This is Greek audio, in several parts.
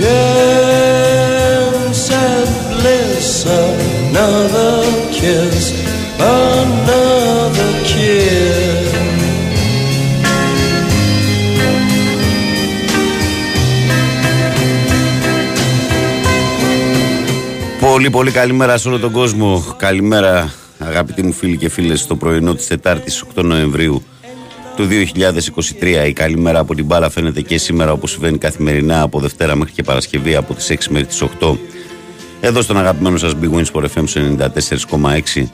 chance at bliss, another kiss, another kiss. Πολύ πολύ καλημέρα σε όλο τον κόσμο. Καλημέρα αγαπητοί μου φίλοι και φίλες στο πρωινό της Τετάρτης 8 Νοεμβρίου του 2023. Η καλημέρα από την μπάλα φαίνεται και σήμερα όπως συμβαίνει καθημερινά από Δευτέρα μέχρι και Παρασκευή από τις 6 μέχρι τις 8. Εδώ στον αγαπημένο σας Big Wins for FM 94,6.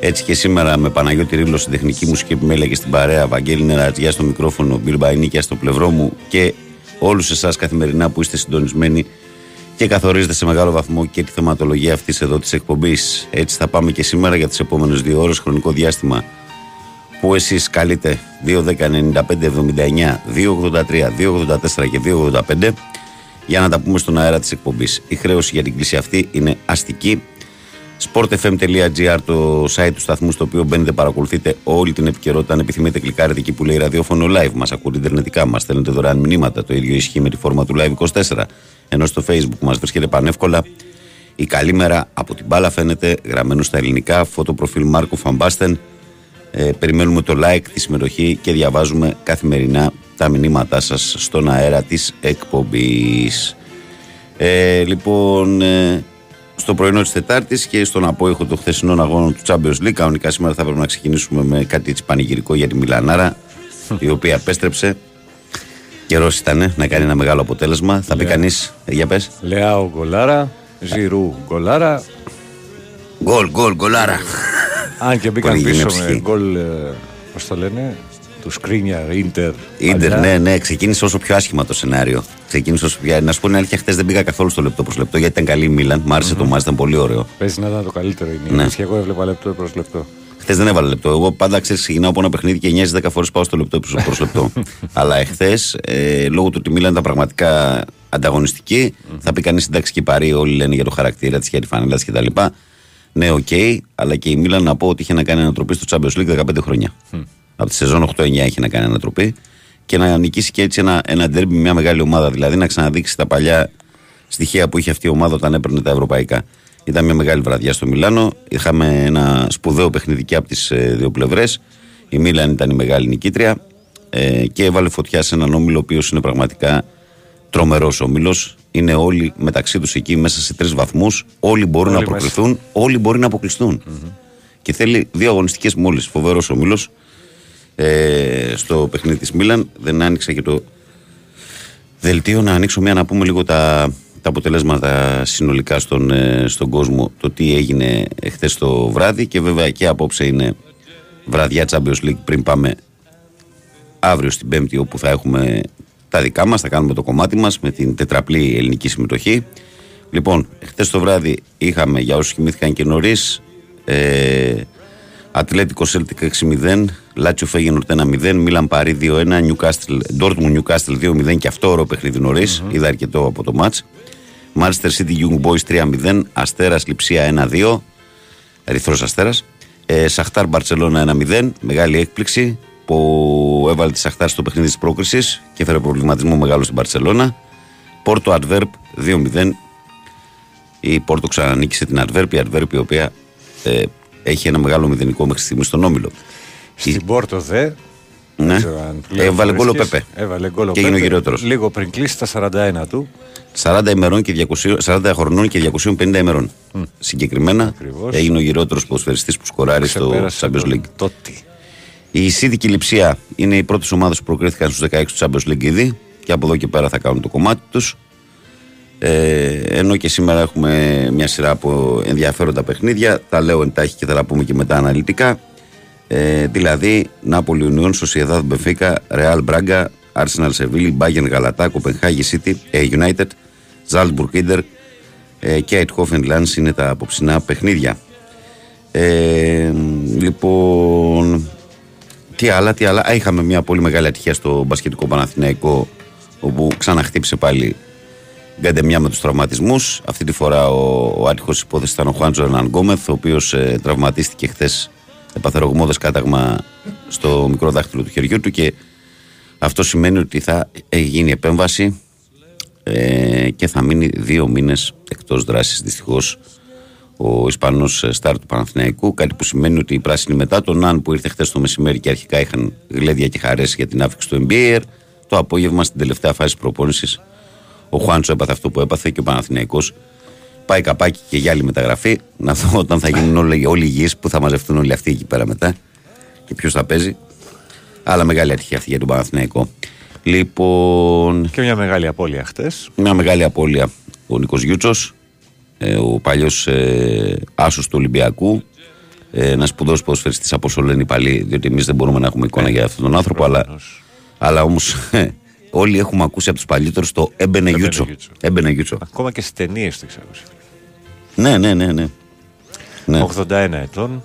Έτσι και σήμερα με Παναγιώτη Ρίλο στην τεχνική μουσική επιμέλεια και στην παρέα, Βαγγέλη Νερατζιά στο μικρόφωνο, Μπιλμπαϊνίκια στο πλευρό μου και όλους εσάς καθημερινά που είστε συντονισμένοι και καθορίζετε σε μεγάλο βαθμό και τη θεματολογία αυτής εδώ της εκπομπής. Έτσι θα πάμε και σήμερα για τις επόμενες δύο ώρες χρονικό διάστημα που εσείς καλείτε. 2, 10, 95, 79, 283, 284 και 285 για να τα πούμε στον αέρα της εκπομπής. Η χρέωση για την κλίση αυτή είναι αστική. sportfm.gr το site του σταθμού στο οποίο μπαίνετε παρακολουθείτε όλη την επικαιρότητα. Αν επιθυμείτε κλικάρετε εκεί που λέει ραδιόφωνο live. Μας ακούτε ιντερνετικά μας στέλνετε δωρεάν μηνύματα. Το ίδιο ισχύει με τη φόρμα του live 24 ενώ στο facebook μας βρίσκεται πανεύκολα. Η καλή μέρα από την μπάλα φαίνεται γραμμένο στα ελληνικά. Φωτοπροφίλ Μάρκο Φαμπάστεν ε, περιμένουμε το like, τη συμμετοχή και διαβάζουμε καθημερινά τα μηνύματά σας στον αέρα της εκπομπής. Ε, λοιπόν, ε, στο πρωινό της Τετάρτης και στον απόϊχο των χθεσινών αγώνων του Champions League, κανονικά σήμερα θα πρέπει να ξεκινήσουμε με κάτι έτσι πανηγυρικό για τη Μιλανάρα, η οποία επέστρεψε. Καιρός ήταν να κάνει ένα μεγάλο αποτέλεσμα. Θα πει κανείς, για πες. Λεάο γκολάρα, Ζηρού γκολάρα. Γκολ, γκολ, γκολάρα. Αν και μπήκαν Πολύ πίσω γενναιψυχή. με γκολ, πώς το λένε, του Σκρίνια, Ίντερ. Ιντερ, παλιά. ναι, ναι, ξεκίνησε όσο πιο άσχημα το σενάριο. Ξεκίνησε όσο πιο. Να σου πω την αλήθεια, χθες δεν πήγα καθόλου στο λεπτό προς λεπτό γιατί ήταν καλή η Μίλαν. Μ' άρεσε το μάτς, ήταν πολύ ωραίο. Παίζει να ήταν το καλύτερο είναι. Ναι. Ναι. Και εγώ έβλεπα λεπτό προς λεπτό. Χθες δεν έβαλε λεπτό. Εγώ πάντα ξέρεις, ξεκινάω από ένα παιχνίδι και 9-10 φορές πάω στο λεπτό προ λεπτό. Αλλά εχθές, ε, λόγω του ότι η Μίλαν ήταν πραγματικά ανταγωνιστική, θα πει κανείς εντάξει και η Παρή, όλοι λένε για το χαρακτήρα της, για τη φανέλα της κτλ. Ναι, οκ, αλλά και η Μίλαν να πω ότι είχε να κάνει ανατροπή στο Champions League 15 χρόνια. Από τη σεζόν 8-9 είχε να κάνει ανατροπή και να νικήσει και έτσι ένα, ένα derby με μια μεγάλη ομάδα. Δηλαδή να ξαναδείξει τα παλιά στοιχεία που είχε αυτή η ομάδα όταν έπαιρνε τα ευρωπαϊκά. Ήταν μια μεγάλη βραδιά στο Μιλάνο. Είχαμε ένα σπουδαίο παιχνίδι και από τις δύο πλευρές. Η Μίλαν ήταν η μεγάλη νικήτρια ε, και έβαλε φωτιά σε έναν όμιλο ο οποίος είναι πραγματικά τρομερός όμιλος. Είναι όλοι μεταξύ τους εκεί μέσα σε τρεις βαθμούς. Όλοι μπορούν Όλοι να μέσα. προκριθούν, όλοι μπορεί να αποκλειστούν. Και θέλει δύο αγωνιστικές μόλις. Φοβερός όμιλος. Ε, στο παιχνίδι της Μίλαν δεν άνοιξε και το δελτίο να ανοίξω μια να πούμε λίγο τα, τα αποτελέσματα συνολικά στον, ε, στον κόσμο το τι έγινε χθε το βράδυ και βέβαια και απόψε είναι βραδιά Champions League πριν πάμε αύριο στην Πέμπτη όπου θα έχουμε τα δικά μας, θα κάνουμε το κομμάτι μας με την τετραπλή ελληνική συμμετοχή. Λοιπόν, χθες το βράδυ είχαμε για όσους κοιμήθηκαν και νωρίς. Ε, Ατλέτικο Celtic 6-0, Λάτσιο Φέγενορτ 1-0, Μίλαν Παρί 2-1, Newcastle, Dortmund Newcastle 2-0 και αυτό ωραίο παιχνίδι νωρίς, είδα αρκετό από το μάτς. Manchester City Young Boys 3-0, Αστέρας Λιψία 1-2, Ερυθρός Αστέρας. Ε, Σαχτάρ Μπαρσελόνα 1-0, μεγάλη έκπληξη που έβαλε τη Σαχτάρ στο παιχνίδι της πρόκρισης και έφερε προβληματισμό μεγάλο στην Μπαρσελόνα. Πόρτο Adverb 2-0, η Πόρτο ξανανίκησε την Adverb, η Adverb η οποία ε, έχει ένα μεγάλο μηδενικό μέχρι στιγμής στον Όμιλο. Στην Πόρτο δε. Ναι. δεν ξέρω αν πλέον Έβαλε γκολ ο βρίσκεις. Πεπέ. Έβαλε γκολ ο Και έγινε ο Πέπε, γυρότερος. Λίγο πριν κλείσει τα 41 του. 40, ημερών και 200, 40 χρονών και 250 ημερών. Συγκεκριμένα Ακριβώς. έγινε ο γυρότερος ποδοσφαιριστής που σκοράρει στο Ξεπέρασε Champions τον League. Τότι. Η City και η Λιψία είναι οι πρώτες ομάδες που προκρίθηκαν στους 16 του Champions League ήδη και από εδώ και πέρα θα κάνουν το κομμάτι τους. Ε, ενώ και σήμερα έχουμε μια σειρά από ενδιαφέροντα παιχνίδια. Τα λέω εντάχει και θα τα πούμε και μετά αναλυτικά. Ε, δηλαδή, Νάπολη Ουνιόν, Σοσιαδάδ Μπεφίκα, Ρεάλ Μπράγκα, Arsenal Σεβίλη, Μπάγεν Γαλατά, Κοπενχάγη City, ε, United, Ζάλτμπουργκ Ίντερ ε, και Αιτχόφεν Λάνς είναι τα απόψινά παιχνίδια. Ε, λοιπόν, τι άλλα, τι άλλα. Α, είχαμε μια πολύ μεγάλη ατυχία στο μπασκετικό Παναθηναϊκό όπου ξαναχτύπησε πάλι γκαντεμιά με τους τραυματισμούς. Αυτή τη φορά ο, ο άτυχος υπόθεσης ήταν ο Χουάντζο Ερναν Γκόμεθ, ο οποίος ε, τραυματίστηκε χθες έπαθε ρογμώδε κάταγμα στο μικρό δάχτυλο του χεριού του και αυτό σημαίνει ότι θα ε, γίνει επέμβαση ε, και θα μείνει δύο μήνες εκτός δράσης δυστυχώς ο Ισπανός ε, στάρ του Παναθηναϊκού κάτι που σημαίνει ότι οι πράσινοι μετά τον Αν που ήρθε χθες το μεσημέρι και αρχικά είχαν γλέδια και χαρές για την άφηξη του NBA το απόγευμα στην τελευταία φάση προπόνησης ο Χουάντσο έπαθε αυτό που έπαθε και ο Παναθηναϊκός πάει καπάκι και για άλλη μεταγραφή. Να δω όταν θα γίνουν όλοι, όλοι υγιείς που θα μαζευτούν όλοι αυτοί εκεί πέρα μετά και ποιος θα παίζει. Αλλά μεγάλη ατυχία αυτή για τον Παναθηναϊκό. Λοιπόν Και μια μεγάλη απώλεια χτε. μια μεγάλη απώλεια ο Νίκος Γιούτσος. ε, ο παλιός ε, άσος του Ολυμπιακού ε, ένα σπουδαίος ποδοσφαιριστής από όσο λένε οι παλιοί διότι εμείς δεν μπορούμε να έχουμε εικόνα για αυτόν τον άνθρωπο αλλά, προφανώς. αλλά όμως ε, όλοι έχουμε ακούσει από τους παλιότερους το έμπαινε Έμπαινε Γιούτσο Γιούτσο. έμπαινε Γιούτσο Ακόμα και στις ταινίες το έχει ακούσει. ναι ναι ναι ναι ναι, 81 ετών.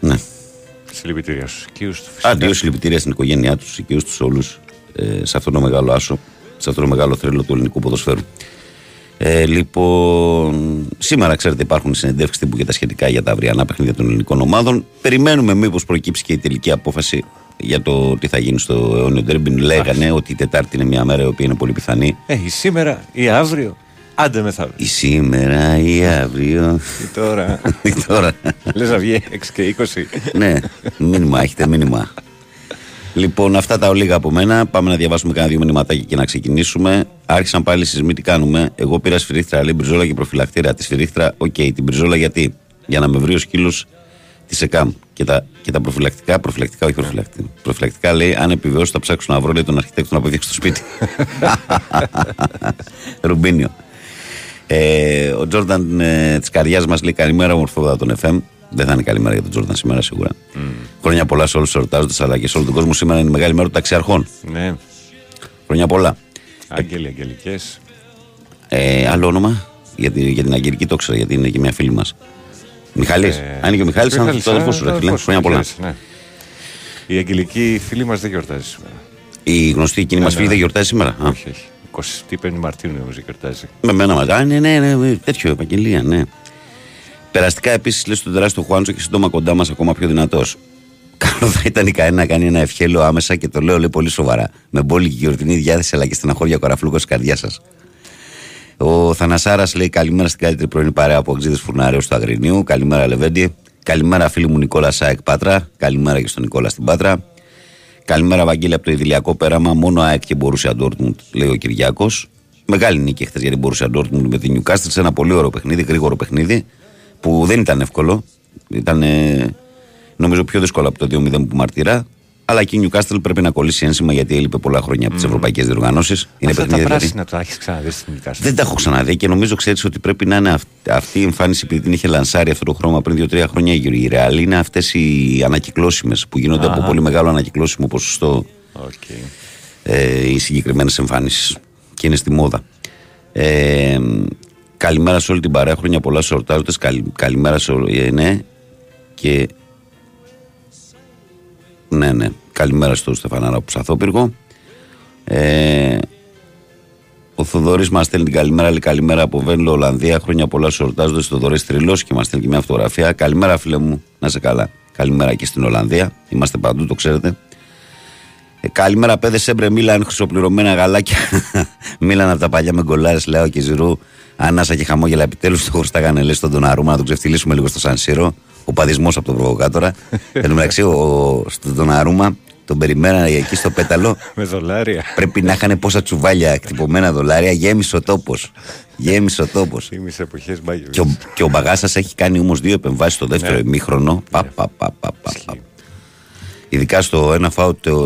ναι. Συλληπιτήρια στους οικείους του φυσικά. Αντίο συλληπιτήρια στην οικογένειά τους, οικείους τους όλους, ε, σε αυτόν τον μεγάλο άσο, σε αυτόν τον μεγάλο θρύλο του ελληνικού ποδοσφαίρου. Ε, λοιπόν, σήμερα ξέρετε υπάρχουν συνεντεύξεις τύπου και τα σχετικά για τα αυριανά παιχνίδια των ελληνικών ομάδων. Περιμένουμε μήπως προκύψει και η τελική απόφαση για το τι θα γίνει στο αιώνιο ντέρμπι. Λέγανε ότι η Τετάρτη είναι μια μέρα η οποία είναι πολύ πιθανή. Ε, ή σήμερα ή αύριο; Άντε μεθαύριο. Ή σήμερα ή αύριο. Ή τώρα; Ή τώρα; Λες να βγει 6 και 20. ναι, μήνυμα, έχετε μήνυμα. Λοιπόν, αυτά τα ολίγα από μένα. Πάμε να διαβάσουμε κανένα δύο μηνυματάκια και να ξεκινήσουμε. Άρχισαν πάλι οι σεισμοί, τι κάνουμε. Εγώ πήρα σφυρίχτρα, λέει μπριζόλα και προφυλακτήρα. Τη σφυρίχτρα, οκ, την μπριζόλα γιατί; Για να με βρει ο σκύλος της ΕΚΑΜ. Και τα, και τα προφυλακτικά, προφυλακτικά, όχι προφυλακτικά. Προφυλακτικά λέει, αν επιβιώσω, θα ψάξω να βρω λέει, τον αρχιτέκτονα που έφτιαξε το σπίτι. Ρουμπίνιο. Ε, ο Τζόρνταν ε, της καρδιά μας λέει καλημέρα, μορφόδα τον FM. Δεν θα είναι καλημέρα για τον Τζόρνταν σήμερα σίγουρα. Χρόνια πολλά σε όλους τους εορτάζοντες αλλά και σε όλο τον κόσμο. Σήμερα είναι η μεγάλη μέρα των ταξιαρχών. ναι. Χρόνια πολλά. Άγγελοι, αγγελικές. Ε, άλλο όνομα; Για, τη, για την Αγγελική το ήξερα γιατί είναι και μια φίλη μας. Μιχαλή. Αν είναι και ο Μιχάλης, θα είναι το αδερφό σου, ρε φίλε. Χρόνια πολλά. Ναι. Η αγγελική φίλη μας δεν γιορτάζει σήμερα. Η γνωστή εκείνη μας Ναι, φίλη ναι. δεν γιορτάζει σήμερα; Α, Όχι, όχι. 25 Μαρτίου νομίζω γιορτάζει. με μένα μαζί. Α, ναι, ναι, ναι, τέτοιο επαγγελία, ναι. Περαστικά επίσης λες τον τεράστιο Χουάντσο και σύντομα κοντά μας ακόμα πιο δυνατός. Καλό θα ήταν η ΚΑΕ να κάνει ένα ευχέλιο άμεσα και το λέω λέει πολύ σοβαρά. Με μπόλικη γιορτινή διάθεση αλλά και στεναχώρια κοραφλούκο στη καρδιάς σας. Ο Θανασάρας λέει καλημέρα στην καλύτερη πρωινή παρέα από Οξίδε Φουρναρέου του Αγρινίου. Καλημέρα Λεβέντι. Καλημέρα φίλη μου Νικόλα Σάεκ Πάτρα. Καλημέρα και στον Νικόλα στην Πάτρα. Καλημέρα Βαγγέλη από το Ιδηλιακό πέραμα. Μόνο ΑΕΚ και μπορούσε Ντόρτμουντ, λέει ο Κυριάκος. Μεγάλη νίκη χθες για την μπορούσε Ντόρτμουντ με την Νιουκάστρ σε ένα πολύ ωραίο παιχνίδι, γρήγορο παιχνίδι που δεν ήταν εύκολο. Ήταν νομίζω πιο δύσκολο από το 2-0 που μαρτυρά. Αλλά και η Newcastle πρέπει να κολλήσει ένσημα γιατί έλειπε πολλά χρόνια από τις ευρωπαϊκές διοργανώσεις. Είναι Αυτά τα πράσινα δηλαδή. τα έχεις ξαναδεί στην Newcastle. Δεν τα έχω ξαναδεί και νομίζω ξέρεις ότι πρέπει να είναι αυτή η εμφάνιση επειδή την είχε λανσάρει αυτό το χρώμα πριν 2-3 χρόνια η Real. Είναι αυτές οι ανακυκλώσιμες που γίνονται από πολύ μεγάλο ανακυκλώσιμο ποσοστό okay. ε, οι συγκεκριμένες εμφάνισεις. Και είναι στη μόδα. Ε, καλημέρα σε όλη την παρέα. Χρόνια πολλά στους εορτάζοντες. καλημέρα σε όλη. Ε, ναι. Και ναι, ναι. Καλημέρα στο Στεφανάρα που Ψαθόπυργο. Ε, ο Θοδωρής μας στέλνει την καλημέρα. Λέει καλημέρα από Βένλο, Ολλανδία. Χρόνια πολλά σου εορτάζοντα. Θοδωρής Τριλό και μας στέλνει και μια φωτογραφία. Καλημέρα, φίλε μου. Να σε καλά. Καλημέρα και στην Ολλανδία. Είμαστε παντού, το ξέρετε. Ε, καλημέρα, παιδε Σέμπρε Μίλαν, χρυσοπληρωμένα γαλάκια. Μίλαν από τα παλιά με γκολάρες, λέω και Ζηρού. Ανάσα και χαμόγελα επιτέλους. Το χωριστάγανε λες στον Τοναρούμα να τον ξεφτυλίσουμε λίγο στο Σανσίρο ο παδισμός από τον προβοκάτορα. Εν τω μεταξύ, στον Αρούμα τον περιμένανε εκεί στο πέταλο. Με δολάρια. Πρέπει να είχαν πόσα τσουβάλια εκτυπωμένα δολάρια. Γέμισε ο τόπος. Γέμισε ο τόπος. εποχές Και ο, και ο Μπαγάσα έχει κάνει όμως δύο επεμβάσεις στο δεύτερο ναι. ημίχρονο. Πα, πα, πα, πα, πα, πα. Ειδικά στο ένα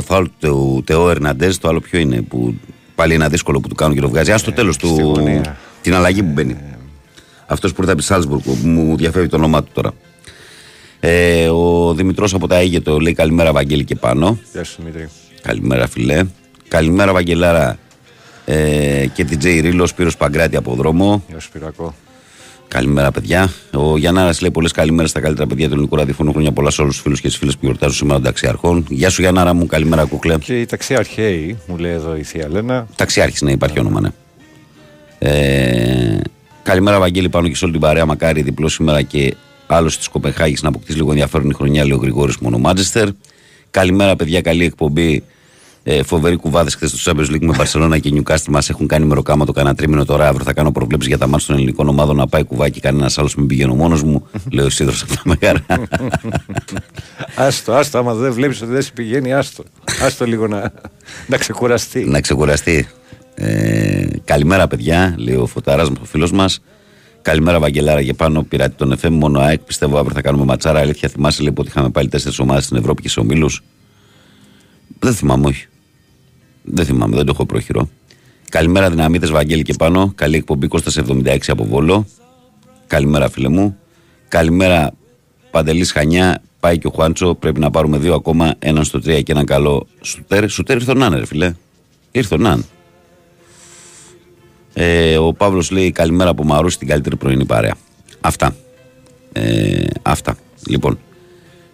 φάουλ του Τεό Ερναντέ, το άλλο ποιο είναι. Που πάλι ένα δύσκολο που του κάνουν και το βγάζει. Α στο τέλος του. Την αλλαγή που μπαίνει. Αυτός που ήρθε από τη Σάλσμπουργκ, μου διαφεύγει το όνομά του τώρα. Ε, ο Δημητρός από τα Αίγετο λέει καλημέρα, Βαγγέλη και πάνω. Γεια σου, Δημήτρη. Καλημέρα, φιλέ. Καλημέρα, Βαγγελάρα. Ε, και την Τζέι Ρίλο, Σπύρος Παγκράτη από δρόμο. Γεια σου, Σπυρακό. Καλημέρα, παιδιά. Ο Γιάνναρα λέει πολλές καλημέρες στα καλύτερα παιδιά του ελληνικού ραδιοφώνου. Χρόνια πολλά σε όλους τους φίλους και τις φίλες που γιορτάζουν σήμερα των ταξιαρχών. Γεια σου, Γιάνναρα μου, καλημέρα, κουκλέ. Και οι ταξιάρχοι, μου λέει εδώ η Θεία Λένα. Ταξιάρχης, ναι, υπάρχει όνομα, ναι. Ε, καλημέρα, Βαγγέλη, πάνω και σε όλη την παρέα. Μακάρι διπλό σήμερα και άλλος της Κοπεχάγης να αποκτήσει λίγο ενδιαφέρον η χρονιά, λέει ο Γρηγόρης μόνο Μάντζεστερ. Καλημέρα, παιδιά, καλή εκπομπή. Ε, φοβερή κουβάδες χθες στο Champions League με Μπαρσελόνα και Newcastle μας έχουν κάνει μεροκάμα το κανένα τρίμηνο τώρα. Αύριο θα κάνω προβλέψεις για τα μάτια των ελληνικών ομάδων να πάει κουβάκι. Κανένας άλλος μην πηγαίνω μόνος μου. Λέω ο Σίδρος από τα Μεγάρα. άστο, άστο. Άμα δεν βλέπεις ότι δεν σε πηγαίνει, άστο. Άστο λίγο να, να ξεκουραστεί. Να ξεκουραστεί. Ε, καλημέρα, παιδιά, λέει ο Φωτάρας, ο φίλος μας. Καλημέρα, Βαγγελάρα, και πάνω πειράτη τον FM. Μόνο ΑΕΚ. Πιστεύω αύριο θα κάνουμε ματσάρα. Αλήθεια, θυμάσαι λέει ότι είχαμε πάλι τέσσερις ομάδες στην Ευρώπη και σε ομίλους. Δεν θυμάμαι, όχι. Δεν θυμάμαι, δεν το έχω πρόχειρο. Καλημέρα, δυναμίτες Βαγγέλη και πάνω. Καλή εκπομπή Κώστας 76 από Βόλο. Καλημέρα, φίλε μου. Καλημέρα, Παντελής Χανιά. Πάει και ο Χουάντσο. Πρέπει να πάρουμε δύο ακόμα. Έναν στο τρία και ένα καλό σουτέρ. Σουτέρ ήρθε ο Νάν, ρε φίλε. Ήρθε ο Νάν. Ε, ο Παύλος λέει καλημέρα από Μαρούς στην καλύτερη πρωινή παρέα. Αυτά. Ε, αυτά. Λοιπόν,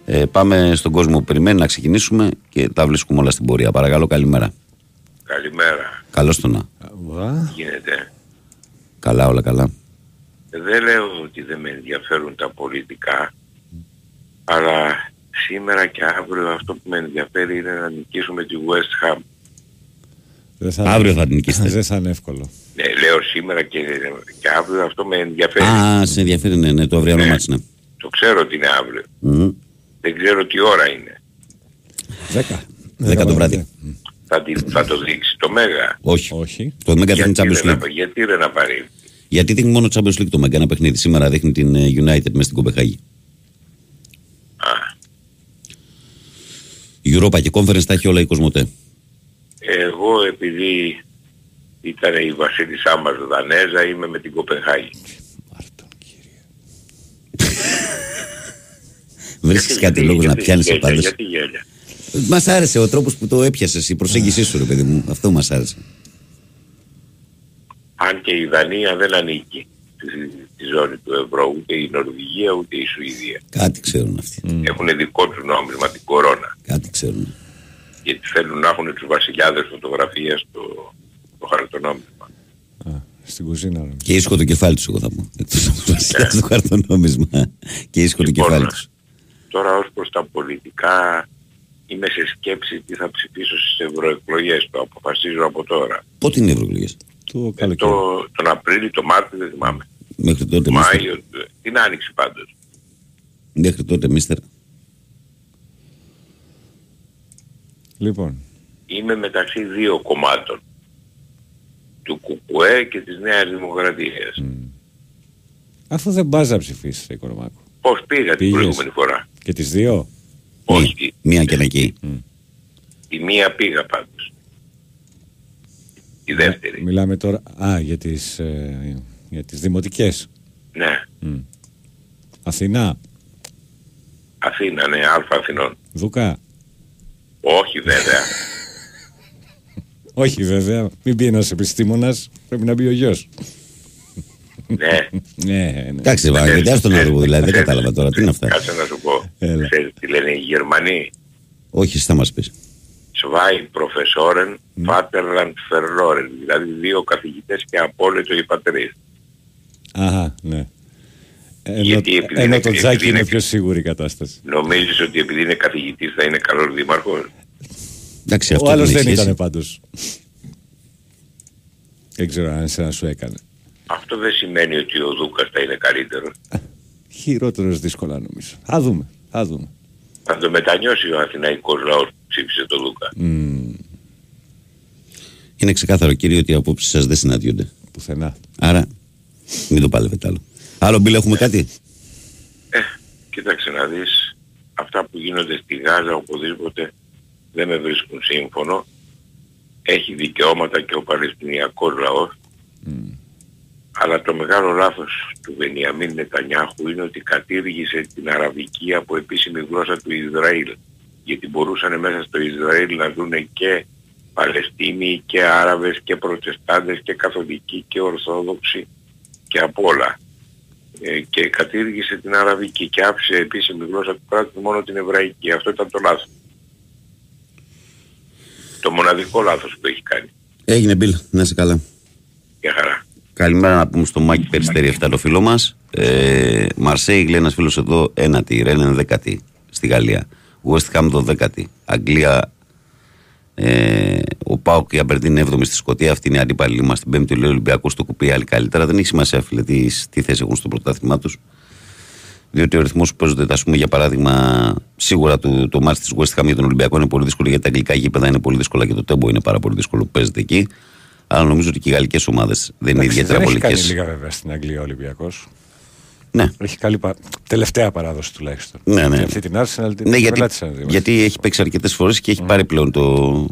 ε, πάμε στον κόσμο που περιμένει να ξεκινήσουμε και τα βρίσκουμε όλα στην πορεία. Παρακαλώ, καλημέρα. Καλημέρα. Καλώς το να. Γίνεται; Καλά, όλα καλά. Δεν λέω ότι δεν με ενδιαφέρουν τα πολιτικά, αλλά σήμερα και αύριο αυτό που με ενδιαφέρει είναι να νικήσουμε τη West Ham. Αύριο θα την νικήσετε. Δεν θα είναι εύκολο. Ναι, λέω σήμερα και, και αύριο αυτό με ενδιαφέρει. Α, σε ενδιαφέρει, ναι, ναι το αυριανό ναι. μάτς, ναι. Το ξέρω ότι είναι αύριο. Mm. Δεν ξέρω τι ώρα είναι. Δέκα. Δέκα το βράδυ. Θα, θα το δείξει το Μέγα. Όχι. Όχι. Το Μέγα δείχνει Champions League. γιατί δεν απαρρεί. Γιατί δείχνει μόνο Champions League το Μέγα ένα παιχνίδι. Σήμερα δείχνει την ε, United μέσα στην Κοπεχάγη. Α. Η Europa και Conference τα έχει όλα η Κοσμοτέ. Εγώ επειδή ήταν η βασίλισσά μας Δανέζα, είμαι με την Κοπενχάγη. Βρίσκεις κάτι λόγο να πιάνεις ο πάντως. Γιατί γέλια. Μας άρεσε ο τρόπος που το έπιασες, η προσέγγιση σου ρε παιδί μου. Αυτό μας άρεσε. Αν και η Δανία δεν ανήκει στη ζώνη του ευρώ, ούτε η Νορβηγία ούτε η Σουηδία. Κάτι ξέρουν αυτοί. Mm. Έχουν δικό τους νόμισμα την κορώνα. Κάτι ξέρουν. Γιατί θέλουν να έχουν τους βασιλιάδες φωτογραφίες στο, το χαρτονόμισμα. Στην κουζίνα. νομίζω. Και ήσυχο το κεφάλι τους, εγώ θα πω. Εκτός από το βασιλιά στο χαρτονόμισμα. Και ήσυχο το Λοιπόν, κεφάλι τους. Τώρα ως προς τα πολιτικά είμαι σε σκέψη τι θα ψηφίσω στις ευρωεκλογές. Το αποφασίζω από τώρα. Πότε είναι οι ευρωεκλογές; Το Ε, καλοκαίρι. το, τον Απρίλιο, το Μάρτιο δεν θυμάμαι. Μέχρι τότε, μίστερ. Μάιο, ε, την άνοιξη πάντως. Μέχρι τότε, μίστερ. Λοιπόν, Είμαι μεταξύ δύο κομμάτων. Του ΚΚΕ και της Νέας Δημοκρατίας. αφού δεν πας να ψηφίσεις, ρε Κορομάκο. Πώς πήγα την Πήγες. προηγούμενη φορά. Και τις δύο; Όχι, Μία και ένα εκεί. τη μία πήγα πάντως. Η δεύτερη. Μιλάμε τώρα, α, για τις, ε, για τις δημοτικές. Ναι. Αθηνά, Αθήνα, ναι, Αλφα Αθηνών. Δουκά. Όχι βέβαια. Όχι βέβαια, μην πει ένας επιστήμονας, πρέπει να μπει ο γιος. Ναι. Ναι, ναι. Εντάξει, Βαγγέλη, άστο να δω δηλαδή. Δεν κατάλαβα τώρα. Τι είναι αυτά. Κάτσε να σου πω. Έλα. Ξέρεις τι λένε οι Γερμανοί; Όχι, εσύ θα μας πεις. Zwei Professoren, Vaterland verloren. Δηλαδή δύο καθηγητές και απόλυτο οι πατρίς. Αχα, ναι. Ενώ, Γιατί επειδή ενώ είναι- το επειδή τζάκι είναι είναι- πιο σίγουρη η κατάσταση. Νομίζεις ότι επειδή είναι καθηγητής θα είναι καλός δήμαρχος; Εντάξει, Ο αυτό άλλος δεν δεν έχει σχέση. ήταν πάντως. Δεν ξέρω αν εσένα σου έκανε. Αυτό δεν σημαίνει ότι ο Δούκας θα είναι καλύτερος. Χειρότερος δύσκολα νομίζω. Θα δούμε, θα δούμε. Θα το μετανιώσει ο Αθηναϊκός λαός που ψήφισε τον Δούκα. Είναι ξεκάθαρο, κύριε, ότι οι απόψεις σας δεν συναντιόνται. Πουθενά. Άρα, μην το πάλευετε άλλο. Άλλο, Μπίλ, έχουμε κάτι; Ε, κοίταξε να δεις. Αυτά που γίνονται στη Γάζα οπουδήποτε δεν με βρίσκουν σύμφωνο. Έχει δικαιώματα και ο Παλαιστινιακός λαός. Αλλά το μεγάλο λάθος του Βενιαμίν Νετανιάχου είναι ότι κατήργησε την αραβική από επίσημη γλώσσα του Ισραήλ. Γιατί μπορούσαν μέσα στο Ισραήλ να δουν και Παλαιστίνοι και Άραβες και Προτεστάντες και Καθολικοί και Ορθόδοξοι και απ' όλα. Ε, και κατήργησε την αραβική και άφησε επίσημη γλώσσα του κράτους μόνο την εβραϊκή. Αυτό ήταν το λάθος. Το μοναδικό λάθος που έχει κάνει. Έγινε, Μπίλ, να είσαι καλά. Για χαρά. Καλημέρα να πούμε στο Μάκη Περιστέρη 7 το φίλο μας. Ε, Μαρσέη, λέει ένα φίλος εδώ, ένατη. Ρένεν δέκατη στη Γαλλία. West Ham 12η. Αγγλία. Ε, ο Πάοκ η Αμπερντίν 7η στη Σκωτία. Αυτή είναι η αντίπαλη μας. Την Πέμπτη λέει Ολυμπιακός στο κουπί. Άλλη καλύτερα. Δεν έχει σημασία, φίλε, τι, τι θέση έχουν στο πρωτάθλημά τους. Διότι ο ρυθμός που παίζονται, ας πούμε, για παράδειγμα, σίγουρα το, το μάτι της West Ham για τον Ολυμπιακό είναι πολύ δύσκολο γιατί τα αγγλικά γήπεδα είναι πολύ δύσκολα και το τέμπο είναι πάρα πολύ δύσκολο που παίζεται εκεί. Αλλά νομίζω ότι και οι γαλλικές ομάδες δεν είναι Εντάξει, ιδιαίτερα δεν έχει βολικές. κάνει λίγα βέβαια στην Αγγλία ο Ολυμπιακός. Ναι. Έχει καλή πα... τελευταία παράδοση τουλάχιστον. Ναι, ναι. Και αυτή την Arsenal την Ναι, γιατί, πελάτησαν δύο. γιατί έχει παίξει αρκετές φορές και έχει πάρει πλέον το.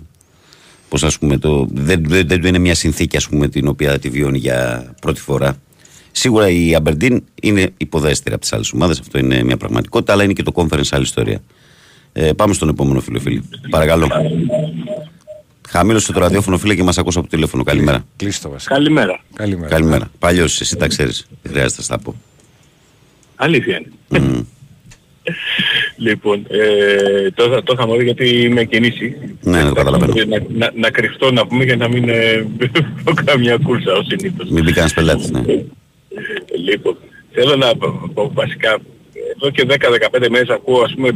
Πώς ας πούμε, το, δεν, δεν, δεν του είναι μια συνθήκη ας πούμε, την οποία τη βιώνει για πρώτη φορά. Σίγουρα η Αμπερντίν είναι υποδέστερη από τις άλλες ομάδες, αυτό είναι μια πραγματικότητα, αλλά είναι και το conference άλλη ιστορία. Ε, πάμε στον επόμενο φίλο, φίλοι. Παρακαλώ. Χαμήλωσε το ραδιόφωνο, φίλε, και μας ακούσα από το τηλέφωνο. Καλημέρα. Κλείστο βασικά. Καλημέρα. Καλημέρα. Καλημέρα. Παλιός, εσύ τα ξέρεις. Δεν χρειάζεται να στα πω. Αλήθεια είναι. Μμ. Λοιπόν, ε, το, το είχαμε δει γιατί είμαι κινήσει. Ναι, ναι, το καταλαβαίνω. Να, να, να κρυφτώ να πούμε για να μην ε, πω καμιά κούρσα ως συνήθως. Μην μπει κανένας πελάτης, ναι. Λοιπόν, θέλω να πω πω βασικά, εδώ και 10-15 μέρες ακούω ας πούμε, ε,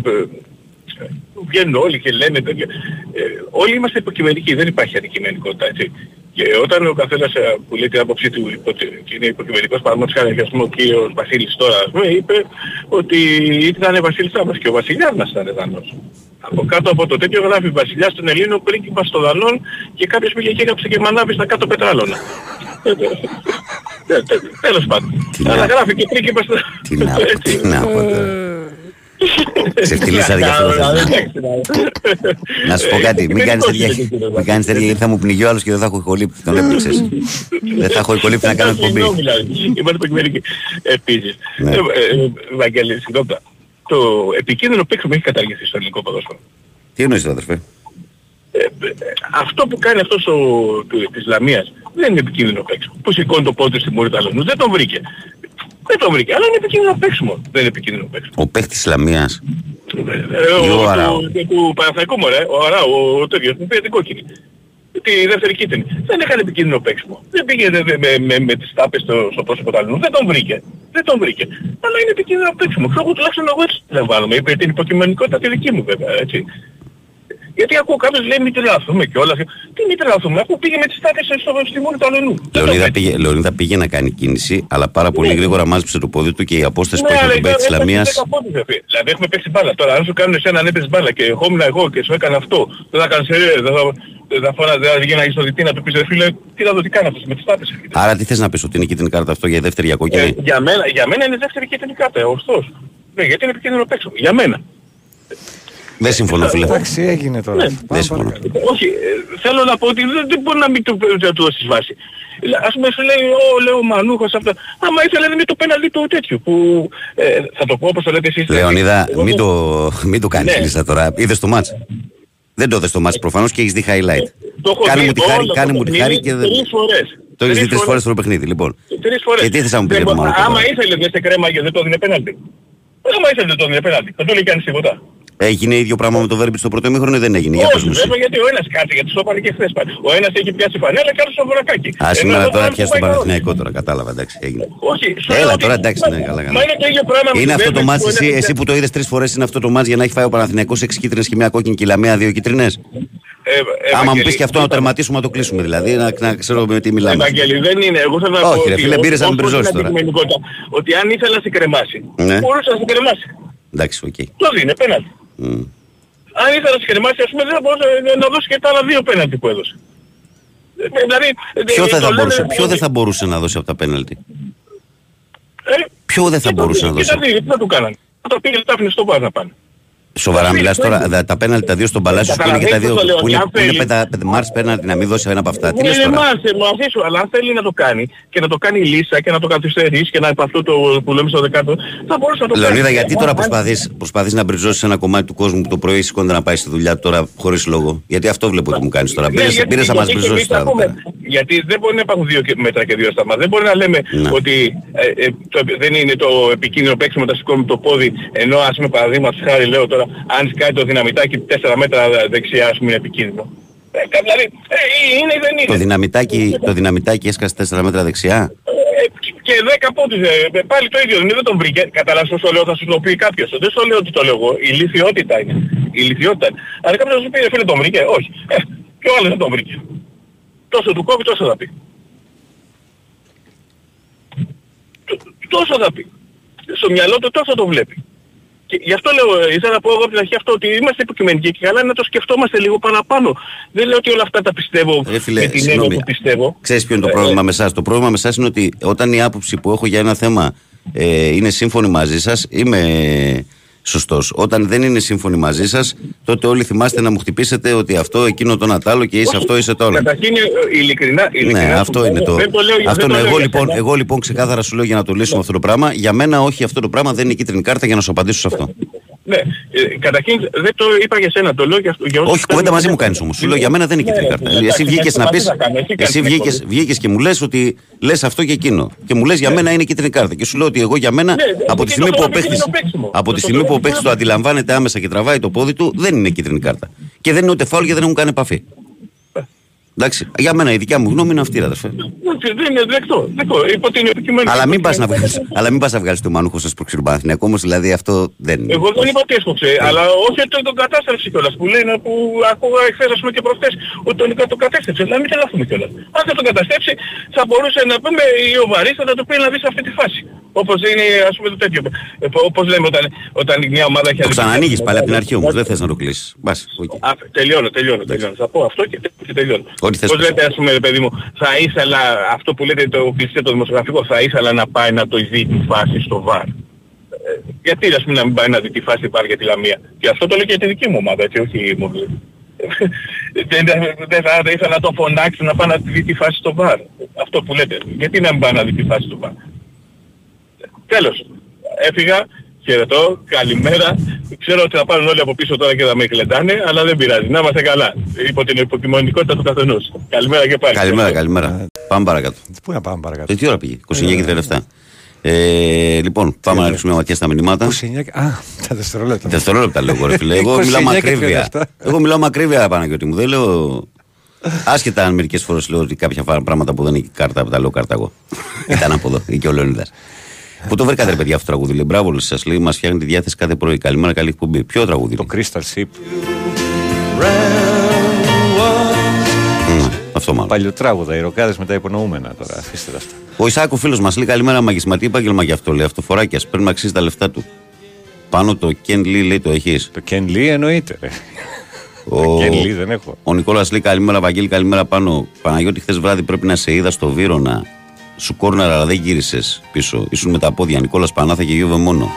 βγαίνουν όλοι και λένε τέτοια. Ε, όλοι είμαστε υποκειμενικοί, δεν υπάρχει αντικειμενικότητα, έτσι. Και όταν ο καθένας ε, που λέει την άποψή του υπο- και είναι υποκειμενικός, παραδείγματος χάρη, ας πούμε, ο κύριος Βασίλης τώρα, ας πούμε, είπε ότι ήταν Βασίλης Σάμπας και ο Βασιλιάς μας ήταν Δανός. Από κάτω από το τέτοιο γράφει Βασιλιάς των Ελλήνων, πρίγκιπας των Δανών και κάποιος πήγε και έγραψε και μανάβη στα κάτω πετράλωνα. Ε, ε, ε, Τέλος πάντων. να- Αλλά γράφει και πρίγκιπας των Τι να πω, Έτσι. τι να πω τώρα. Ξεφτυλίσατε για αυτό το θέμα. Να σου πω κάτι, μην κάνεις τέτοια, μην κάνεις τέτοια γιατί θα μου πνιγεί ο άλλος και δεν θα έχω ηχολήπτη, τον έπαιξες. Δεν θα έχω ηχολήπτη να κάνω εκπομπή. Συγγνώμη, δηλαδή. Είμαστε υποκειμενικοί. Επίσης, Ναι. ε, ε, Βαγγέλη, συγγνώμη, το επικίνδυνο παίξιμο έχει καταργηθεί στο ελληνικό ποδόσφαιρο. Τι εννοείς αδερφέ; Ε, ε, αυτό που κάνει αυτός ο, του, της Λαμίας δεν είναι επικίνδυνο παίξιμο. Που σηκώνει το πόδι του στη μούρη του Αλωνού. Δεν τον βρήκε. Δεν τον βρήκε. Αλλά είναι επικίνδυνο παίξιμο. Δεν είναι επικίνδυνο παίξιμο. Ο παίχτης Λαμίας. Ε, Ή ο ο- Αράο. του- Του Παναθαϊκού μωρέ. Ο Αράου, ο τέτοιος, που πήρε την κόκκινη. τη δεύτερη κίτρινη. Δεν έκανε επικίνδυνο παίξιμο. Δεν πήγε με, με, με, με τις τάπες στο, στο πρόσωπο του αλλού. Δεν τον βρήκε. Δεν τον βρήκε. Αλλά είναι επικίνδυνο παίξιμο. Ξέρω εγώ τουλάχιστον εγώ έτσι δεν βάλουμε. Είπε την υποκειμενικότητα τη δική μου βέβαια. Έτσι. Γιατί ακούω κάποιος λέει μη τρελαθούμε και όλα. Τι μη τρελαθούμε, αφού πήγε με τις τάκες στο, στη μούρη του αλωνού. Δεν το Λεωνίδα πέτυχε. πήγε, Λεωνίδα πήγε να κάνει κίνηση, αλλά πάρα πολύ Ναι. γρήγορα μάζεψε το πόδι του και η απόσταση που Ναι, έχει αλλά από τον παίκτη της έπαιξε Λαμίας δέκα πόντους, ρε φίλε. Δηλαδή έχουμε παίξει μπάλα. Τώρα αν σου κάνουν εσένα να έπαιζες μπάλα και ερχόμουν εγώ και σου έκανα αυτό, δεν θα κάνεις ερέ, δεν θα, δεν θα φάνα, δεν θα γίναγες στο διτή να του πεις ρε φίλε, τι θα δω τι κάνω αυτός με τις τάπες. έρχεται. Άρα τι θες να πεις ότι είναι κίτρινη κάρτα αυτό για δεύτερη για Ε, κόκκινη. για, μένα, για μένα είναι δεύτερη κίτρινη κάρτα, ωστόσο. Ναι, γιατί είναι επικίνδυνο παίξιμο. Για μένα. Δεν συμφωνώ φίλε. Εντάξει, έγινε τώρα. Ναι, Πάμε δεν συμφωνώ. παρακάτω. Όχι, ε, θέλω να πω ότι δεν, δεν μπορεί να μην του, να του δώσεις βάση. Ε, Ας πούμε σου λέει, ο λέω Μανούχος αυτό. Άμα ήθελε είναι το πέναλτι του τέτοιου που ε, θα το πω όπως το λέτε εσείς. Λεωνίδα, Εγώ μην το- το, μην το κάνεις Ναι. λίστα τώρα. Είδες το μάτς; Δεν το είδες το μάτς προφανώς και έχεις δει highlight. Το έχω Κάνε δει μου τη όλο χάρη, το κάνε μου τη παιχνίδι χάρη και δεν... Τρεις φορές. Το έχεις δει Τρεις τρεις φορές στο παιχνίδι, λοιπόν. Τρεις φορές. Και τι θες να μου πεις Δεν για το μπο- Μανούχο Άμα τώρα; ήθελε δεν σε κρέμα και δεν το δίνει πέναλτι. Άμα ήθελε δεν το δίνει πέναλτι. Δεν του λέει κανείς τίποτα. Έγινε ίδιο πράγμα με το Βέρμπι στο πρώτο ημίχρονο ή δεν έγινε. Για πες Όχι, μου εσύ; βέβαια γιατί ο ένας κάτσε, γιατί στο είπανε και χθες πάλι. Ο ένας έχει πιάσει φανέλα και άλλος στο βουρακάκι. Α, Ενώ σήμερα εδώ τώρα άλλος πιάσει τον πάει Παναθηναϊκό τώρα, κατάλαβα, εντάξει, έγινε. Όχι, σου λέω Έλα ότι- τώρα, εντάξει, Μα- ναι, καλά, καλά. Μα είναι το ίδιο πράγμα με Είναι τη αυτό το Βέρμπη μάτς που εσύ, είναι- εσύ που το είδες τρεις φορές είναι αυτό το μάτς για να έχει φάει ο Παναθηναϊκός έξι κίτρινες και μια κόκκινη και η Λαμία δύο κίτρινες; Ε, Άμα μου Ευαγγελή, πεις και αυτό να το τερματίσουμε, να το κλείσουμε δηλαδή, να, να ξέρω με τι μιλάμε. Ευαγγελή, δεν είναι. Εγώ θέλω να Όχι, πω ρε ότι φίλε, ως- πήρες να ως με προς μπριζώσεις την τώρα. αντικειμενικότητα, Ότι αν ήθελα να σε κρεμάσει, Ναι. μπορούσες να σε κρεμάσει. Εντάξει, οκ. Το δίνει πέναλτι. Μμ. Αν ήθελα να σε κρεμάσει, ας πούμε, δεν θα μπορούσε να δώσει και τα άλλα δύο πέναλτι που έδωσε. Ε, Δηλαδή, Ποιο, ε, δεν το θα λένε μπορούσε, ποιο ότι- δεν θα μπορούσε να δώσει από τα πέναλτι; Ε, Ποιο δεν θα και το- μπορούσε να και δώσει; τα δύο, γιατί δεν το κάνανε; Θα το πήγε, τα άφηνε στο βάρ να πάνε. Σοβαρά μιλάς τώρα, τα- τα πέναλτι τα δύο στον Παλάσιο που είναι και τα δύο Καταλαβαίνεις που πώς είναι, το λέω, που είναι ότι αν πεντα- πεντα- μάρς πέναλτι να μην δώσει ένα από αυτά. Τι Ναι, λες είναι τώρα; μάσε, μαζί σου, αλλά αν θέλει να το κάνει και να το κάνει λύσα και να το καθυστερήσει και να από αυτό το που λέμε στο δεκάτο, θα μπορούσε να το κάνει. Λεωνίδα, γιατί τώρα Αν- προσπαθείς, προσπαθείς να μπριζώσεις ένα κομμάτι του κόσμου που το πρωί σηκώνεται να πάει στη δουλειά του τώρα χωρίς λόγο; Γιατί αυτό βλέπω ότι μου κάνεις τώρα. Ναι, Πήρες, γιατί- πήρες να μας γιατί μπριζώσεις και εμείς τώρα. εδώ ακούμε. πέρα. Γιατί δεν μπορεί να υπάρχουν δύο και- μέτρα και δύο στάμα. Δεν μπορεί να λέμε Ναι. ότι ε, ε, το, δεν είναι το επικίνδυνο παίξιμο να σηκώνουμε το πόδι ενώ ας πούμε παραδείγματος χάρη λέω τώρα αν σκάει το δυναμητάκι 4 μέτρα δεξιά ας πούμε είναι επικίνδυνο. Ε, κα- δηλαδή ε, είναι ή δεν είναι. Το δυναμητάκι, το δυναμητάκι έσκασε 4 μέτρα δεξιά. Ε, και 10 πόντους, ε, ε, πάλι το ίδιο, δεν τον βρήκε. Καταλάβεις όσο λέω, θα σου το πει κάποιος. Δεν σου λέω ότι το λέω εγώ. Η λυθιότητα είναι. Η λυθιότητα είναι. Αλλά κάποιος θα σου πει, «Ε, φίλε, τον βρήκε. Όχι. Ε, και ο άλλος δεν τον βρήκε. Τόσο του κόβει, τόσο θα πει. Τ- Τόσο θα πει. Στο μυαλό του τόσο το βλέπει. Και γι' αυτό λέω, ε, ήθελα να πω εγώ από την αρχή αυτό ότι είμαστε υποκειμενικοί και καλά είναι να το σκεφτόμαστε λίγο παραπάνω. Δεν λέω ότι όλα αυτά τα πιστεύω Ρε φίλε, με την έννοια συγγνώμη. που πιστεύω. Ξέρεις ποιο είναι το Ε, πρόβλημα με εσάς; Το πρόβλημα με εσάς είναι ότι όταν η άποψη που έχω για ένα θέμα ε, είναι σύμφωνη μαζί σας, είμαι σωστός. Όταν δεν είναι σύμφωνη μαζί σας, τότε όλοι θυμάστε να μου χτυπήσετε ότι αυτό, εκείνο, το άλλο και είσαι Όχι. αυτό, είσαι το άλλο. Καταρχήν, ε, ειλικρινά, ειλικρινά Ναι, σου αυτό πω, είναι το. Δεν το λέω, αυτό δεν το είναι. λέω Εγώ, για λοιπόν, σένα. εγώ λοιπόν ξεκάθαρα σου λέω για να το λύσουμε αυτό το πράγμα. Για μένα, όχι αυτό το πράγμα δεν είναι κίτρινη κάρτα για να σου απαντήσω σε αυτό. Ναι, ε, καταρχήν δεν το είπα για σένα, το λέω για, για όσους Όχι, κουβέντα θέλουν μαζί να- μου κάνεις όμως. Σου λέω για μένα δεν είναι Ναι, κίτρινη ναι, κάρτα. εντάξει, Εσύ βγήκες εντάξει, να μαζί πεις. θα κάνω, εσύ κάνεις Εσύ την βγήκες, εκπομπή. βγήκες και μου λες ότι λες αυτό και εκείνο. Και μου λες για μένα είναι κίτρινη κάρτα. Και σου λέω ότι εγώ για μένα Ναι, από τη και στιγμή το που ο λέω παίχτη επικίνδυνο παίξιμο. από τη Το στιγμή λέω που ο παίχτης το επικίνδυνο. αντιλαμβάνεται άμεσα και τραβάει το πόδι του δεν είναι κίτρινη κάρτα. Και δεν είναι ούτε φάουλ γιατί δεν έχουν κάνει επαφή. Εντάξει, για μένα η δικιά μου γνώμη είναι αυτή, ρε αδερφέ. Όχι, Δεν είναι δεκτό. δεκτό. Υπό την επικείμενη. Αλλά μην πας να βγάλει αλλά μην πας να βγάλεις το μανούχο σας προξήρου Παναθηναϊκό όμως, δηλαδή αυτό δεν. Εγώ δεν είπα ότι έσποξε, αλλά όχι ότι τον κατάστρεψε κιόλας που λέει να- που ακούγα εχθές ας πούμε και προχθές ότι τον, τον κατέστρεψε. Να μην τρελαθούμε κιόλας. Αν δεν τον καταστρέψει θα μπορούσε να πούμε ή ο Βαρύς θα το πει να δει σε αυτή τη φάση. Όπως είναι ας πούμε το τέτοιο. Ε, όπως λέμε όταν, όταν μια ομάδα έχει Το αδικήσει- ξανανοίγεις πάλι από την αρχή όμως, δεν θες να το κλείσεις. Μπας, οκ. Α, τελειώνω, τελειώνω, τελειώνω. Θα πω αυτό και, και τελειώνω. Ό,τι θες Πώς πες. λέτε, ας πούμε, ρε παιδί μου, θα ήθελα, αυτό που λέτε το κλειστέ το δημοσιογραφικό, θα ήθελα να πάει να το δει τη φάση στο ΒΑΡ. Ε, γιατί, ας πούμε, να μην πάει να δει τη φάση ΒΑΡ για τη Λαμία. Και αυτό το λέω και για τη δική μου ομάδα, έτσι, όχι η μου. Δεν δεν θα δεν ήθελα να το φωνάξει να πάει να δει τη φάση στο ΒΑΡ. Αυτό που λέτε. Γιατί να μην πάει να δει τη φάση στο ΒΑΡ. Τέλος. Έφυγα, χαιρετώ, καλημέρα. Ξέρω ότι θα πάρουν όλοι από πίσω τώρα και θα με κλετάνε, αλλά δεν πειράζει. Να είμαστε καλά. Υπό την υποκειμονικότητα του καθενός. Καλημέρα και πάλι. Καλημέρα, καλημέρα. Πάμε παρακάτω. Πού να πάμε παρακάτω; Ε, τι ώρα πήγε, 29 και 37. Ε, λοιπόν, πάμε να ρίξουμε μια ματιά στα μηνύματα. 29 και- Α, τα δευτερόλεπτα. Δευτερόλεπτα λέω εγώ, ρε φίλε. Εγώ 29 μιλάω με και ακρίβεια. 37. Εγώ μιλάω με ακρίβεια, Παναγιώτη μου. Δεν λέω. Άσχετα αν μερικές φορές λέω ότι κάποια φα- πράγματα που δεν έχει κάρτα, τα λέω κάρτα εγώ. Ήταν από εδώ, ή και ο Λεωνίδας. Πού το βρήκατε, παιδιά, αυτό το τραγούδι; Λέει, μπράβο σας, λέει, μας φτιάχνει τη διάθεση κάθε πρωί. Καλημέρα, καλή εκπομπή. Ποιο τραγούδι. Το λέει; Crystal Ship. Μμ, αυτό μάλλον. Παλιοτράγουδα, οι ροκάδες με τα υπονοούμενα τώρα. Αφήστε τα αυτά. Ο Ισάκου φίλος μας λέει καλημέρα, μαγισμα. Τι επάγγελμα γι' αυτό λέει. Αυτοφοράκια. Πρέπει να αξίζει τα λεφτά του. Πάνω το Ken Lee λέει το έχεις; Το Ken Lee εννοείται. ρε. Ο, Ken Lee δεν έχω. ο Νικόλας λέει καλημέρα, Βαγγέλη, καλημέρα πάνω. Παναγιώτη, χθες βράδυ πρέπει να σε είδα στο Βύρονα. Σου κόρναρα, αλλά δεν γύρισες πίσω. Ήσουν με τα πόδια. Νικόλας Πανάθα και Γιούβε μόνο.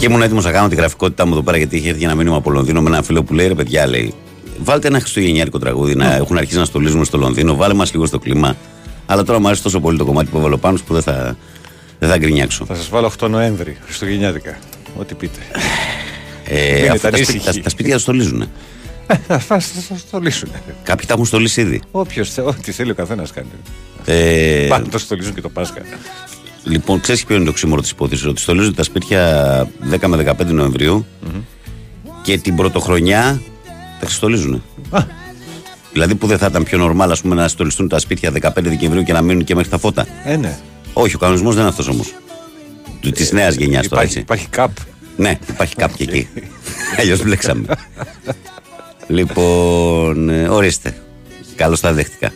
Και ήμουν έτοιμος να κάνω τη γραφικότητά μου εδώ πέρα γιατί είχε έρθει ένα μήνυμα από Λονδίνο με ένα φίλο που λέει ρε παιδιά, λέει, βάλτε ένα χριστουγεννιάρικο τραγούδι να έχουν αρχίσει να στολίζουμε στο Λονδίνο, βάλε μας λίγο στο κλίμα. Αλλά τώρα μου άρεσε τόσο πολύ το κομμάτι που έβαλε πάνω που δεν θα, δεν θα γκρινιάξω. Θα σας βάλω 8 Νοέμβρη, Χριστουγεννιάτικα. Ό,τι πείτε. Ε, Μείνετε αφού τα, ανήσυχοι. σπίτια, τα, τα σπίτια τα στολίζουν. Θα σα στολίσουν. Κάποιοι τα έχουν στολίσει ήδη. Όποιος ό,τι θέλει ο καθένας κάνει. Ε, Πάνε το στολίζουν και το Πάσχα. Λοιπόν, ξέρεις ποιο είναι το ξύμορο της υπόθεσης. Ότι στολίζουν τα σπίτια 10 με 15 νοεμβριου και την πρωτοχρονιά τα ξεστολίζουν. Α. Δηλαδή που δεν θα ήταν πιο νορμάλ ας πούμε, να στολιστούν τα σπίτια 15 Δεκεμβρίου και να μείνουν και μέχρι τα φώτα. Ε, ναι. Όχι, ο κανονισμός δεν είναι αυτός όμως. Της νέας γενιάς τώρα Υπάρχει, έτσι. υπάρχει καπ. Ναι, υπάρχει κάποια εκεί. Αλλιώς μπλέξαμε. λοιπόν, ε, ορίστε. Καλώς τα δέχτηκα.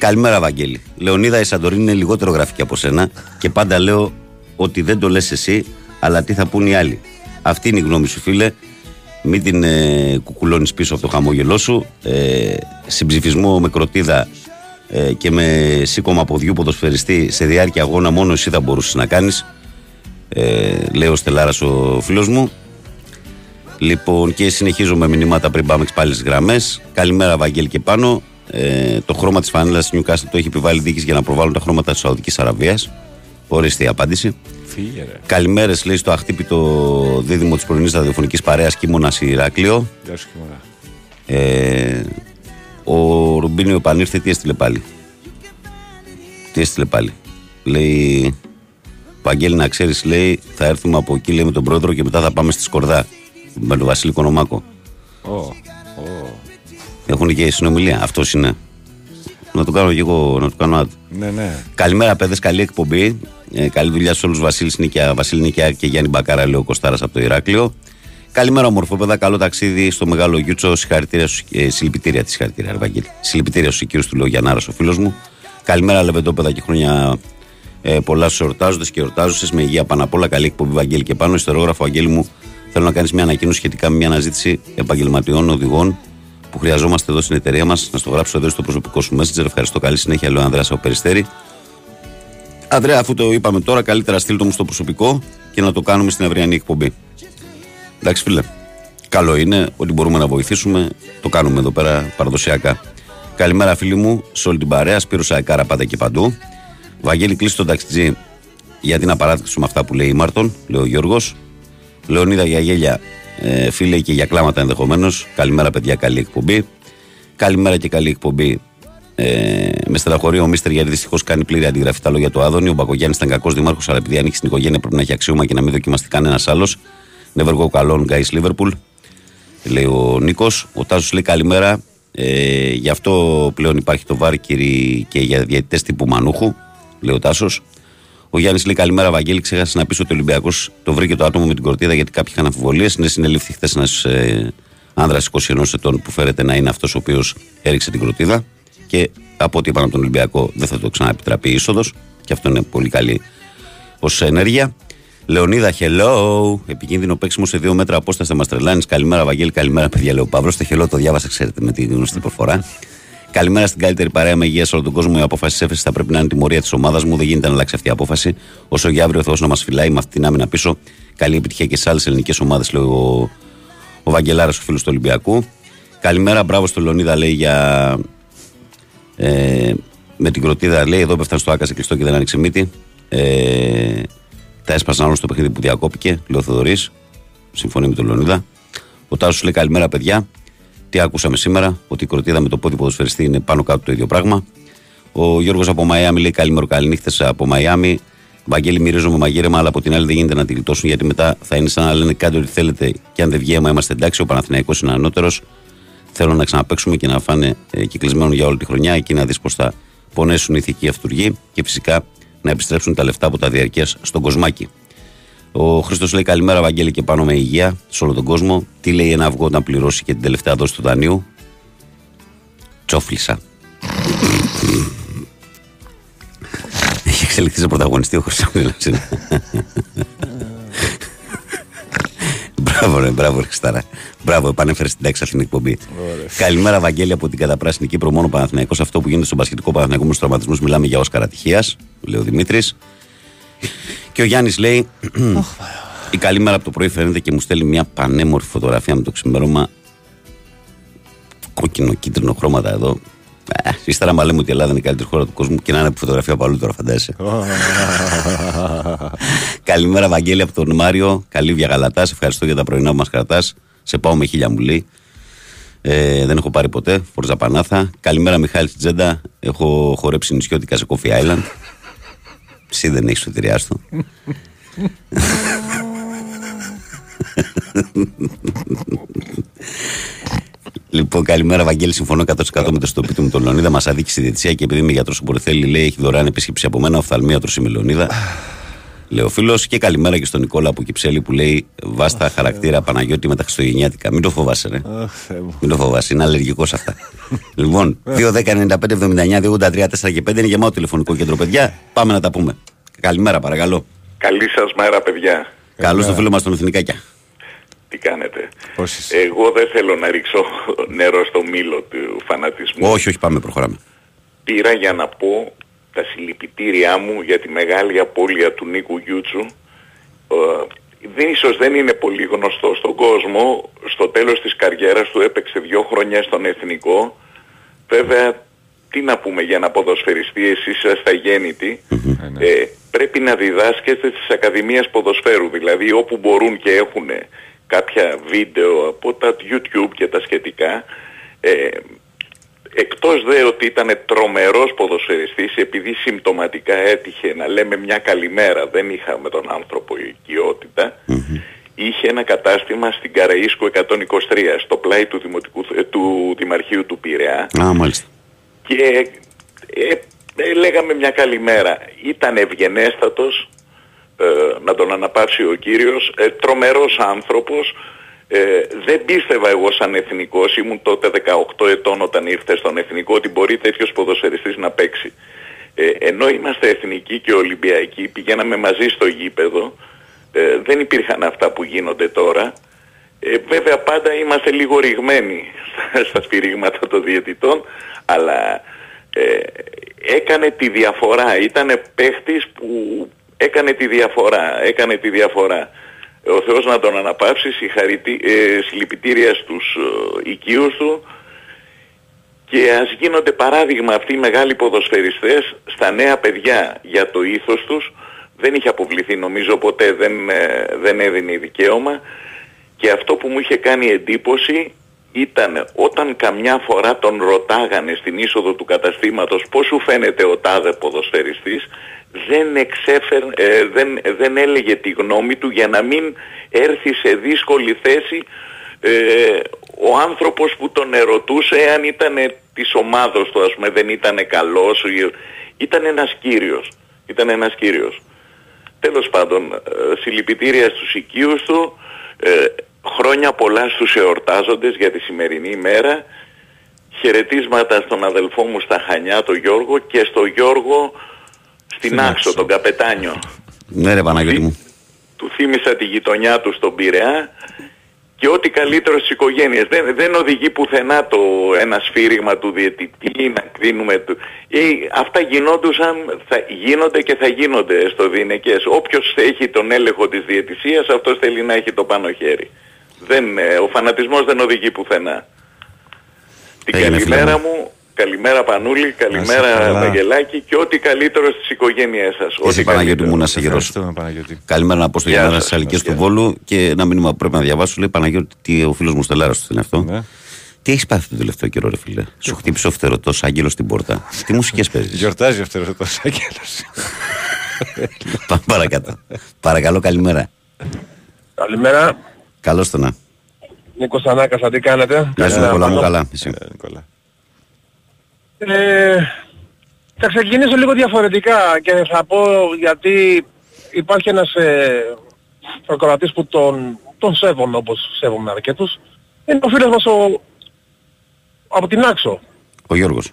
Καλημέρα, Βαγγέλη. Λεωνίδα, η Σαντορίνη είναι λιγότερο γραφική από σένα και πάντα λέω ότι δεν το λες εσύ, αλλά τι θα πούν οι άλλοι. Αυτή είναι η γνώμη σου, φίλε. Μην την ε, κουκουλώνεις πίσω από το χαμόγελό σου. Ε, συμψηφισμό με κροτίδα ε, και με σήκωμα ποδιού ποδοσφαιριστή σε διάρκεια αγώνα μόνο εσύ θα μπορούσες να κάνεις. Ε, λέει ο Στελάρα ο φίλος μου. Λοιπόν, και συνεχίζω με μηνύματα πριν πάμε πάλι στις γραμμές. Καλημέρα, Βαγγέλη και πάνω. Ε, το χρώμα της φανέλας της Newcastle το έχει επιβάλει δίκη για να προβάλλουν τα χρώματα της Σαουδικής Αραβίας. Ορίστε η απάντηση. Φύγε, ρε. Καλημέρες, λέει στο αχτύπητο δίδυμο της πρωινής ραδιοφωνικής παρέας Κίμωνα Ηράκλειο. Γεια σου, Κιμωρά. Ε, ο Ρουμπίνιο επανήρθε, τι έστειλε πάλι; Τι έστειλε πάλι; Λέει, Βαγγέλη να ξέρεις, λέει, θα έρθουμε από εκεί λέει, με τον πρόεδρο και μετά θα πάμε στη Σκορδά. Με τον Βασίλη Κονομάκο. Ω, ω. Έχουν και συνομιλία. Αυτός είναι. Να το κάνω και εγώ, να το κάνω άδειο. Ναι, ναι. Καλημέρα, παιδες. Καλή εκπομπή. Ε, καλή δουλειά σε όλους. Βασίλης Νικιά, Βασίλη Νικιά και Γιάννη Μπακάρα, λέει ο Κοστάρα από το Ηράκλειο. Καλημέρα, ομορφόπεδα. Καλό ταξίδι στο μεγάλο Γιούτσο. Συγχαρητήρια σου. Ε, συλληπιτήρια της συγχαρητήρια, Αρβαγγέλη. Συλληπιτήρια στους κύριους του λέω Γιαννάρας, ο φίλος μου. Καλημέρα, λεβεντόπεδα και χρόνια ε, πολλά στου εορτάζοντες και εορτάζουσες. Με υγεία πάνω απ' όλα. Καλή εκπομπή, Βαγγέλη και πάνω. Ιστερόγραφο, Αγγέλη μου, θέλω να κάνεις μια ανακοίνωση σχετικά με μια αναζήτηση επαγγελματιών οδηγών που χρειαζόμαστε εδώ στην εταιρεία μας. Να στο γράψω εδώ στο προσωπικό σου messenger. Ευχαριστώ. Καλή συνέχεια, λέω Ανδρέας από Περιστέρη. Ανδρέα, αφού το είπαμε τώρα, καλύτερα στείλ το μου στο προσωπικό και να το κάνουμε στην αυριανή εκπομπή. Εντάξει, φίλε. Καλό είναι ότι μπορούμε να βοηθήσουμε. Το κάνουμε εδώ πέρα παραδοσιακά. Καλημέρα, φίλοι μου, σε όλη την παρέα. Σπύρος Σαϊκάρα πάντα και παντού. Βαγγέλη, κλείσει τον ταξιτζή γιατί να παράδειξουμε αυτά που λέει η Μάρτον, λέει ο Γιώργος. Λεωνίδα για γέλια, ε, φίλε και για κλάματα ενδεχομένως. Καλημέρα, παιδιά, καλή εκπομπή. Καλημέρα και καλή εκπομπή. Ε, με στεναχωρεί ο Μίστερ γιατί δυστυχώς κάνει πλήρη αντιγραφή τα λόγια του Άδωνη. Ο Μπακογιάννης ήταν κακός δήμαρχος, αλλά επειδή ανήκει στην οικογένεια πρέπει να έχει αξίωμα και να μην δοκιμαστεί κανένας άλλος. Never go καλόν, guys Liverpool. Λέει ο Νίκος. Ο Τάσος λέει καλημέρα. Ε, γι' αυτό πλέον υπάρχει το Βάρκυρι και για διαιτητές τύπου Μανούχου. Λέει ο Τάσος. Ο Γιάννης λέει καλημέρα, Βαγγέλη. Ξέχασες να πεις ότι ο Ολυμπιακός το βρήκε το άτομο με την κορτίδα γιατί κάποιοι είχαν αμφιβολίες. Είναι συνελήφθη χθες ένας ε, άνδρας 21 ετών που φέρεται να είναι αυτός ο οποίος έριξε την κροτίδα. Και από ό,τι είπαν από τον Ολυμπιακό, δεν θα το ξαναεπιτραπεί η είσοδος. Και αυτό είναι πολύ καλή ως ενέργεια. Λεωνίδα, hello. Επικίνδυνο παίξιμο σε δύο μέτρα απόσταση μας τρελάνεις. Καλημέρα, Βαγγέλη. Καλημέρα, παιδιά. Λέω Παύλος. Το hello το διάβασα, ξέρετε, με τη γνωστή προφορά. Καλημέρα στην καλύτερη παρέα με υγεία σε όλο τον κόσμο. Η απόφαση έφεσης θα πρέπει να είναι τιμωρία της ομάδας μου. Δεν γίνεται να αλλάξει αυτή η απόφαση. Όσο για αύριο ο Θεός να μας φυλάει με αυτή την άμυνα πίσω. Καλή επιτυχία και σε άλλες ελληνικές ομάδες, λέει ο, ο Βαγγελάρας, ο φίλος του Ολυμπιακού. Καλημέρα, μπράβο στο Λεωνίδα, λέει για. Ε, με την κροτίδα, λέει εδώ πέφτανε στο άκασε κλειστό και δεν άνοιξε μύτη. Ε, τα έσπασαν όλο στο παιχνίδι που διακόπηκε, λέει ο Θοδωρής. Συμφωνεί με τον Λεωνίδα. Ο Τάσος λέει καλημέρα, παιδιά. Τι άκουσαμε σήμερα, ότι η κροτίδα με το πόδι ποδοσφαιριστή είναι πάνω κάτω το ίδιο πράγμα. Ο Γιώργος από Μαϊάμι λέει καλημέρα, καληνύχτε από Μαϊάμι. Βαγγέλη, μυρίζομαι μαγείρεμα, αλλά από την άλλη δεν γίνεται να τη γλιτώσουν γιατί μετά θα είναι σαν να λένε κάτι ό,τι θέλετε και αν δεν βγει αίμα είμαστε εντάξει. Ο Παναθηναϊκός είναι ανώτερος. Θέλω να ξαναπέξουμε και να φάνε ε, κυκλισμένο για όλη τη χρονιά. Εκεί να δεις πώς θα πονέσουν οι ηθικοί αυτούργοι και φυσικά να επιστρέψουν τα λεφτά από τα διαρκείας στον κοσμάκι. Ο Χρήστο λέει καλημέρα, Βαγγέλη, και πάνω με υγεία σε όλο τον κόσμο. Τι λέει ένα αυγό όταν πληρώσει και την τελευταία δόση του δανείου; Τσόφλισα. Έχει εξελιχθεί σε πρωταγωνιστή ο Χρυσόγελο. Μπράβο, ρε, μπράβο, Χριστάρα. Μπράβο, επανέφερες στην τάξη αυτήν την εκπομπή. Καλημέρα, Βαγγέλη, από την καταπράσινη Κύπρο. Μόνο Παναθυναϊκό. Αυτό που γίνεται στον πασχετικό Παναθυναϊκό με του τραυματισμούς μιλάμε για Όσκαρα τυχαία, λέει ο Δημήτρης. Και ο Γιάννης λέει: Η καλή μέρα από το πρωί φαίνεται και μου στέλνει μια πανέμορφη φωτογραφία με το ξημέρωμα. Κόκκινο, κίτρινο χρώματα εδώ. Ε, ύστερα, μα λέμε ότι η Ελλάδα είναι η καλύτερη χώρα του κόσμου και να είναι από φωτογραφία από αλλού τώρα, φαντάζεσαι. Καλημέρα, Βαγγέλη, από τον Μάριο. Καλή βιαγαλατά. Ευχαριστώ για τα πρωινά που μας κρατάς. Σε πάω με χίλια μου λέει. Ε, δεν έχω πάρει ποτέ. Φορζα Πανάθα. Καλημέρα, Μιχάλη Τζέντα. Έχω χορέψει νησιώτικα σε Coffee Island. Εσύ δεν έχεις σωτηριά του. Λοιπόν, καλημέρα, Βαγγέλη. Συμφωνώ 100% με το στοπίτι μου τον Λεωνίδα. Μας αδίκησε η διετησία και επειδή είμαι γιατρός που θέλει, λέει, έχει δωρεάν επίσκεψη από μένα. Οφθαλμίατρο είμαι Λεωνίδα. Λέει ο φίλος. Και καλημέρα και στον Νικόλα από Κυψέλη που λέει Βάστα χαρακτήρα Παναγιώτη με τα Χριστουγεννιάτικα. Μην το φοβάσαι, ρε. Μην το φοβάσαι, είναι αλλεργικός σε αυτά. λοιπόν, 2, 10, 95, 79, 83, 4 και 5 είναι γεμάτο τηλεφωνικό κέντρο, παιδιά. Πάμε να τα πούμε. Καλημέρα, παρακαλώ. Καλή σας μέρα παιδιά. Καλώς το φίλο μας τον Εθνικάκια. Τι κάνετε; Πώς είσαι; Εγώ δεν θέλω να ρίξω νερό στο μήλο του φανατισμού. Όχι, όχι, πάμε, προχωράμε. Πήρα για να πω τα συλληπιτήριά μου για τη μεγάλη απώλεια του Νίκου Γιούτσου. Ε, δεν, ίσως δεν είναι πολύ γνωστό στον κόσμο. Στο τέλος της καριέρας του έπαιξε δύο χρόνια στον Εθνικό. Βέβαια, τι να πούμε για ένα ποδοσφαιριστή, εσείς είσαστε αγέννητοι. Ε, πρέπει να διδάσκεστε στις Ακαδημίες Ποδοσφαίρου. Δηλαδή όπου μπορούν και έχουν κάποια βίντεο από τα YouTube και τα σχετικά. Ε, εκτός δε ότι ήταν τρομερός ποδοσφαιριστής επειδή συμπτωματικά έτυχε να λέμε μια καλημέρα δεν είχαμε τον άνθρωπο οικειότητα είχε ένα κατάστημα στην Καραΐσκο 123 στο πλάι του, Δημοτικού, ε, του Δημαρχείου του Πειραιά Α, μάλιστα. και ε, ε, λέγαμε μια καλημέρα. Ήταν ευγενέστατος, ε, να τον αναπαύσει ο κύριος, ε, τρομερός άνθρωπος. Ε, δεν πίστευα εγώ σαν εθνικός, ήμουν τότε 18 ετών όταν ήρθε στον εθνικό, ότι μπορεί τέτοιος ποδοσφαιριστής να παίξει. Ε, ενώ είμαστε εθνικοί και ολυμπιακοί, πηγαίναμε μαζί στο γήπεδο, ε, δεν υπήρχαν αυτά που γίνονται τώρα. Ε, βέβαια πάντα είμαστε λίγο ρηγμένοι στα, στα σφυρίγματα των διαιτητών, αλλά ε, έκανε τη διαφορά. Ήταν παίχτης που έκανε τη διαφορά. Έκανε τη διαφορά. Ο Θεός να τον αναπαύσει, συγχαρητή, ε, συλληπιτήρια στους ε, οικείους του και ας γίνονται παράδειγμα αυτοί οι μεγάλοι ποδοσφαιριστές στα νέα παιδιά για το ήθος τους. Δεν είχε αποβληθεί νομίζω ποτέ, δεν, ε, δεν έδινε δικαίωμα και αυτό που μου είχε κάνει εντύπωση ήταν όταν καμιά φορά τον ρωτάγανε στην είσοδο του καταστήματος πώς σου φαίνεται ο τάδε ποδοσφαιριστής δεν, εξέφερ, ε, δεν, δεν έλεγε τη γνώμη του για να μην έρθει σε δύσκολη θέση ε, ο άνθρωπος που τον ερωτούσε αν ήταν της ομάδος του ας πούμε δεν ήταν καλός ή- ήταν ένας κύριος ήταν ένας κύριος. Τέλος πάντων, ε, συλληπιτήρια στους οικείους του, ε, χρόνια πολλά στους εορτάζοντες για τη σημερινή ημέρα, χαιρετίσματα στον αδελφό μου στα Χανιά, τον Γιώργο, και στο Γιώργο στην Άξο, τον καπετάνιο. Ναι, ρε Παναγιώτη μου. Του θύμισα τη γειτονιά του στον Πειραιά και ό,τι καλύτερος στις οικογένειες. Δεν, δεν οδηγεί πουθενά το ένα σφύριγμα του διαιτητή να κρίνουμε του. Ε, αυτά γινόντουσαν, θα, γίνονται και θα γίνονται στο διενεκές. Όποιος έχει τον έλεγχο της διαιτησίας αυτός θέλει να έχει το πάνω χέρι. Δεν, ε, ο φανατισμός δεν οδηγεί πουθενά. Την Έγινε, φίλε καλημέρα μου. Μου, καλημέρα Πανούλη, Να είσαι καλημέρα καλά. Βαγγελάκη και ό,τι καλύτερο στις οικογένειές σας. Και εσύ Ό,τι Παναγιώτη καλύτερο. μου να σε γερός. Ευχαριστούμε Παναγιώτη. Καλημέρα να πω στο Γεια Γιάννη σας, στις Αλικές του γεια. Βόλου και ένα μήνυμα που πρέπει να διαβάσω. Λέει Παναγιώτη, τι ο φίλος μου Στελάρας του είναι αυτό. Ναι. Τι έχεις πάθει τον τελευταίο καιρό, ρε φίλε; Σου χτύπησε ο φτερωτός άγγελος στην πόρτα. Τι μουσικές παίζεις; Γιορτάζει αυτό το Άγγελος. Πάμε παρακάτω. Παρακαλώ, καλημέρα. Καλημέρα. Καλώς το να. Νίκος Ανάκας, τι κάνετε; Γεια σου, Καλημέρα, Νικόλα μου, Πάνο. καλά. Εσύ. Ε, Νικόλα. Ε, θα ξεκινήσω λίγο διαφορετικά και θα πω γιατί υπάρχει ένας ε, προκροατής που τον, τον σέβομαι όπως σέβομαι αρκετούς. Είναι ο φίλος μας ο, από την Άξο. Ο Γιώργος.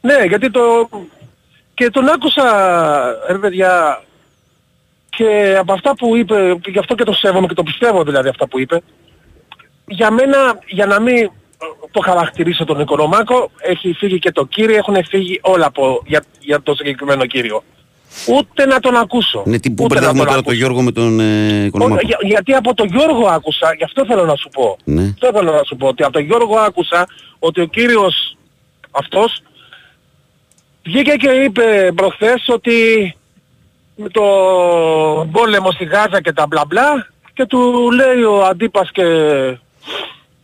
Ναι, γιατί το... Και τον άκουσα, ρε παιδιά, και από αυτά που είπε, και γι' αυτό και το σέβομαι και το πιστεύω δηλαδή αυτά που είπε, για μένα, για να μην ε, το χαρακτηρίσω τον Οικονομάκο, έχει φύγει και το κύριο, έχουν φύγει όλα από, για, για το συγκεκριμένο κύριο. Ούτε να τον ακούσω. Ναι, τι που Ούτε να μπερδεύουμε τώρα ακούσω. τον Γιώργο με τον ε, Οικονομάκο; Όχι, για- γιατί από τον Γιώργο άκουσα, γι' αυτό θέλω να σου πω. Ναι. Αυτό θέλω να σου πω, ότι από τον Γιώργο άκουσα ότι ο κύριος αυτός βγήκε και είπε προχθές ότι με το πόλεμο στη Γάζα και τα μπλα μπλα και του λέει ο Αντίπας και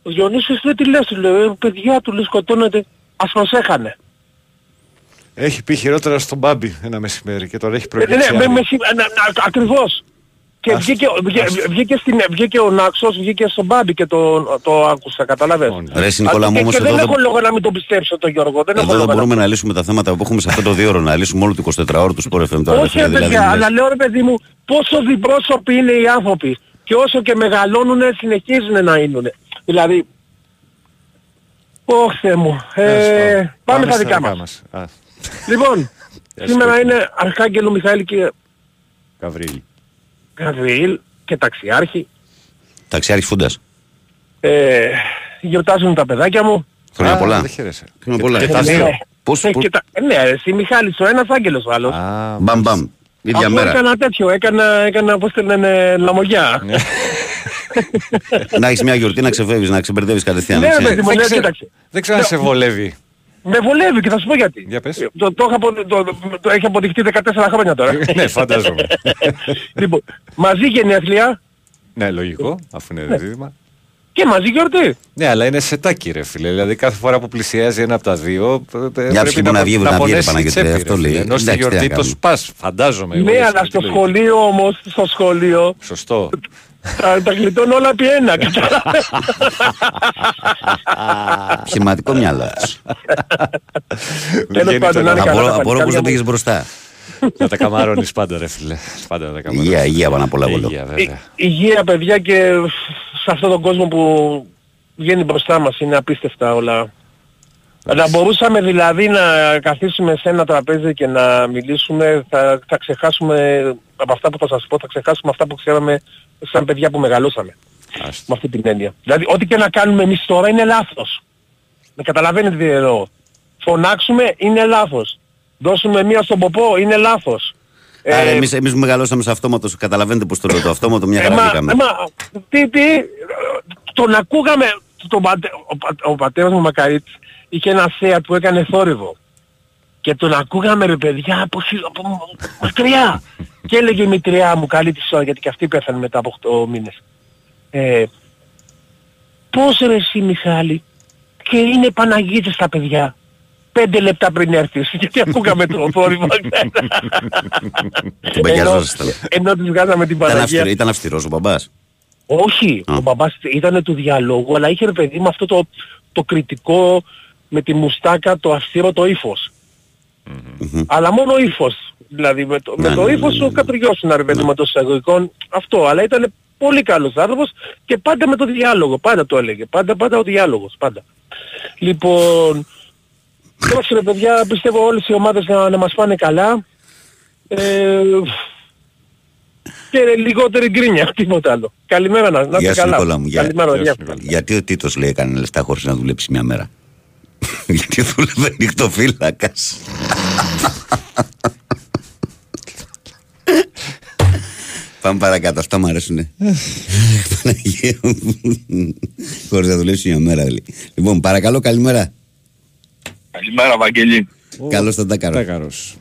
ο Διονύσης λέει τι λες, του λέει, «Ε, παιδιά του λέει σκοτώνεται, ας προσέχανε. Έχει πει χειρότερα στον Μπάμπι ένα μεσημέρι και τώρα έχει Ε, προηγήσει. ναι, με, άλλη. με, συ- να- να- ακριβώς. Και Άστο, βγήκε, βγε- άστο. βγήκε, στην, βγήκε ο Νάξος, βγήκε στον Μπάμπι και το, το άκουσα, καταλαβες. Λοιπόν, Ρε εσύ, Νικόλα μου, και, όμως και εδώ δεν δεν- έχω λόγο να μην τον πιστέψω τον Γιώργο. Δεν έχω Εδώ λόγο δεν να- μπορούμε να λύσουμε τα θέματα που έχουμε σε αυτό το δύο ώρο. Να λύσουμε όλο το 24ωρο τους Sport FM τώρα. ρε Όχι φίλε, ρε δηλαδή, παιδιά, μιλάς. αλλά λέω ρε παιδί μου πόσο διπρόσωποι είναι οι άνθρωποι. Και όσο και μεγαλώνουν συνεχίζουν να είναι. Δηλαδή, Ωχ Θεέ μου. Ε, Άστο. πάμε στα στα δικά μας. μας. Α, Λοιπόν, Γεια σήμερα σου. είναι Αρχάγγελο Μιχαήλ και Γαβρίλη. Γαβριήλ και Ταξιάρχη. Ταξιάρχης Φούντας. Ε, γιορτάζουν τα παιδάκια μου. Χρόνια Α, πολλά. Δεν χαίρεσαι. Χρόνια πολλά. Και τα Ε, δύο. ναι. Πώς, Ε, πώς- και τα- ε, Ναι, εσύ Μιχάλης ο ένας, Άγγελος ο άλλος. Α, Μπαμ μπαμ. Ίδια Αφού μέρα. έκανα τέτοιο, έκανα, έκανα πώς το λένε, λαμογιά. Ναι. να έχεις μια γιορτή να ξεφεύγει, να ξεμπερδεύεις κατευθείαν. Ναι, έτσι. ρε παιδί μου, δεν λέω, ξέρω- κοίταξε. Δεν ξέρω αν σε βολεύει. Με βολεύει και θα σου πω γιατί. Για πες. Ε, Το, το, έχω απο- το, το, το έχει αποδειχτεί 14 χρόνια τώρα. ναι, φαντάζομαι. λοιπόν, μαζί γενέθλια ναι, λογικό, αφού είναι δίδυμα. και μαζί γιορτή. Ναι, αλλά είναι σετάκι ρε φίλε. Δηλαδή κάθε φορά που πλησιάζει ένα από τα δύο ε, ε, πρέπει ψυχή που να βγει, να βγει, ρε πονέσει η Παναγιώτη, τσέπη, αυτό ρε φίλε. λέει. Ενώ στη Εντάξει, τι να γιορτή το κάνουμε. σπάς, φαντάζομαι. εγώ, ναι, έτσι, αλλά με στο τη λογική. σχολείο όμως, στο σχολείο, Σωστό. Τα, τα γλιτώνω όλα επί ένα. καταλαβαίνεις. Επιχειρηματικό μυαλό. Τέλος Βγαίνει πάντων, το να είναι να- καλά Απορώ τα απορώ πως παλικάρια δεν μου. πήγες μπροστά. Να τα καμαρώνεις πάντα ρε φίλε. Πάντα να τα καμαρώνεις. Υγεία, υγεία πάνω απ' όλα, Υγεία, Βόλο. βέβαια. Η- Υγεία παιδιά και σε αυτόν τον κόσμο που βγαίνει μπροστά μας είναι απίστευτα όλα. Να μπορούσαμε δηλαδή να καθίσουμε σε ένα τραπέζι και να μιλήσουμε, θα, θα ξεχάσουμε από αυτά που θα σας πω, θα ξεχάσουμε αυτά που ξέραμε σαν παιδιά που μεγαλώσαμε. Άστο. Με αυτή την έννοια. Δηλαδή ό,τι και να κάνουμε εμείς τώρα είναι λάθος. Με καταλαβαίνετε τι εννοώ. Φωνάξουμε είναι λάθος. Δώσουμε μία στον ποπό είναι λάθος. Άρα Ε, εμείς, εμείς που μεγαλώσαμε σε αυτόματο, καταλαβαίνετε πώς το λέω το αυτόματο, μια ε, χαρά μα, βγήκαμε. ε, μα, τι, τι, ε, τον ακούγαμε, τον πατε, ο, πα- ο πατέρας μου Μακαρίτης είχε ένα σέα που έκανε θόρυβο. Και τον ακούγαμε ρε παιδιά από, χι- από μακριά. και έλεγε η μητριά μου, καλή της ώρα, γιατί και αυτή πέθανε μετά από 8 μήνες. Ε, πώς ρε εσύ Μιχάλη, και είναι Παναγίτες τα παιδιά. Πέντε λεπτά πριν έρθεις, γιατί ακούγαμε το θόρυβο. Την παγιαζόσασταν. ενώ τους βγάζαμε την Ήταν, Παναγία. αυστηρό, ήταν αυστηρός ο μπαμπάς. Όχι, Α. ο μπαμπάς ήταν του διαλόγου, αλλά είχε ρε παιδί με αυτό το, το κριτικό, με τη μουστάκα, το αυστηρό το ύφος. Αλλά μόνο ύφος. Δηλαδή με το, Ναι, με το ναι, ύφος ναι, ναι, σου κατουργιώσουν ρε παιδί με το εισαγωγικών αυτό. Αλλά ήταν πολύ καλός άνθρωπος και πάντα με το διάλογο. Πάντα το έλεγε. Πάντα πάντα ο διάλογος. Πάντα. Λοιπόν, εντάξει ρε παιδιά, πιστεύω όλες οι ομάδες να, να μας πάνε καλά. Ε, και λιγότερη γκρίνια, τίποτα άλλο. Καλημέρα να, να Γεια είστε σου καλά. Νικόλα μου. Για- Καλημέρα, Γεια γεια σου, Νικόλα. Γιατί ο Τίτος λέει έκανε λεφτά χωρίς να δουλέψει μια μέρα; Γιατί δούλευε νυχτοφύλακας. Πάμε παρακάτω, αυτά μου αρέσουνε. Παναγία μου. Χωρίς να δουλέψει μια μέρα. λέει. Λοιπόν, παρακαλώ, καλημέρα. Καλημέρα Βαγγέλη. Καλώς τον Τάκαρος. Τάκαρος.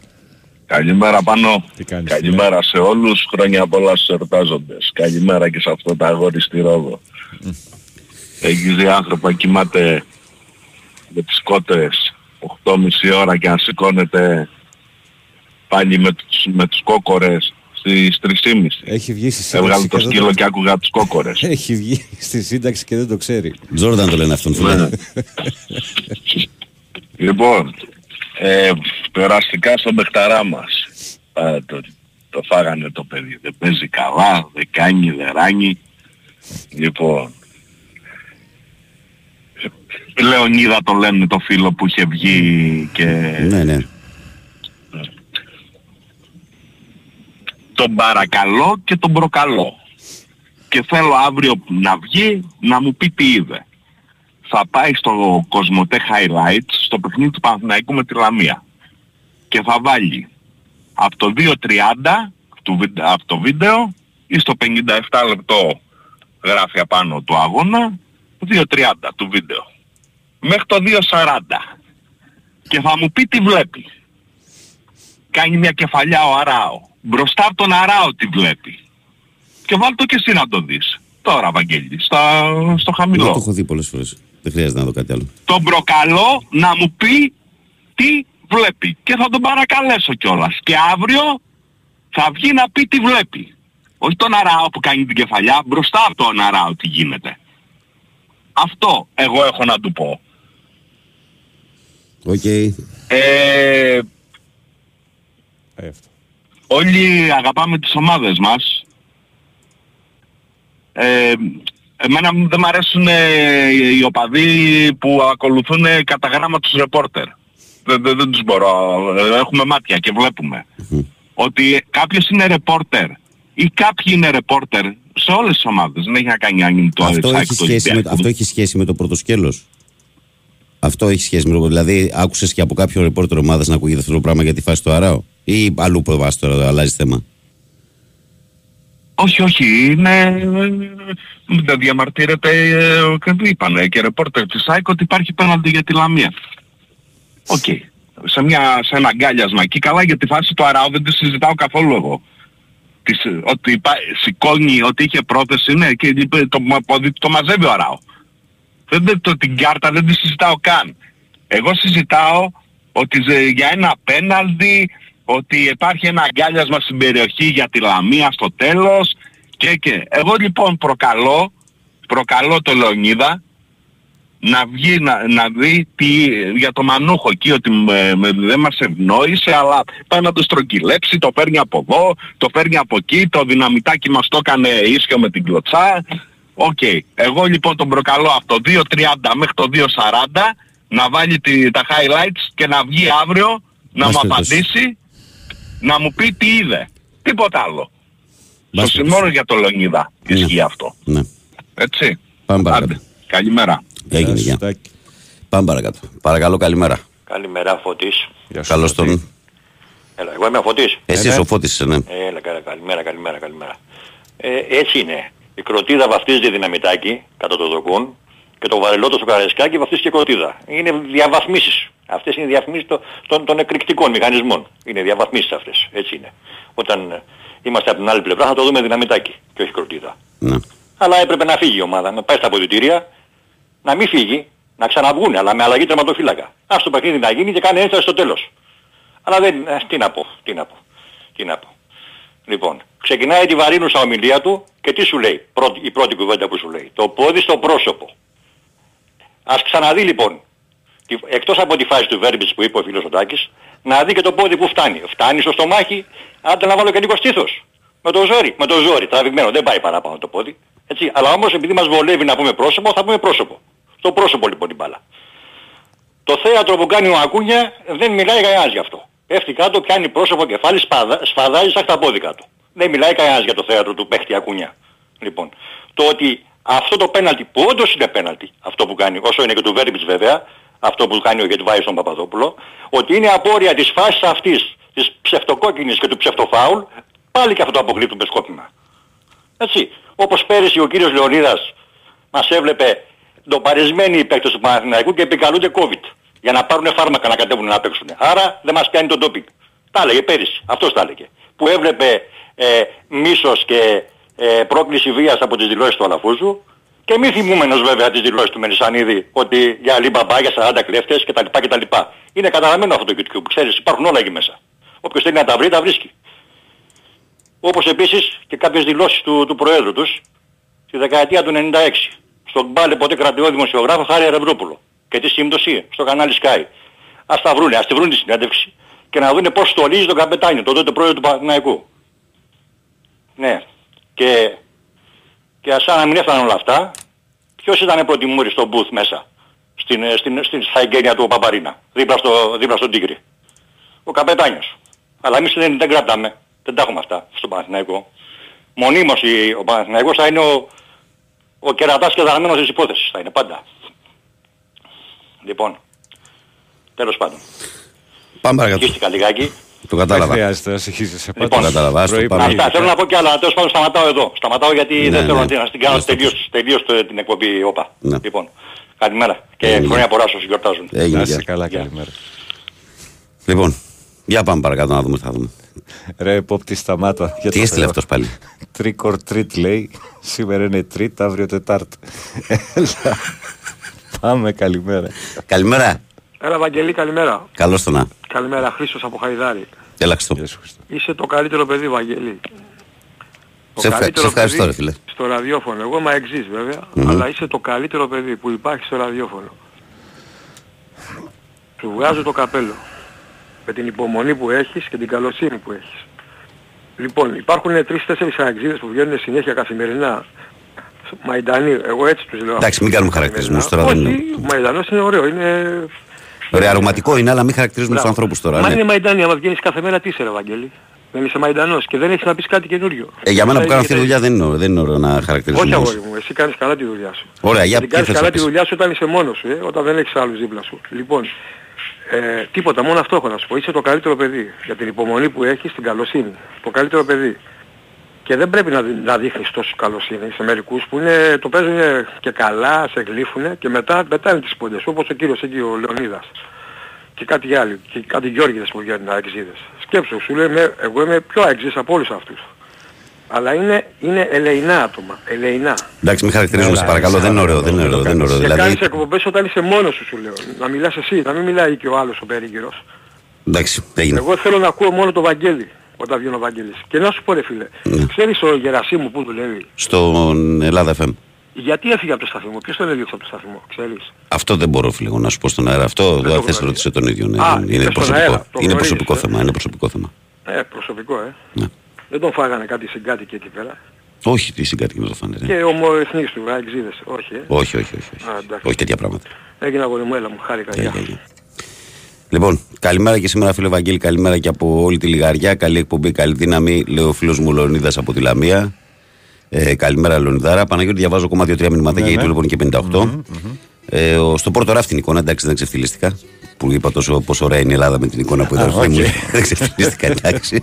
Καλημέρα πάνω. Τι κάνεις, Καλημέρα σε όλους. Χρόνια πολλά στους εορτάζοντες. Καλημέρα και σε αυτό το αγόρι στη Ρόδο. Έχεις δει άνθρωπο να κοιμάται με τις κότες 8.30 ώρα και να σηκώνεται πάλι με τους, με τους κόκορες στις 3.30. Έχει βγει στη Έβγαλε σύνταξη το και δεν σκύλο και άκουγα τους κόκορες. Έχει βγει στη σύνταξη και δεν το ξέρει. Τζόρνταν το λένε αυτόν. φίλε. Λοιπόν, ε, περαστικά στον παιχταρά μας. Ε, το, το φάγανε το παιδί. Δεν παίζει καλά, δεν κάνει, δεν ράνει. Λοιπόν, ε, Λεωνίδα το λένε το φίλο που είχε βγει και Ναι, ναι. τον παρακαλώ και τον προκαλώ. Και θέλω αύριο να βγει να μου πει τι είδε. Θα πάει στο Κοσμοτέ Highlights στο παιχνίδι του Παναθηναϊκού με τη Λαμία. Και θα βάλει από το 2.30 του, βι- από το βίντεο ή στο 57 λεπτό γράφει απάνω του αγώνα 2.30 του βίντεο. Μέχρι το 2.40. Και θα μου πει τι βλέπει; Κάνει μια κεφαλιά ο Αράο. Μπροστά από τον Αράο τη βλέπει. Και βάλ το και εσύ να το δεις. Τώρα, Βαγγέλη, στα, στο Εγώ χαμηλό. το έχω δει πολλές φορές. Δεν χρειάζεται να δω κάτι άλλο. Τον προκαλώ να μου πει τι βλέπει; Και θα τον παρακαλέσω κιόλας. Και αύριο θα βγει να πει τι βλέπει; Όχι τον Αράο που κάνει την κεφαλιά, μπροστά από τον Αράο τι γίνεται. Αυτό εγώ έχω να του πω. Οκ. Ε, Ε, αυτό. όλοι αγαπάμε τις ομάδες μας. Ε, εμένα μου δεν μ' αρέσουν ε, οι οπαδοί που ακολουθούν ε, κατά γράμμα τους ρεπόρτερ. Δεν, δεν, δεν τους μπορώ. Ε, Έχουμε μάτια και βλέπουμε. Ότι κάποιος είναι ρεπόρτερ ή κάποιοι είναι ρεπόρτερ σε όλες τις ομάδες. Δεν έχει να κάνει αν είναι το Αυτό ΑΕΚ, έχει, το σχέση με, Ολυμπιακό. αυτό έχει σχέση με το πρώτο σκέλος. Αυτό έχει σχέση με το. Δηλαδή, άκουσες και από κάποιο ρεπόρτερ ομάδας να ακούγεται αυτό το πράγμα για τη φάση του Αράου. Ή αλλού που βάζεις τώρα, αλλάζει θέμα; Όχι, όχι, είναι... Δεν διαμαρτύρεται, ε, και το είπανε και ρεπόρτερ της ΑΕΚ ότι υπάρχει πέναλτι για τη Λαμία. Οκ. Σε, μια, σε ένα αγκάλιασμα εκεί καλά για τη φάση του Αράου δεν τη συζητάω καθόλου εγώ. Της, ότι υπά, σηκώνει, ότι είχε πρόθεση, ναι, και είπε, το, το, το μαζεύει ο Αράου. Δεν, δεν, το, την κάρτα δεν τη συζητάω καν. Εγώ συζητάω ότι ζε- για ένα πέναλτι, ότι υπάρχει ένα αγκάλιασμα στην περιοχή για τη Λαμία στο τέλος και και. Εγώ λοιπόν προκαλώ, προκαλώ το Λεωνίδα να βγει να, να δει τι, για το μανούχο εκεί ότι με- με- δεν μας ευνόησε αλλά πάει να το στρογγυλέψει, το παίρνει από εδώ, το παίρνει από εκεί, το δυναμητάκι μας το έκανε ίσιο με την κλωτσά. Οκ. Εγώ λοιπόν τον προκαλώ από το 2.30 μέχρι το 2.40 να βάλει τη, τα highlights και να βγει αύριο να Μας μου περιπτώσει. απαντήσει να μου πει τι είδε. Τίποτα άλλο. Μας Στο περιπτώσει. μόνο για το Λεωνίδα Ναι. ισχύει αυτό. Ναι. Έτσι. Πάμε παρακάτω. Άντε. Καλημέρα. Έγινε, Γεια σου, γεια. Τάκη. Πάμε παρακάτω. Παρακαλώ, καλημέρα. Καλημέρα Φώτης. Γεια σου, Καλώς Τάκη. τον. Έλα, εγώ είμαι ο Φώτης. Εσύ ναι. ο Φώτης είσαι, ναι. Έλα, καλα- καλημέρα, καλημέρα, καλημέρα. Ε, έτσι είναι. Η κροτίδα βαφτίζεται δυναμητάκι κατά το δοκούν και το βαρελότο στο καρεσκάκι βαφτίζει και κροτίδα. Είναι διαβαθμίσεις. Αυτές είναι διαβαθμίσεις των, των, των εκρηκτικών μηχανισμών. Είναι διαβαθμίσεις αυτές. Έτσι είναι. Όταν ε, είμαστε από την άλλη πλευρά θα το δούμε δυναμητάκι και όχι κροτίδα. ναι. Αλλά έπρεπε να φύγει η ομάδα, να πάει στα αποδητήρια, να μην φύγει, να ξαναβγούνε, αλλά με αλλαγή τερματοφύλακα. Ας το παιχνίδι να γίνει και κάνει ένσταση στο τέλος. Αλλά δεν, ε, τι να πω, τι να πω, τι να πω. Λοιπόν, ξεκινάει τη βαρύνουσα ομιλία του και τι σου λέει, πρώτη, η πρώτη κουβέντα που σου λέει. Το πόδι στο πρόσωπο. Ας ξαναδεί λοιπόν τη- εκτός από τη φάση του Βέρμπιτς που είπε ο φίλος ο Τάκης, να δει και το πόδι που φτάνει. Φτάνει στο στομάχι, άντε να βάλω και λίγο στήθος. Με το ζόρι, με το ζόρι, τραβηγμένο, δεν πάει παραπάνω το πόδι. Έτσι. Αλλά όμως επειδή μας βολεύει να πούμε πρόσωπο, θα πούμε πρόσωπο. Στο πρόσωπο λοιπόν την μπάλα. Το θέατρο που κάνει ο Ακούνια δεν μιλάει κανένας γι' αυτό. Πέφτει κάτω, πιάνει πρόσωπο κεφάλι, σπαδα, σφαδάζει σαν τα πόδικα του. Δεν μιλάει κανένας για το θέατρο του παίχτη Ακούνια. Λοιπόν, το ότι αυτό το πέναλτι που όντως είναι πέναλτι, αυτό που κάνει, όσο είναι και του Βέρμπιτς βέβαια, αυτό που κάνει ο Γετβάης στον Παπαδόπουλο, ότι είναι απόρρια της φάσης αυτής, της ψευτοκόκκινης και του ψευτοφάουλ, πάλι και αυτό το αποκρύπτουμε σκόπιμα. Έτσι, όπως πέρυσι ο κύριος Λεωνίδας μας έβλεπε ντοπαρισμένοι οι παίκτες του Παναθηναϊκού και επικαλούνται COVID για να πάρουν φάρμακα να κατέβουν να παίξουν. Άρα δεν μας πιάνει το ντόπινγκ. Τα έλεγε πέρυσι, αυτός τα έλεγε. Που έβλεπε ε, μίσος και ε, πρόκληση βίας από τις δηλώσεις του Αλαφούζου και μη θυμούμενος βέβαια τις δηλώσεις του Μελισανίδη ότι για Αλίμπαμπά, για 40 κλέφτες κτλ. κτλ. Είναι καταραμένο αυτό το YouTube, ξέρεις, υπάρχουν όλα εκεί μέσα. Όποιος θέλει να τα βρει, τα βρίσκει. Όπως επίσης και κάποιες δηλώσεις του, του Προέδρου τους στη δεκαετία του 96. Στον Μπάλε ποτέ κρατηό δημοσιογράφο Χάρη Αρευρόπουλο. Και τη σύμπτωση στο κανάλι Sky. Ας τα βρούνε, ας τη βρουν τη συνέντευξη και να δούνε πώς στολίζει τον καπετάνιο, τον τότε πρόεδρο του Παναθηναϊκού. Ναι. Και, και σαν να μην έφταναν όλα αυτά, ποιος ήταν πρώτη μούρη στο booth μέσα, στην, ε, στην, στην, στα εγγένεια του Παπαρίνα, δίπλα, στο, δίπλα στον Τίγρη. Ο καπετάνιος. Αλλά εμείς δεν, δεν κρατάμε. Δεν τα έχουμε αυτά στον Παναθηναϊκό. Μονίμως η- ο Παναθηναϊκός θα είναι ο, ο κερατάς και δαρμένος της υπόθεσης. Θα είναι πάντα. Λοιπόν, τέλος πάντων. Πάμε παρακάτω. Χύστηκα λιγάκι. Το Δεν κατάλαβα. χρειάζεται να συγχύζεσαι Λοιπόν, πάντα. το κατάλαβα, άστο, Πρωί, πάμε. πρωί. Αυτά θέλω να πω κι άλλα. Τέλος πάντων σταματάω εδώ. Σταματάω γιατί Ναι, δεν θέλω ναι. να την- να την κάνω Ναι, στο τελείως, τελείως το- την εκπομπή όπα. Ναι. Λοιπόν, καλημέρα και Έγινε. χρόνια πολλά όσους γιορτάζουν. Έγινε. Να γεια. είσαι καλά, Γεια. καλημέρα. Λοιπόν, για πάμε παρακάτω να δούμε τι θα δούμε. Ρε, πόπτη σταμάτα. Για Τι το έστειλε Θεό. αυτός πάλι; Trick or treat λέει. Σήμερα είναι Τρίτη, αύριο Τετάρτη. Έλα. Πάμε, καλημέρα. Καλημέρα. Έλα Βαγγελή καλημέρα. Καλώς το να. Καλημέρα Χρήστος από Χαϊδάρη. Έλα Χριστό. Γεια σου, Χριστό. Είσαι το καλύτερο παιδί Βαγγελή. Το Σε ευχα- καλύτερο σε ευχαριστώ, παιδί ρε φίλε. Στο ραδιόφωνο. Εγώ είμαι εξής βέβαια, αλλά είσαι το καλύτερο παιδί που υπάρχει στο ραδιόφωνο. Σου βγάζω το καπέλο. Με την υπομονή που έχεις και την καλοσύνη που έχεις. Λοιπόν, υπάρχουν τρεις-τέσσερις αεξίδες που βγαίνουν συνέχεια καθημερινά. Μαϊντανί, εγώ έτσι τους λέω. Εντάξει, μην κάνουμε χαρακτηρισμούς τώρα, δεν Όχι, είναι- Μαϊντανός είναι ωραίο, είναι... Ωραία, αρωματικό είναι, αλλά μην χαρακτηρίζουμε τους Μπράβο. ανθρώπους τώρα. Μα ναι. είναι Μαϊντανί, άμα βγαίνεις κάθε μέρα τι είσαι ρε Βαγγέλη; Δεν είσαι Μαϊντανός και δεν έχεις να πεις κάτι καινούριο. Ε, για μένα που Θα κάνω αυτή τη έχεις- δουλειά δεν είναι, ωραίο- δεν είναι ωραίο να χαρακτηρίζουμε. όχι όμως. αγόρι μου, εσύ κάνεις καλά τη δουλειά σου. Ωραία, για Την ποια κάνεις θες καλά να τη πεις. δουλειά σου όταν είσαι μόνος σου, ε, όταν δεν έχεις άλλους δίπλα σου. Λοιπόν, ε, τίποτα, μόνο αυτό έχω να σου πω. Είσαι το καλύτερο παιδί. Για την υπομονή που έχεις, την καλοσύνη. Το καλύτερο παιδί. Και δεν πρέπει να, δει- να δείχνεις τόσο καλοσύνη σε μερικούς που είναι, το παίζουν και καλά, σε γλύφουνε και μετά πετάνε τις πόντες. Όπως ο κύριος εκεί ο Λεωνίδας. Και κάτι άλλο. Και κάτι Γιώργιδες που βγαίνουν αεξίδες. Σκέψου, σου λέει, «Με- εγώ είμαι πιο αεξής από όλους αυτούς. Αλλά είναι, είναι ελεηνά άτομα. Ελεηνά. Εντάξει, μην χαρακτηρίζουμε, σε Έλα, παρακαλώ, εσύ, δεν είναι ωραίο, δεν είναι δεν το ωραίο. δεν είναι ωραίο. Και Δηλαδή, κάνεις εκπομπές όταν είσαι μόνος σου, σου λέω. Να μιλάς εσύ, να μην μιλάει και ο άλλος ο περίγυρος. εντάξει, έγινε. Εγώ θέλω να ακούω μόνο το Βαγγέλη όταν βγαίνει ο Βαγγέλης. Και να σου πω ρε φίλε, Ναι. ξέρεις ο Γερασίμου που δουλεύει; Στον Ελλάδα FM. Γιατί έφυγε από το σταθμό, ποιος τον έδιωξε από το σταθμό, ξέρεις; Αυτό δεν μπορώ φίλε εγώ, να σου πω στον αέρα. Αυτό το δεν θες γνωρίζω. να ρωτήσω τον ίδιο. ναι. Α, είναι είπες στον προσωπικό, αέρα, το είναι γνωρίζεις, προσωπικό ε; θέμα. Είναι προσωπικό θέμα. Ε, προσωπικό ε. Ναι. Δεν τον φάγανε κάτι συγκάτοικοι εκεί πέρα. Όχι, τι συγκάτοικοι με το φάνε. Και ομοεθνείς του, αεξίδες. Όχι, ε. Όχι, όχι, όχι. όχι. Α, εντάξει. όχι τέτοια πράγματα. Έγινε αγόρι μου, έλα μου, χάρηκα. Γεια, Γεια. γεια, γεια. Λοιπόν, καλημέρα και σήμερα φίλε Βαγγέλη, καλημέρα και από όλη τη Λιγαριά. Καλή εκπομπή, καλή δύναμη, λέει ο φίλος μου Λεωνίδας από τη Λαμία. Ε, καλημέρα Λεωνιδάρα. Παναγιώτη, διαβάζω ακόμα 2-3 μηνυματάκια Ναι, γιατί ναι. λοιπόν και 58. Ε, ο- στο πρώτο ράφι την εικόνα, εντάξει δεν ξεφτιλίστηκα. Που είπα τόσο πόσο ωραία είναι η Ελλάδα με την εικόνα που είδα. Α, στο film. OK. δεν ξεφτιλίστηκα, εντάξει.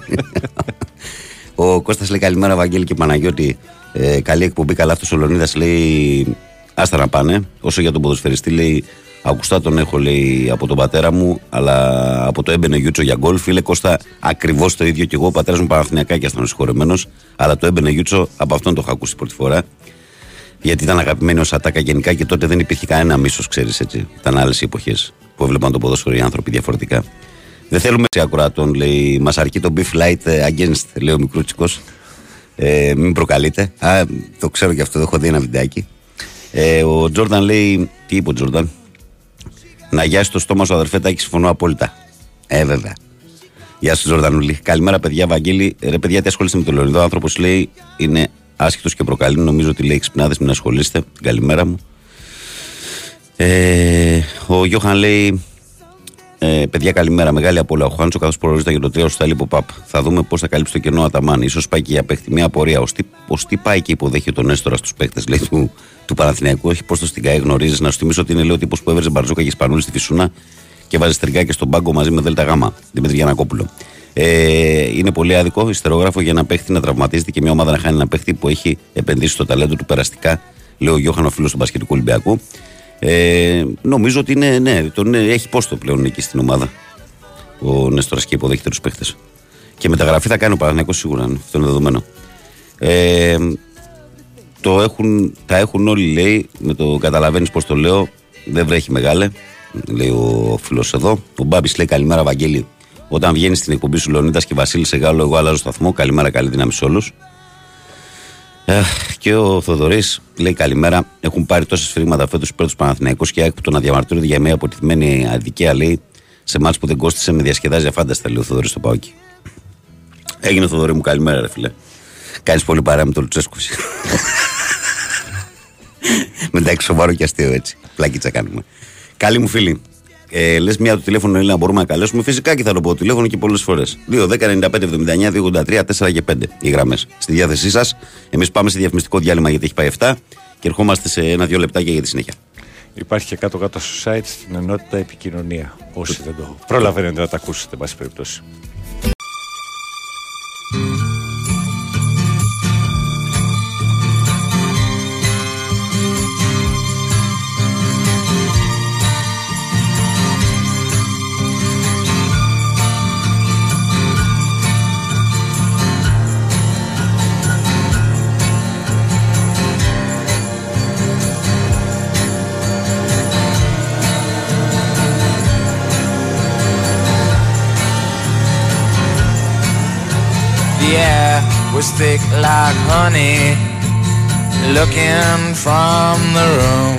ο Κώστας λέει καλημέρα Βαγγέλη και Παναγιώτη. Ε, καλή εκπομπή, καλά αυτός ο Λεωνίδας λέει άστα να πάνε. Όσο για τον ποδοσφαιριστή λέει Ακουστά τον έχω λέει από τον πατέρα μου, αλλά από το έμπαινε Γιούτσο για γκολ. Φίλε Κώστα, ακριβώς το ίδιο και εγώ. Ο πατέρας μου Παναθηνιακάκια ήταν συγχωρεμένος, αλλά το έμπαινε Γιούτσο από αυτόν το είχα ακούσει πρώτη φορά. Γιατί ήταν αγαπημένο ως ατάκα γενικά και τότε δεν υπήρχε κανένα μίσος, ξέρεις έτσι. Ήταν άλλες εποχές που έβλεπαν το ποδόσφαιρο οι άνθρωποι διαφορετικά. Δεν θέλουμε σε ακροατών, λέει. Μας αρκεί το beef light against, λέει ο μικρούτσικος. Ε, μην προκαλείτε. Α, το ξέρω και αυτό, έχω δει ένα βιντεάκι. Ε, ο Τζόρνταν λέει. Τι είπε ο Τζόρνταν; Να γιάσει το στόμα σου, αδερφέ Τάκη, συμφωνώ απόλυτα. Ε, βέβαια. Γεια σα, Ζορδανούλη. Καλημέρα, παιδιά. Βαγγέλη, ρε παιδιά, τι ασχολείστε με τον Λεωνιδό. Ο άνθρωπος λέει είναι άσχητος και προκαλεί. Νομίζω ότι λέει ξυπνάδες, μην ασχολείστε. Την καλημέρα μου. Ε, ο Γιώχαν λέει ε, παιδιά, καλημέρα. Μεγάλη απόλυτα. Ο Χάντσο καθώς προορίζεται για το 3 στο Τάλιπο Παπ. Θα δούμε πώς θα καλύψει το κενό Αταμάν. σω πάει και για παίχτη. Μια απορία. Ω τι, πάει και υποδέχει τον Έστορα στους παίχτε του, του Παναθηναϊκού. Όχι πώς το στην ΚΑΕ γνωρίζεις. Να σου θυμίσω ότι είναι λέει ο τύπος που έβρεζε Μπαρτζόκα και Ισπανούλη στη Φυσούνα και βάζει τριγά και στον πάγκο μαζί με ΔΕΛΤΑ ΓΑΜΑ. Δημήτρη Γιανακόπουλο. Ε, είναι πολύ άδικο ιστερόγραφο για ένα παίχτη να τραυματίζεται και μια ομάδα να χάνει ένα παίχτη που έχει επενδύσει στο ταλέντο του περαστικά, λέει ο Γιώχανο φίλος του Πασχετικού Ολυμπιακού. Ε, νομίζω ότι είναι, ναι, τον, έχει πόστο πλέον εκεί στην ομάδα. Ο Νέστορας και υποδέχεται τους παίχτες. Και μεταγραφή θα κάνει ο Παναγενικό σίγουρα, ναι, αυτό είναι δεδομένο. Ε, το έχουν, τα έχουν όλοι, λέει, με το καταλαβαίνεις πώς το λέω, δεν βρέχει μεγάλε, λέει ο φίλος εδώ. Ο Μπάμπης λέει καλημέρα, Βαγγέλη. Όταν βγαίνεις στην εκπομπή σου Λεωνίδας και Βασίλη Σεγάλο, εγώ αλλάζω σταθμό. Καλημέρα, καλή δύναμη σε όλους. Ε, και ο Θοδωρής λέει καλημέρα. Έχουν πάρει τόσες φρήματα φέτος υπέρ του Παναθηναϊκού και έκπτω να διαμαρτύρονται για μια αποτυχημένη αδικία λέει σε μάτς που δεν κόστησε με διασκεδάζει αφάνταστα λέει ο Θοδωρής στο Παόκι. Έγινε ο Θοδωρή μου καλημέρα, ρε φίλε. Κάνεις πολύ παρά με τον Λουτσέσκο. Μεταξύ σοβαρό και αστείο έτσι. Πλακίτσα κάνουμε. Καλή μου φίλη. Ε, Λες μια το τηλέφωνο είναι να μπορούμε να καλέσουμε. Φυσικά και θα το πω τηλέφωνο και πολλές φορές. 2, 10, 95, 79, 283, 4 και 5 οι γραμμές στη διάθεσή σας. Εμείς πάμε σε διαφημιστικό διάλειμμα γιατί έχει πάει 7 και ερχόμαστε σε ένα-δύο λεπτάκια για τη συνέχεια. Υπάρχει και κάτω-κάτω στο site στην ενότητα επικοινωνία. Όσοι δεν το προλαβαίνετε να τα ακούσετε, εν πάση περιπτώσει. Was thick like honey, looking from the room.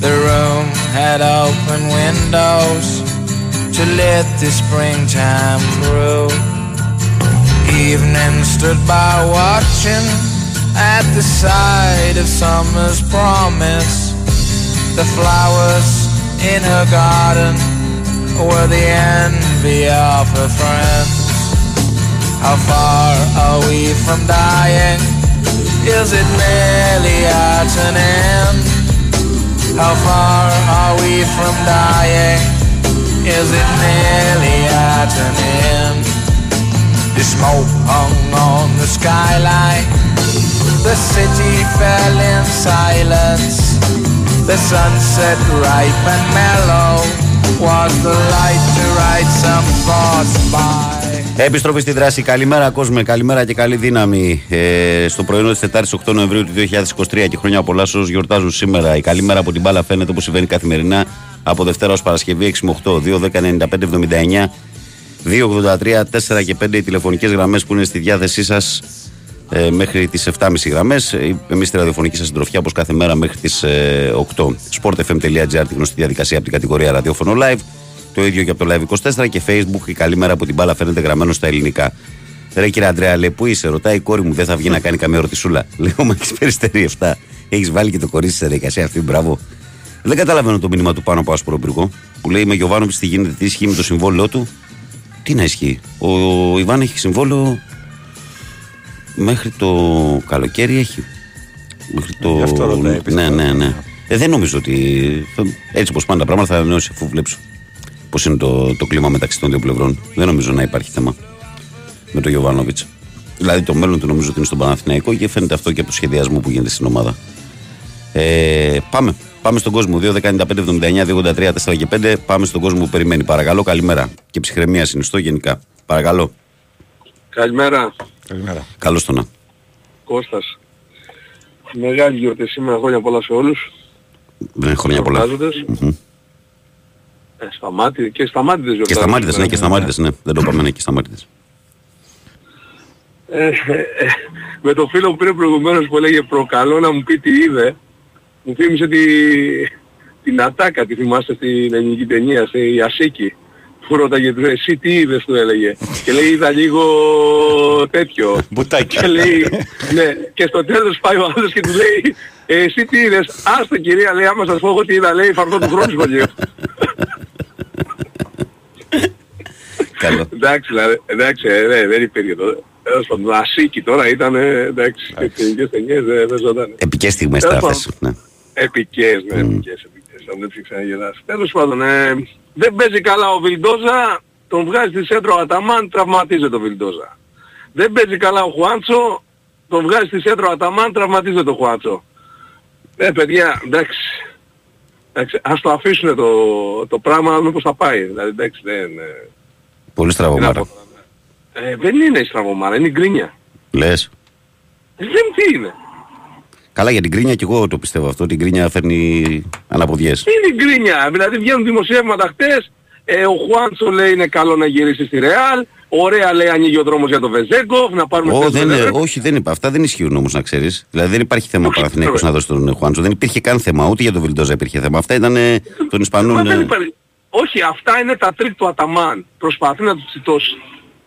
The room had open windows to let the springtime through. Evening stood by watching at the side of summer's promise. The flowers in her garden were the envy of her friends. How far are we from dying? Is it nearly at an end? How far are we from dying? Is it nearly at an end? The smoke hung on the skyline. The city fell in silence. The sunset ripe and mellow was the light to write some thoughts by. Επιστροφή στη δράση. Καλημέρα, κόσμο. Καλημέρα και καλή δύναμη. Ε, στο πρωινό της Τετάρτης 8 Νοεμβρίου του 2023 και χρόνια πολλά σε όσου γιορτάζουν σήμερα. Η καλημέρα από την μπάλα φαίνεται όπως συμβαίνει καθημερινά από Δευτέρα ως Παρασκευή 6 με 8, 2, 10, 95, 79, 283, 4 και 5 οι τηλεφωνικές γραμμές που είναι στη διάθεσή σας ε, μέχρι τις 7.30 γραμμές. Εμείς στη ραδιοφωνική σας συντροφιά όπως κάθε μέρα μέχρι τις ε, 8. sportfm.gr τη γνωστή διαδικασία από την κατηγορία ραδιόφωνο live. Το ίδιο και από το Live 24 και Facebook. Η καλή μέρα από την μπάλα φαίνεται γραμμένο στα ελληνικά. Ρε κύριε Αντρέα, λέει, πού είσαι, ρωτάει η κόρη μου, δεν θα βγει να κάνει καμία ρωτησούλα. Λέω, μα έχεις περιστερεί 7. Έχεις βάλει και το κορίτσι σε διαδικασία αυτή, μπράβο. Δεν καταλαβαίνω το μήνυμα του πάνω από άσπρο πυργό που λέει με Γιωβάνο τι γίνεται, τι ισχύει με το συμβόλαιό του. Τι να ισχύει. Ο, ο Ιβάν έχει συμβόλαιο μέχρι το καλοκαίρι έχει. Μέχρι το. Γι' αυτό ρωτάει, ναι, πιστεύω. ναι, ναι. Ε, δεν νομίζω ότι. Έτσι όπως πάνε τα πράγματα θα ανανεώσει αφού βλέψω πώς είναι το, το κλίμα μεταξύ των δύο πλευρών. Δεν νομίζω να υπάρχει θέμα με τον Γιωβάνοβιτς. Δηλαδή το μέλλον του νομίζω ότι είναι στον Παναθηναϊκό και φαίνεται αυτό και από το σχεδιασμό που γίνεται στην ομάδα. Ε, πάμε. Πάμε στον κόσμο. 2, 15, 79, 283, 4 και 5. Πάμε στον κόσμο που περιμένει. Παρακαλώ, καλημέρα. Και ψυχραιμία συνιστώ γενικά. Παρακαλώ. Καλημέρα, Καλημέρα. Καλώς το να. Κώστας. Μεγάλη γιορτή σήμερα, χρόνια πολλά σε όλους. Δεν έχω χρόνια πολλά. Γιορτάζοντες. Μμμ. Ε, σταμάτη, και σταμάτητες Και γιορτάζουν. σταμάτητες, ναι, και σταμάτητες, ναι. Δεν το είπαμε, ναι, και σταμάτητες. Ε, ε, ε, με το φίλο που πήρε προηγουμένως που έλεγε προκαλώ να μου πει τι είδε, μου θύμισε τη, την Ατάκα, τη θυμάστε στην ελληνική ταινία, στη Ασίκη. Που ρώταγε του, εσύ τι είδες του έλεγε. και λέει είδα λίγο τέτοιο. Μπουτάκι. και λέει, ναι, και στο τέλος πάει ο άλλος και του λέει, «Ε, εσύ τι είδες. Άστο κυρία λέει, άμα σας πω εγώ τι είδα λέει, φαρδό του χρόνου σχολείου. Καλό. εντάξει, δηλαδή, εντάξει, ε, ναι, δεν υπήρχε τότε. Τέλος πάντων, Ασίκη τώρα ήταν, ε, εντάξει, οι ελληνικές ταινίες δεν δεν ζωτάνε. Επικές στιγμές Τέλος τα αυτές. Ναι. Επικές, ναι, επικές, επικές. Αν δεν τις ξαναγελάσει. Τέλος πάντων, ε, δεν παίζει καλά ο Βιλντόζα, τον βγάζει στη σέντρο ο Αταμάν, τραυματίζεται ο Βιλντόζα. Δεν παίζει καλά ο Χουάντσο, τον βγάζει στη σέντρο ο Αταμάν, τραυματίζεται ο Χουάντσο. Ε, παιδιά, εντάξει. εντάξει ας το αφήσουν το, το πράγμα να δούμε πώς θα πάει. Δηλαδή, εντάξει, δεν... ε, Πολύ τι να στραβωμάρα. πω. Ε, δεν είναι η στραβωμάρα, είναι η γκρίνια. Λες. Ε, Δεν τι είναι. Καλά για την κρίνια και εγώ το πιστεύω αυτό. Την κρίνια φέρνει αναποδιές. Είναι η γκρίνια. Δηλαδή βγαίνουν δημοσιεύματα χτες. Ε, ο Χουάντσο λέει είναι καλό να γυρίσει στη Ρεάλ. Ωραία λέει ανοίγει ο δρόμος για τον Βεζένκοφ. Να πάρουμε Ω, θέση δεν, στον είναι- Ευρώ. όχι, δεν είπα. Αυτά δεν ισχύουν όμως να ξέρεις. Δηλαδή δεν υπάρχει θέμα Όχι, Παναθηναϊκός βέβαια. να δώσει τον Χουάντσο. Δεν υπήρχε καν θέμα. Ούτε για τον Βιλντόζα υπήρχε θέμα. Αυτά ήταν ε, των Μα Ισπανών. δεν ε, υπάρχει. Όχι, αυτά είναι τα τρικ του Αταμάν. Προσπαθεί να τους τσιτώσει.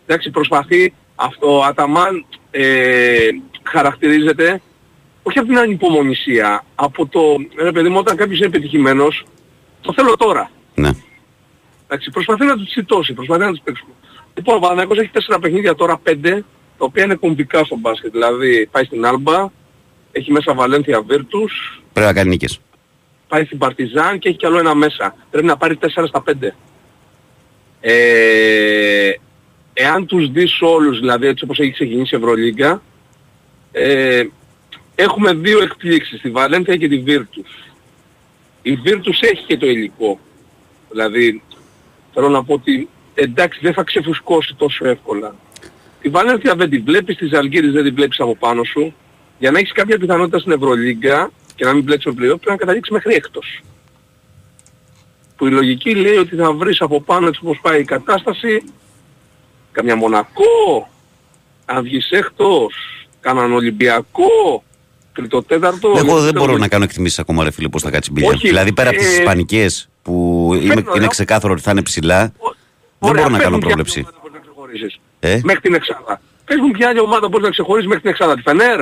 Εντάξει, προσπαθεί αυτό. Ο Αταμάν ε, χαρακτηρίζεται όχι από την ανυπομονησία, από το, ρε παιδί μου, όταν κάποιος είναι επιτυχημένος, το θέλω τώρα. Ναι. Εντάξει, προσπαθεί να τους τσιτώσει, προσπαθεί να τους παίξει. Λοιπόν, ο Παναθηναϊκός έχει τέσσερα παιχνίδια τώρα, πέντε, τα οποία είναι κομβικά στο μπάσκετ. Δηλαδή, πάει στην Άλμπα, έχει μέσα Βαλένθια Βίρτους, Πρέπει να κάνει νίκες. Πάει στην Παρτιζάν και έχει κι άλλο ένα μέσα. Πρέπει να πάρει 4 στα 5. Ε, εάν τους δεις όλους, δηλαδή έτσι όπως έχει ξεκινήσει η Ευρωλίγκα, ε, έχουμε δύο εκπλήξεις, τη Βαλένθια και τη Βίρτους. Η Βίρτους έχει και το υλικό. Δηλαδή, θέλω να πω ότι εντάξει δεν θα ξεφουσκώσει τόσο εύκολα. Τη Βαλένθια δεν τη βλέπεις, της Ζαλγκύρης δεν την βλέπεις από πάνω σου. Για να έχεις κάποια πιθανότητα στην Ευρωλίγκα και να μην μπλέξεις ο πλοίο πρέπει να καταλήξεις μέχρι έκτος. Που η λογική λέει ότι θα βρεις από πάνω έτσι όπως πάει η κατάσταση καμιά Μονακό, αν βγεις έκτος, κανέναν Ολυμπιακό, τριτοτέταρτο. Εγώ δεν μπορώ να κάνω εκτιμήσεις ακόμα, ρε φίλε, πώς θα κάτσει η μπιλιά. Όχι, Δηλαδή πέρα από τις ε, Ισπανικές που είμαι- φαίνεται, είναι ε, ξεκάθαρο ότι θα είναι ψηλά, δεν Ωραία, μπορώ να πες κάνω μου ποια πρόβλεψη. ομάδα μπορείς να ξεχωρίσεις. Ε; Μέχρι την εξάδα. Πες μου ποια άλλη ομάδα μπορείς να ξεχωρίσεις μέχρι την εξάδα. Τη Φενέρ.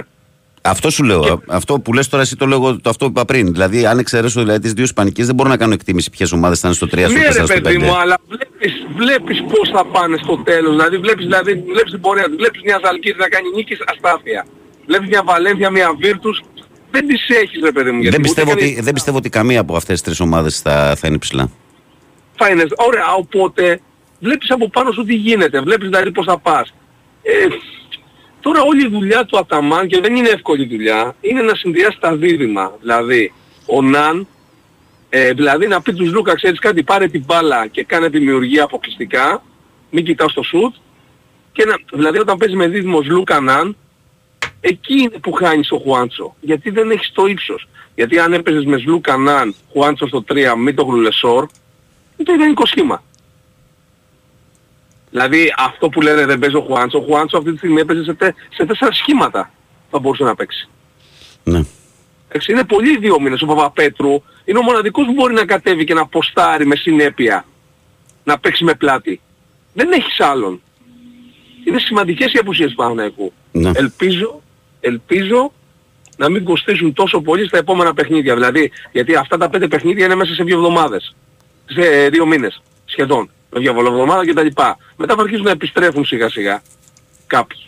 Αυτό σου λέω. Αυτό που λες τώρα, εσύ το λέω εγώ, το αυτό που είπα πριν. Δηλαδή, αν εξαιρέσω δηλαδή, τις δύο Ισπανικές, δεν μπορώ να κάνω εκτίμηση ποιες ομάδες θα είναι στο 3, στο 4, Ναι ρε στο 5. παιδί μου, αλλά βλέπεις, βλέπεις πώς θα πάνε στο τέλος. Δηλαδή βλέπεις, δηλαδή, βλέπεις την πορεία τους. Βλέπεις μια Ζαλκίδη να κάνει νίκης αστάθεια. Βλέπεις μια Βαλένθια, μια Βίρτους. Δεν τις έχεις ρε παιδί μου. γιατί Δεν ούτε πιστεύω, κανείς- ότι, δεν πιστεύω ότι καμία από αυτές τις τρεις ομάδες θα, θα είναι ψηλά. θα είναι. Ωραία, οπότε βλέπεις από πάνω σου τι γίνεται. Βλέπεις δηλαδή πώς θα πας. Ε, τώρα όλη η δουλειά του Αταμάν και δεν είναι εύκολη δουλειά, είναι να συνδυάσει τα δίδυμα. Δηλαδή, ο Ναν, ε, δηλαδή να πει τους Λούκα, ξέρεις κάτι, πάρε την μπάλα και κάνε δημιουργία αποκλειστικά, μην κοιτάς το σουτ, και να, δηλαδή όταν παίζει με δίδυμος Λούκα Ναν, εκεί είναι που χάνεις ο Χουάντσο. Γιατί δεν έχεις το ύψος. Γιατί αν έπαιζες με Λούκα Ναν, Χουάντσο στο 3, μην το γλουλεσόρ, είναι το ιδανικό σχήμα. Δηλαδή αυτό που λένε δεν παίζει ο Χουάντσο, ο Χουάντσο αυτή τη στιγμή έπαιζε σε, τε, σε τέσσερα σχήματα θα μπορούσε να παίξει. Ναι. Εντάξει, είναι πολύ δύο μήνες ο Παπαπέτρου. Είναι ο μοναδικός που μπορεί να κατέβει και να ποστάρει με συνέπεια. Να παίξει με πλάτη. Δεν έχεις άλλον. Είναι σημαντικές οι απουσίες του Παναθηναϊκού. Ναι. Ελπίζω, ελπίζω να μην κοστίζουν τόσο πολύ στα επόμενα παιχνίδια. Δηλαδή, γιατί αυτά τα πέντε παιχνίδια είναι μέσα σε δύο εβδομάδες. Σε δύο μήνες σχεδόν. Με διαβολοβδομάδα και τα λοιπά. Μετά θα αρχίσουν να επιστρέφουν σιγά σιγά. Κάποιοι.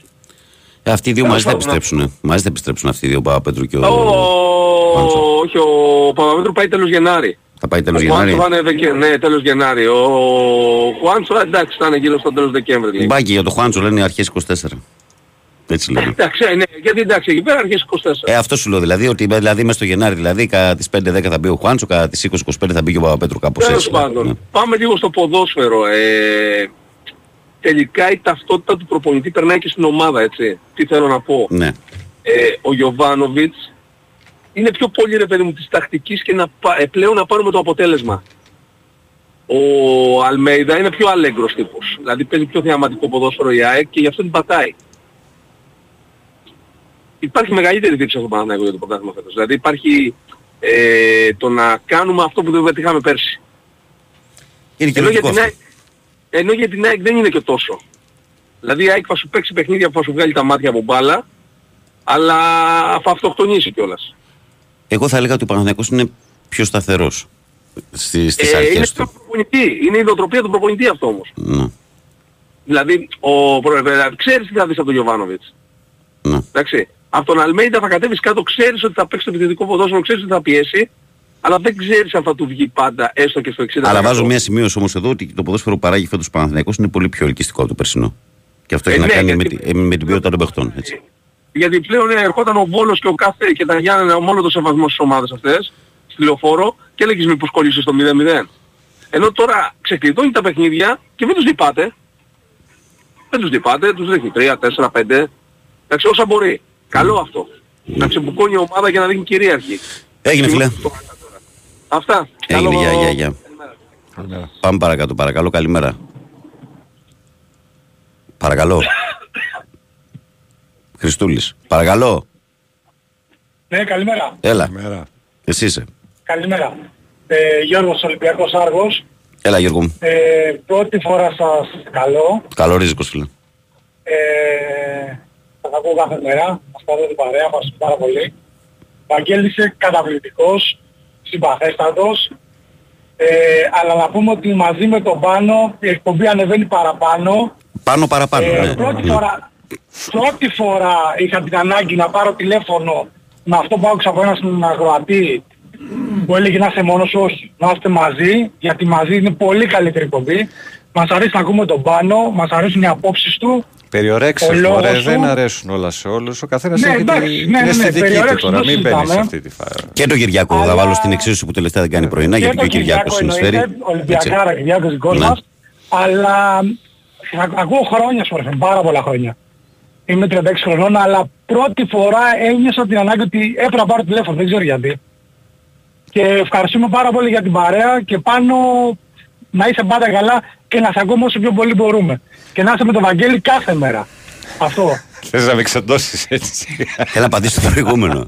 Ε, Αυτοί οι δύο μαζί θα Τέλος πάντων, επιστρέψουν. Μαζί θα επιστρέψουν αυτοί οι δύο, ο Παπαπέτρου και ο. Ο... Χουάντσο. Όχι, ο Παπαπέτρου πάει τέλος Γενάρη. Θα πάει τέλος Ο Χουάντσο Γενάρη; θα είναι Δεκε... Ναι, τέλος Γενάρη. Ο Χουάντσο εντάξει θα είναι γύρω στο τέλος Δεκέμβρη. λέει. Μπάκι για το Χουάντσο λένε αρχές 24. Έτσι λένε. Εντάξει, ε, ναι, γιατί εντάξει, εκεί πέρα αρχίζει 24. Ε, αυτό σου λέω δηλαδή, ότι δηλαδή μέσα στο Γενάρη, δηλαδή κατά τις 5-10 θα μπει ο Χουάντσο, κατά τις 20-25 θα μπει και ο Παπαπέτρου κάπως Τέλος έτσι. πάντων, Ναι. πάμε λίγο στο ποδόσφαιρο. Ε, τελικά η ταυτότητα του προπονητή περνάει και στην ομάδα, έτσι. Τι θέλω να πω. Ναι. Ε, ο Γιωβάνοβιτς είναι πιο πολύ ρε παιδί μου της τακτικής και να, πα- ε, πλέον να πάρουμε το αποτέλεσμα. Ο Αλμέιδα είναι πιο αλέγκρος τύπος. Δηλαδή παίζει πιο θεαματικό ποδόσφαιρο η ΑΕΚ και γι' αυτό την πατάει. Υπάρχει μεγαλύτερη δίψα στον Παναθηναϊκό για το πρωτάθλημα φέτος. Δηλαδή υπάρχει ε, το να κάνουμε αυτό που δεν πετύχαμε πέρσι. Είναι και Ενώ για, λογικό την αυτό. ΑΕΚ, ενώ για την ΑΕΚ δεν είναι και τόσο. Δηλαδή η ΑΕΚ θα σου παίξει παιχνίδια που θα σου βγάλει τα μάτια από μπάλα, αλλά θα αυτοκτονήσει κιόλας. Εγώ θα έλεγα ότι ο Παναθηναϊκός είναι πιο σταθερός στις, στις Ε, είναι αρχές το του. προπονητή. Είναι η νοοτροπία του προπονητή αυτό όμως. Ναι, Δηλαδή, ο Προεδρεύει ξέρεις τι θα δεις από τον Γιωβάνοβιτς. ναι. Εντάξει. Από τον Αλμέιντα θα κατέβεις κάτω, ξέρεις ότι θα παίξει το επιθετικό ποδόσφαιρο, ξέρεις ότι θα πιέσει, αλλά δεν ξέρεις αν θα του βγει πάντα έστω και στο 60%. Αλλά βάζω μια σημείωση όμως εδώ ότι το ποδόσφαιρο που παράγει φέτος ο Παναθηναϊκός είναι πολύ πιο ελκυστικό από το περσινό. Και αυτό Ε, έχει να ναι, κάνει με, γιατί- τη- ε, με την ποιότητα των παιχτών. Έτσι. Γιατί πλέον ε, ερχόταν ο Βόλος και ο κάθε και τα Γιάννενα με όλο το σεβασμός στις ομάδες αυτές, στη λεωφόρο και έλεγες μήπως κολλήσεις στο 0-0. Ενώ τώρα ξεκλειδώνει τα παιχνίδια και δεν τους διπάτε. Δεν τους διπάτε, τους ρίχνει 3, 4, 5. Εντάξει, όσα μπορεί. Καλό αυτό. Να ξεμπουκώνει η ομάδα για να δείχνει κυρίαρχη. Έγινε φίλε. Αυτά. Έγινε, Καλό- γεια, γεια, γεια. Καλημέρα. Πάμε παρακάτω, παρακαλώ, καλημέρα. Παρακαλώ. Χριστούλης. Παρακαλώ. Ναι, καλημέρα. Έλα. Καλημέρα. Εσύ είσαι. Καλημέρα. Ε, Γιώργος Ολυμπιακός Άργος. Έλα Γιώργο μου. Ε, πρώτη φορά σας καλώ. Καλό ρίζικος φίλε. Ε, σας ακούω κάθε μέρα. Μας κάνετε την παρέα μας πάρα πολύ. Ο Βαγγέλης είναι καταπληκτικός, συμπαθέστατος. Ε, αλλά να πούμε ότι μαζί με τον Πάνο η εκπομπή ανεβαίνει παραπάνω. Πάνω παραπάνω. Ε, ναι. πρώτη, Ναι. φορά, πρώτη φορά είχα την ανάγκη να πάρω τηλέφωνο με αυτό που άκουσα από έναν ακροατή που έλεγε να είσαι μόνος σου, όχι, να είστε μαζί, γιατί μαζί είναι πολύ καλύτερη εκπομπή. Μας αρέσει να ακούμε τον πάνω, μας αρέσουν οι απόψεις του. Περιορέξτε Ο λόγος φορέ, σου- δεν αρέσουν όλα σε όλους. Ο καθένας Ναι, έχει εντάξει, την, ναι, την ναι, ναι, αισθητική του περιορέξτε, τώρα. το Μην μπαίνεις σε συζητάμε. αυτή τη φάση. Και το Κυριακό θα Αλλά- βάλω στην εξίσου που τελευταία δεν κάνει πρωινά, γιατί και ο τον Κυριάκος συνεισφέρει. εννοείται, Έτσι. Ολυμπιακάρα Κυριάκος δικός Ναι. μας. Αλλά α- ακούω χρόνια σου ρε, πάρα πολλά χρόνια. Είμαι 36 χρονών, αλλά πρώτη φορά ένιωσα την ανάγκη ότι έπρεπε να πάρω τηλέφωνο, δεν ξέρω γιατί. Και ευχαριστούμε πάρα πολύ για την παρέα και πάνω να είσαι πάντα καλά και να σε ακούμε όσο πιο πολύ μπορούμε. Και να είσαι με τον Βαγγέλη κάθε μέρα. Αυτό. Θες να με ξεντώσεις έτσι. Θέλω να απαντήσω στο προηγούμενο.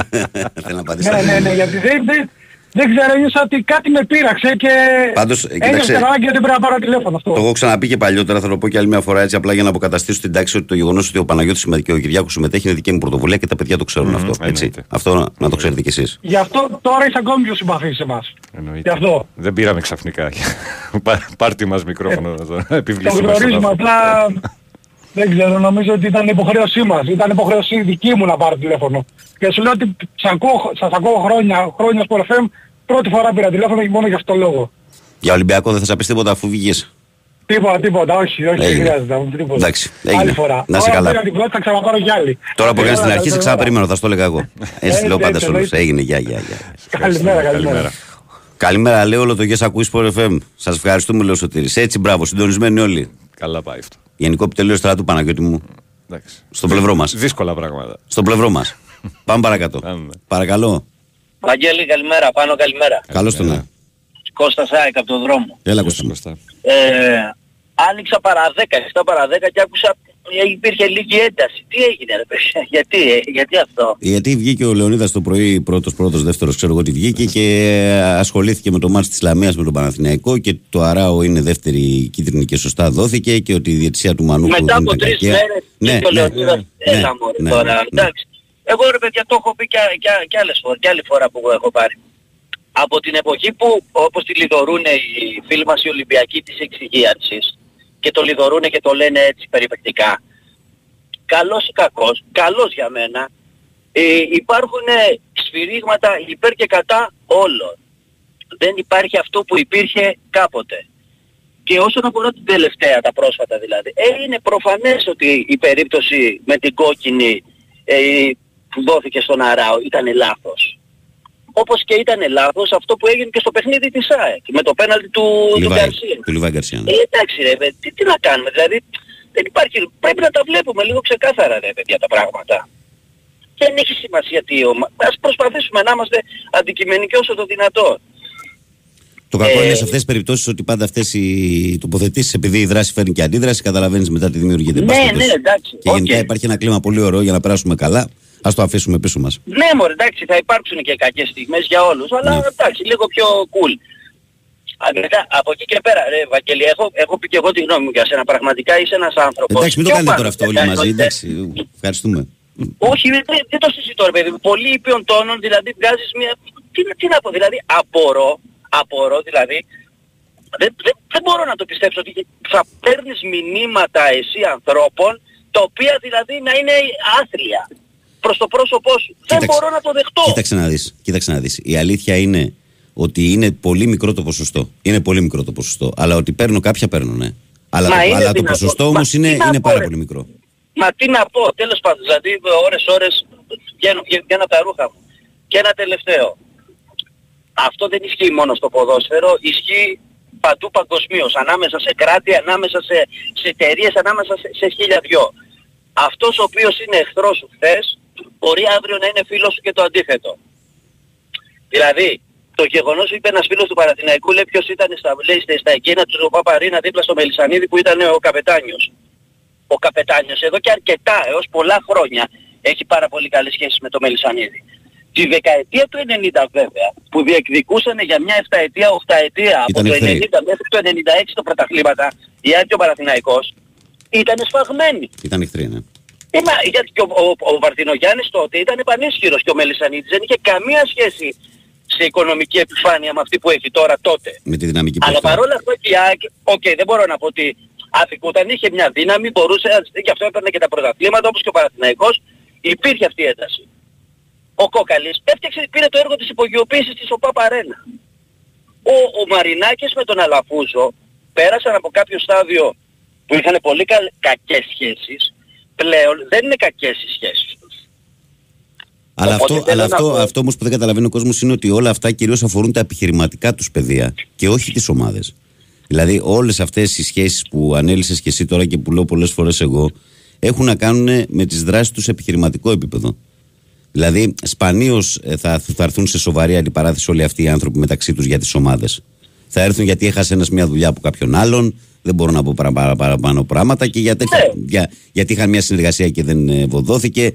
Θέλω να απαντήσω. ναι, ναι, ναι, γιατί δεν, δεν, δεν ξέρω, ένιωσα ότι κάτι με πείραξε και Πάντως, ε, ένιωσα κοίταξε, την ανάγκη ότι πρέπει να πάρω τηλέφωνο αυτό. Το έχω ξαναπεί και παλιότερα, θα το πω και άλλη μια φορά έτσι απλά για να αποκαταστήσω την τάξη ότι το γεγονός ότι ο Παναγιώτης συμμετέχει και ο Κυριάκος συμμετέχει είναι δική μου πρωτοβουλία και τα παιδιά το ξέρουν αυτό. Έτσι. εννοείται. Αυτό να, να το ξέρετε κι εσείς. Γι' αυτό τώρα είσαι ακόμη πιο συμπαθής σε εμάς. Εννοείται. Γι' αυτό. Δεν πήραμε ξαφνικά. Πά- Πάρτι μας μικρόφωνο να το Το επιβληθούμε στον γνωρίζουμε, άνθρωπο. απλά δεν ξέρω, νομίζω ότι ήταν υποχρέωσή μας. Ήταν υποχρέωσή δική μου να πάρω τηλέφωνο. Και σου λέω ότι σας ακούω, σας ακούω χρόνια, χρόνια στο FM, πρώτη φορά πήρα τηλέφωνο και μόνο για αυτό το λόγο. Για Ολυμπιακό δεν θα σας πει τίποτα αφού βγεις. Τίποτα, τίποτα, όχι, όχι, δεν Έγινε. χρειάζεται. Τίποτα. Εντάξει, έγινε. Άλλη φορά. Να είσαι Τώρα καλά. πήρα την πρώτη, θα ξαναπάρω κι άλλη. Τώρα που έκανε στην Έλα, αρχή, σε καλά, ξαναπεριμένω, θα στο έλεγα εγώ. Έτσι Έτσι, λέω πάντα έτσι, σε όλους. εννοείται. Έγινε, γεια, γεια, γεια. Καλημέρα, καλημέρα. Καλημέρα, λέω όλο το Yes ακούει Sport FM. Σας ευχαριστούμε, λέω Σωτήρης. Έτσι, μπράβο, συντονισμένοι όλοι. Καλά πάει αυτό. Γενικό επιτελείο στρατού Παναγιώτη μου. Εντάξει. Στο πλευρό μας. Δύσκολα πράγματα. Στο πλευρό μας. Πάμε παρακάτω. Πάμε. Παρακαλώ. Βαγγέλη, καλημέρα, πάνω καλημέρα. Καλώς τον ναι. Κώστα Σάικ από τον δρόμο. Έλα, Κώστα. μου. Κώστα. Ε, άνοιξα παρά 10, 7 παρά 10 και άκουσα ε, υπήρχε λίγη ένταση. Τι έγινε ρε παιδιά, γιατί, ε, γιατί αυτό; Γιατί βγήκε ο Λεωνίδας το πρωί, πρώτος, πρώτος, δεύτερος, ξέρω εγώ τι βγήκε και ασχολήθηκε με το μάτι της Λαμίας με τον Παναθηναϊκό και το Αράο είναι δεύτερη κίτρινη και σωστά δόθηκε και ότι η διετησία του Μανούκου Μετά δεν από ήταν τρεις κακιά. μέρες Ναι, και ο ναι, Λεωνίδας, ναι, έλα μωρέ ναι, τώρα, ναι. εντάξει. Εγώ ρε παιδιά το έχω πει και, και, και άλλες φορές, και άλλη φορά που έχω πάρει. Από την εποχή που όπως τη λιδωρούν οι φίλοι μας οι Ολυμπιακοί της εξυγίανσης και το λιδωρούν και το λένε έτσι περιπεκτικά, καλός ή κακός, καλός για μένα, ε, υπάρχουν ε, σφυρίγματα υπέρ και κατά όλων. Δεν υπάρχει αυτό που υπήρχε κάποτε. Και όσον αφορά την τελευταία, τα πρόσφατα δηλαδή, ε, είναι προφανές ότι η περίπτωση με την κόκκινη ε, που δόθηκε στον Αράο ήταν λάθος. Όπως και ήταν λάθος αυτό που έγινε και στο παιχνίδι της ΑΕΚ, με το πέναλτι του, του Λιβάη, Γκαρσία. του Λιβάη Γκαρσία. ναι. Ε, εντάξει ρε, παιδί, τι, τι να κάνουμε, δηλαδή δεν υπάρχει, πρέπει να τα βλέπουμε λίγο ξεκάθαρα ρε παιδιά τα πράγματα. Δεν έχει σημασία τι ομα... Ας προσπαθήσουμε να είμαστε αντικειμενικοί όσο το δυνατόν. Το κακό Ε, είναι σε αυτές τις περιπτώσεις ότι πάντα αυτές οι τοποθετήσεις, επειδή η δράση φέρνει και αντίδραση, καταλαβαίνεις μετά τι δημιουργείται. Εν πάση Ναι, ναι, περιπτώσει. εντάξει. Και γενικά οκ. υπάρχει ένα κλίμα πολύ ωραίο για να περάσουμε καλά. Ας το αφήσουμε πίσω μας. Ναι μωρέ εντάξει θα υπάρξουν και κακές στιγμές για όλους αλλά Ναι. εντάξει λίγο πιο cool. Α, μετά, από εκεί και πέρα, ρε Βαγγέλη, έχω, έχω πει και εγώ τη γνώμη μου για σένα. Πραγματικά είσαι ένας άνθρωπος. Εντάξει, μην το πιο κάνετε πάνω τώρα αυτό όλοι σε μαζί, κανόνες. εντάξει, ευχαριστούμε. Όχι, δεν, δεν το συζητώ ρε παιδί μου. Πολύ ήπιον τόνων, δηλαδή βγάζεις μια... Τι, τι να πω, δηλαδή απορώ, απορώ δηλαδή, δεν, δεν, δεν μπορώ να το πιστέψω ότι θα παίρνεις μηνύματα εσύ ανθρώπων, τα οποία δηλαδή να είναι άθλια προς το πρόσωπό σου. Δεν Κοίταξε. μπορώ να το δεχτώ. Κοίταξε να δεις, κοίταξε να δεις. Η αλήθεια είναι ότι είναι πολύ μικρό το ποσοστό. Είναι πολύ μικρό το ποσοστό. Αλλά ότι παίρνω κάποια παίρνω, ναι. Αλλά, Μα το, είναι αλλά το δυνατόν. ποσοστό Μα όμως τι είναι, να είναι πω, πάρα ρε. πολύ μικρό. Μα τι να πω, τέλος πάντων, δηλαδή ώρες ώρες βγαίνω, βγαίνω από τα ρούχα μου. Και ένα τελευταίο. Αυτό δεν ισχύει μόνο στο ποδόσφαιρο, ισχύει παντού παγκοσμίως, ανάμεσα σε κράτη, ανάμεσα σε, σε εταιρείες, ανάμεσα σε, σε χίλια δυο. Αυτός ο οποίος είναι εχθρός σου χθες, μπορεί αύριο να είναι φίλος σου και το αντίθετο. Δηλαδή, το γεγονός που είπε ένας φίλος του Παναθηναϊκού, λέει ποιος ήταν στα, λέει, στα- στα εκείνα του Παπαρίνα δίπλα στο Μελισανίδη που ήταν ο καπετάνιος ο καπετάνιος εδώ και αρκετά έως πολλά χρόνια έχει πάρα πολύ καλές σχέσεις με το Μελισανίδη. Τη δεκαετία του 90 βέβαια που διεκδικούσαν για μια 7 ετία, 8 ετία από Ήταν το εχθροί. 90 μέχρι το 96 το πρωταθλήματα η ΑΕΚ κι ο Παναθηναϊκός ήταν σφαγμένοι. Ήταν εχθροί, ναι. Ε, μα, γιατί και ο, ο, ο Βαρδινογιάννης τότε ήταν πανίσχυρος και ο Μελισανίδης δεν είχε καμία σχέση σε οικονομική επιφάνεια με αυτή που έχει τώρα τότε. Με τη δυναμική που Αλλά έχει. παρόλα αυτά και η ΑΕΚ, οκ, δεν μπορώ να πω ότι αδικούταν, είχε μια δύναμη, μπορούσε, γι' αυτό έπαιρνε και τα πρωταθλήματα όπως και ο Παναθηναϊκός, υπήρχε αυτή η ένταση. Ο Κόκαλης έφτιαξε, πήρε το έργο της υπογειοποίησης της ΟΠΑΠ Αρένα. Ο, ο Μαρινάκης με τον Αλαφούζο πέρασαν από κάποιο στάδιο που είχαν πολύ καλ, κακές σχέσεις, πλέον δεν είναι κακές οι σχέσεις τους. Αλλά Οπότε αυτό, θέλω αλλά να αυτό, πω- αυτό όμως που δεν καταλαβαίνει ο κόσμος είναι ότι όλα αυτά κυρίως αφορούν τα επιχειρηματικά τους παιδεία και όχι τις ομάδες. Δηλαδή, όλες αυτές οι σχέσεις που ανέλησες και εσύ τώρα και που λέω πολλές φορές εγώ έχουν να κάνουν με τις δράσεις τους σε επιχειρηματικό επίπεδο. Δηλαδή, σπανίως θα, θα έρθουν σε σοβαρή αντιπαράθεση όλοι αυτοί οι άνθρωποι μεταξύ τους για τις ομάδες. Θα έρθουν γιατί έχασες ένα μια δουλειά από κάποιον άλλον, δεν μπορώ να πω παρα- παρα- παραπάνω πράγματα και για τέτοια, Ναι. για, γιατί είχαν μια συνεργασία και δεν ε, βοδόθηκε.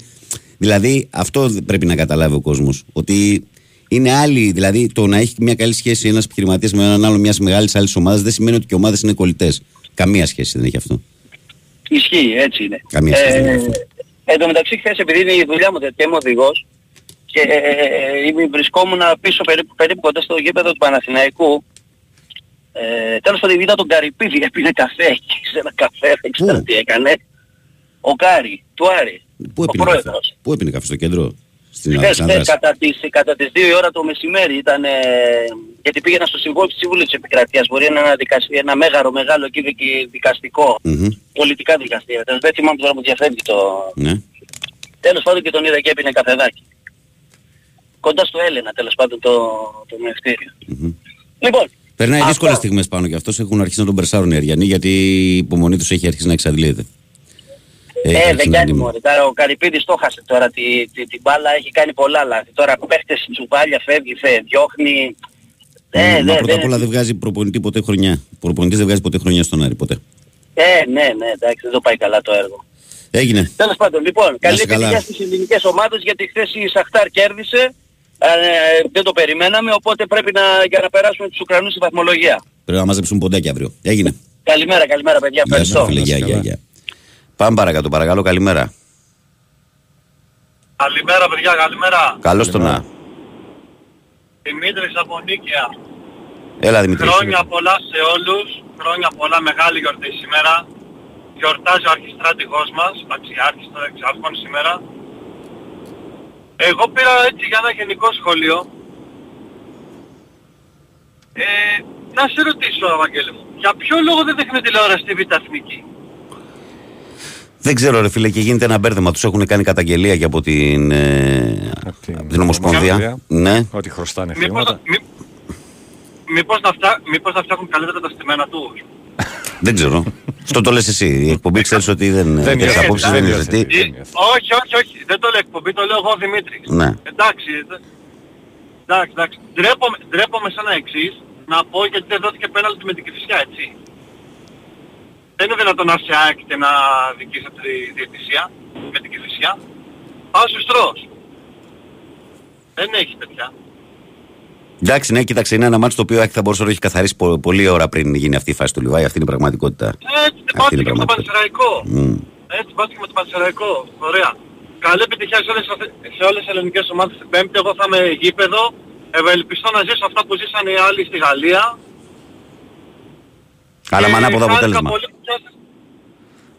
Δηλαδή, αυτό πρέπει να καταλάβει ο κόσμο. Ότι είναι άλλοι, δηλαδή το να έχει μια καλή σχέση ένα επιχειρηματία με έναν άλλο μια μεγάλη άλλη ομάδα δεν σημαίνει ότι και οι ομάδε είναι κολλητέ. Καμία σχέση δεν έχει αυτό. Ισχύει, έτσι είναι. Καμία σχέση δεν έχει αυτό. εν τω μεταξύ χθες επειδή είναι η δουλειά μου τέτοια είμαι οδηγός και ε, είμαι, βρισκόμουν πίσω περίπου, περίπου κοντά στο γήπεδο του Παναθηναϊκού ε, τέλος πάντων είδα τον Καρυπίδη έπινε καφέ εκεί σε ένα καφέ δεν ξέρω Πού; τι έκανε ο Κάρι, του Άρη Πού ο έπινε καφέ, πρόεδρος Πού έπινε καφέ; Στο κέντρο, στην Χθες, χθες, Αλεξάνδρα. κατά τις, κατά τις 2 η ώρα το μεσημέρι ήταν, ε, γιατί πήγαινα στο συμβόλαιο Συμβούλιο της Επικρατείας, μπορεί να είναι ένα, δικαστή, ένα μέγαρο μεγάλο εκεί δικη- δικαστικό, πολιτικά δικαστήρια. Τέλος, δεν θυμάμαι τώρα που διαφεύγει το... Ναι. Τέλος πάντων και τον είδα και έπινε καφεδάκι. Κοντά στο Έλενα τέλος πάντων το, το μευτήριο. Λοιπόν, Περνάει αυτό. δύσκολες στιγμές πάνω και αυτός έχουν αρχίσει να τον περσάρουν οι Αριανοί γιατί η υπομονή τους έχει αρχίσει να εξαντλείται. Έχει Ε, αρχίσει δεν να κάνει είναι- μωρέ. Τώρα ο Καρυπίδης το χάσε τώρα τη, τη, την μπάλα, έχει κάνει πολλά λάθη. Τώρα παίχτες τσουβάλια, φεύγει, φε, διώχνει. Ε, Μα δεν, πρώτα απ' δεν, όλα δεν βγάζει προπονητή ποτέ χρονιά. Ο προπονητής δεν βγάζει ποτέ χρονιά στον Άρη, ποτέ. ε, ναι, ναι, εντάξει, δεν το πάει καλά το έργο. Έγινε. Τέλος πάντων, λοιπόν, καλή σε καλά. επιτυχία στις ελληνικές ομάδες γιατί χθες η Σαχτάρ κέρδισε. Ε, δεν το περιμέναμε, οπότε πρέπει να, για να περάσουμε τους Ουκρανούς στη βαθμολογία. Πρέπει να μαζέψουν ποντάκι αύριο. Έγινε. Καλημέρα, καλημέρα παιδιά, Γεια ευχαριστώ. σας, φίλε. Γεια, γεια, γεια. Πάμε παρακάτω, παρακαλώ, καλημέρα. Καλημέρα παιδιά, καλημέρα. Καλώς το να. Δημήτρης από Νίκαια. Έλα, Δημητρή. Χρόνια πολλά σε όλους. Χρόνια πολλά, μεγάλη γιορτή σήμερα. Γιορτάζει ο αρχιστράτηγός μας, αξιάρχης των εξάρχων σήμερα. Εγώ πήρα έτσι για ένα γενικό σχόλιο. Ε, να σε ρωτήσω, Ευαγγέλη μου, για ποιο λόγο δεν δείχνει τηλεόραση στη Β' Εθνική; Δεν ξέρω, ρε φίλε, και γίνεται ένα μπέρδεμα. Τους έχουν κάνει καταγγελία και από την, ε, από την Ομοσπονδία. Ομοσπονδία. Ναι. Ότι χρωστάνε Μήπως, χρήματα. μη, μήπως, να φτιά, μήπως να φτιάχνουν καλύτερα τα στημένα τους. Δεν ξέρω. Αυτό το λες εσύ. Η εκπομπή ξέρεις ότι δεν, Δεν δεν είναι, απόψεις δεν δεν είναι είναι. ζητή. Ε, όχι, όχι, όχι. Δεν το λέω εκπομπή, το λέω εγώ Δημήτρης. Ναι. Εντάξει. δε- Εντάξει, εντάξει. Ντρέπομαι, ντρέπομαι σαν εξής να πω γιατί δεν δόθηκε πέναλτι με την Κηφισιά, έτσι. Δεν είναι δυνατόν να έρθει ΑΕΚ και να δικήσει αυτή τη διαιτησία με την Κηφισιά. Άσους τρως. Δεν έχει παιδιά. Εντάξει, ναι, κοίταξε, είναι ένα μάτσο το οποίο θα μπορούσε να έχει καθαρίσει πο- πολλή ώρα πριν γίνει αυτή η φάση του Λιβάη. Αυτή είναι η πραγματικότητα. Έτσι Αυτή πάτε είναι η και με το πραγματικότητα. Πανσεραϊκό. Μμ. Έτσι πάτε και με το Πανσεραϊκό. Ωραία. Καλή επιτυχία σε όλες, αυτές- σε όλες τις ελληνικές ομάδες την Πέμπτη. Εγώ θα είμαι γήπεδο. Ευελπιστώ να ζήσω αυτά που ζήσαν οι άλλοι στη Γαλλία. Αλλά με ανάποδο χάρηκα αποτέλεσμα. πολύ που πιάσατε-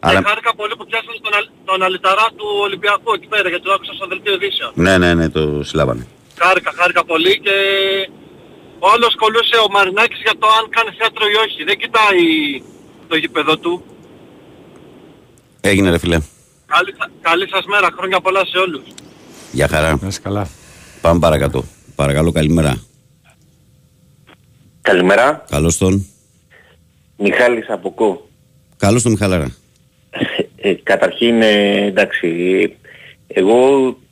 Αλλά... και χάρηκα πολύ που πιάσατε τον, αλ- τον αλυταρά του Ολυμπιακού εκεί πέρα γιατί το άκουσα στο δελτίο ειδήσεων. Ναι, ναι, ναι, το συλλάβανε. Χάρηκα, χάρηκα πολύ και όλος κολούσε ο Μαρινάκης για το αν κάνει θέατρο ή όχι. Δεν κοιτάει το γήπεδο του. Έγινε, ρε φιλέ. Καλή, σα- καλή σας μέρα, χρόνια πολλά σε όλους. Γεια χαρά. Να είσαι καλά. Πάμε παρακάτω. Παρακαλώ, καλημέρα. Καλημέρα. Καλώς τον. Μιχάλης από Κο. Καλώς τον Μιχαλάρα. Ε, καταρχήν, ε, εντάξει, εγώ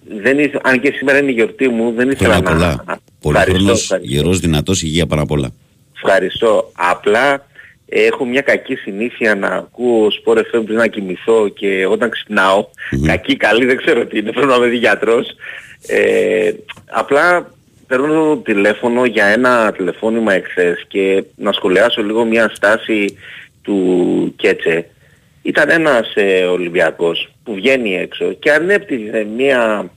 δεν ήθελα, αν και σήμερα είναι η γιορτή μου, δεν ήθελα Πολλά, να... πολλά. να- Πολύ Ευχαριστώ, χρόνος, ευχαριστώ. γερός, δυνατός, υγεία πάνω απ' όλα. Ευχαριστώ. Απλά ε, έχω μια κακή συνήθεια να ακούω σπορ FM πριν να κοιμηθώ και όταν ξυπνάω, κακή, καλή, δεν ξέρω τι είναι, πρέπει να είμαι δει γιατρός. Ε, απλά παίρνω τηλέφωνο για ένα τηλεφώνημα εχθές και να σχολιάσω λίγο μια στάση του Κέτσε. Ήταν ένας ε, Ολυμπιακός που βγαίνει έξω και ανέπτυξε μια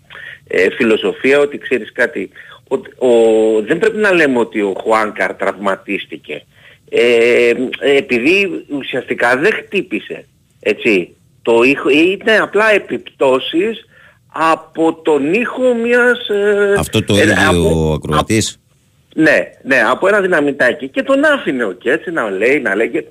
ε, φιλοσοφία ότι ξέρεις κάτι, ο, ο- δεν πρέπει να λέμε ότι ο Χουάνκαρ τραυματίστηκε. Ε, ε, επειδή ουσιαστικά δεν χτύπησε, έτσι. Το ήχο, είναι απλά επιπτώσεις από τον ήχο μιας... ε, Αυτό το ε, έλεγε από- ο ακροατής. ναι, ναι, από ένα δυναμητάκι. Και τον άφηνε ο Κέτσι να λέει, να λέει. και-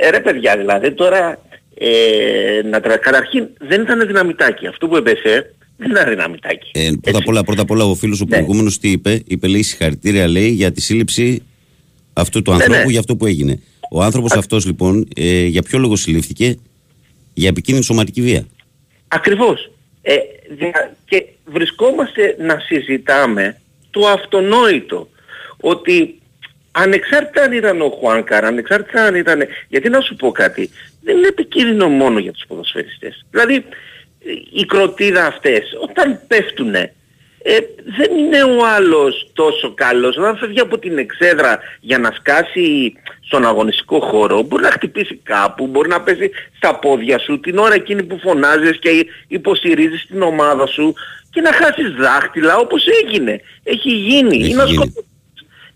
Ε, ρε παιδιά, δηλαδή τώρα ε, να τρα... Καταρχήν δεν ήταν δυναμητάκι. Αυτό που έπεσε δεν ήταν δυναμητάκι. Ε, πρώτα, απ όλα, πρώτα απ' όλα, ο φίλος ο προηγούμενος τι είπε; Είπε, λέει, συγχαρητήρια, λέει, για τη σύλληψη αυτού του Ναι, ανθρώπου ναι. για αυτό που έγινε. Ο άνθρωπος αυτός, λοιπόν, ε, για ποιο λόγο συλλήφθηκε, για επικίνδυνη σωματική βία. Ακριβώς. Ε, δια- και βρισκόμαστε να συζητάμε το αυτονόητο. Ότι ανεξάρτητα αν ήταν ο Χουάνκαρ, ανεξάρτητα αν ήταν... Γιατί να σου πω κάτι, δεν είναι επικίνδυνο μόνο για τους ποδοσφαιριστές. Δηλαδή, ε, οι κροτίδα αυτές, όταν πέφτουνε, ε, δεν είναι ο άλλος τόσο καλός. Όταν φεύγει από την εξέδρα για να σκάσει στον αγωνιστικό χώρο, μπορεί να χτυπήσει κάπου, μπορεί να πέσει στα πόδια σου την ώρα εκείνη που φωνάζεις και υποστηρίζεις την ομάδα σου και να χάσεις δάχτυλα όπως έγινε. Έχει γίνει. Έχει ή να γίνει.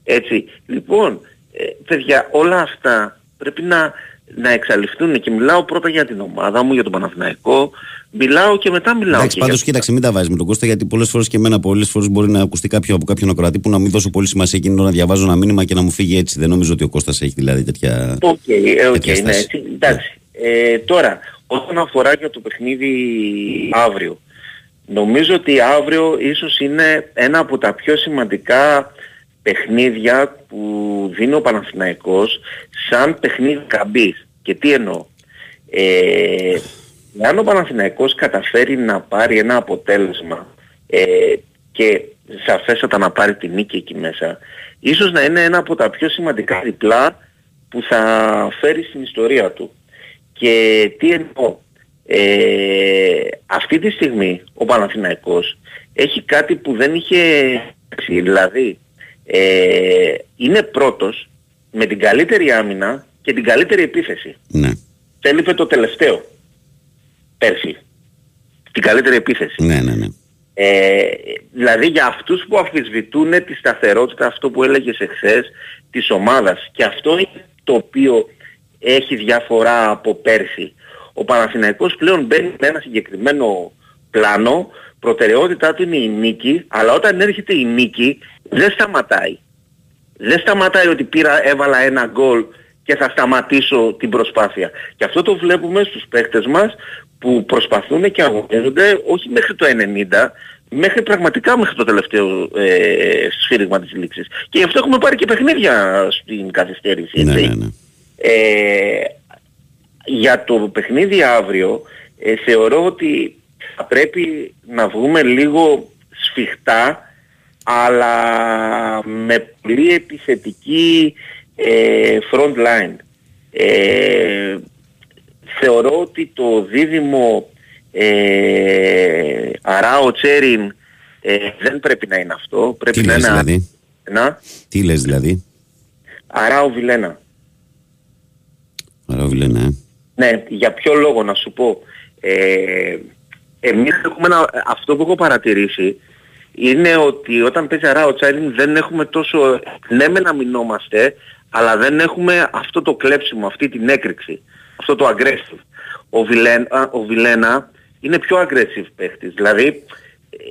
Σκοτώσεις. Έτσι. Λοιπόν, ε, παιδιά, όλα αυτά πρέπει να, να εξαλειφθούν και μιλάω πρώτα για την ομάδα μου, για τον Παναθηναϊκό, μιλάω και μετά μιλάω Εντάξει, και πάντως για... κοίταξε, μην τα βάζεις με τον Κώστα, γιατί πολλές φορές και εμένα πολλές φορές μπορεί να ακουστεί κάποιο από κάποιον ακροατή που να μην δώσω πολύ σημασία εκείνο να διαβάζω ένα μήνυμα και να μου φύγει έτσι. Δεν νομίζω ότι ο Κώστας έχει δηλαδή τέτοια. Οκ, ε, οκ, τέτοια ναι, στάση. έτσι, εντάξει. Ε, τώρα, όσον αφορά για το παιχνίδι αύριο, νομίζω ότι αύριο ίσως είναι ένα από τα πιο σημαντικά παιχνίδια που δίνει ο Παναθηναϊκός σαν παιχνίδι καμπής. Και τι εννοώ. Ε, αν ο Παναθηναϊκός καταφέρει να πάρει ένα αποτέλεσμα ε, και σαφέστατα να πάρει τη νίκη εκεί μέσα, ίσως να είναι ένα από τα πιο σημαντικά διπλά που θα φέρει στην ιστορία του. Και τι εννοώ. Ε, αυτή τη στιγμή ο Παναθηναϊκός έχει κάτι που δεν είχε δηλαδή ε, είναι πρώτος με την καλύτερη άμυνα και την καλύτερη επίθεση. Ναι, Τέλειπε το τελευταίο πέρσι. Την καλύτερη επίθεση. ναι, ναι. ναι. Ε, δηλαδή για αυτούς που αμφισβητούν τη σταθερότητα, αυτό που έλεγες εχθές, της ομάδας. Και αυτό είναι το οποίο έχει διαφορά από πέρσι. Ο Παναθηναϊκός πλέον μπαίνει με ένα συγκεκριμένο πλάνο, προτεραιότητά του είναι η νίκη, αλλά όταν έρχεται η νίκη δεν σταματάει. Δεν σταματάει ότι πήρα, έβαλα ένα γκολ και θα σταματήσω την προσπάθεια. Και αυτό το βλέπουμε στους παίκτες μας που προσπαθούν και αγωνίζονται όχι μέχρι το 90, μέχρι πραγματικά μέχρι το τελευταίο ε, σφύριγμα της λήξης. Και γι' αυτό έχουμε πάρει και παιχνίδια στην καθυστέρηση. ναι, έτσι. ναι, ναι. Ε, για το παιχνίδι αύριο ε, θεωρώ ότι θα πρέπει να βγούμε λίγο σφιχτά αλλά με πολύ επιθετική ε, front line. Ε, θεωρώ ότι το δίδυμο Ε, άρα ο Τσέριν ε, δεν πρέπει να είναι αυτό. Πρέπει Τι να λες είναι... δηλαδή; Να, Τι λες δηλαδή; άρα ο Βιλένα. Άρα Βιλένα, ε. Ναι, για ποιο λόγο να σου πω. Ε, εμείς έχουμε ένα, αυτό που έχω παρατηρήσει είναι ότι όταν παίζει αρά ο Τσάριν δεν έχουμε τόσο, ναι με να μηνόμαστε, αλλά δεν έχουμε αυτό το κλέψιμο, αυτή την έκρηξη, αυτό το aggressive. Ο Βιλένα, ο Βιλένα είναι πιο aggressive παίχτης, δηλαδή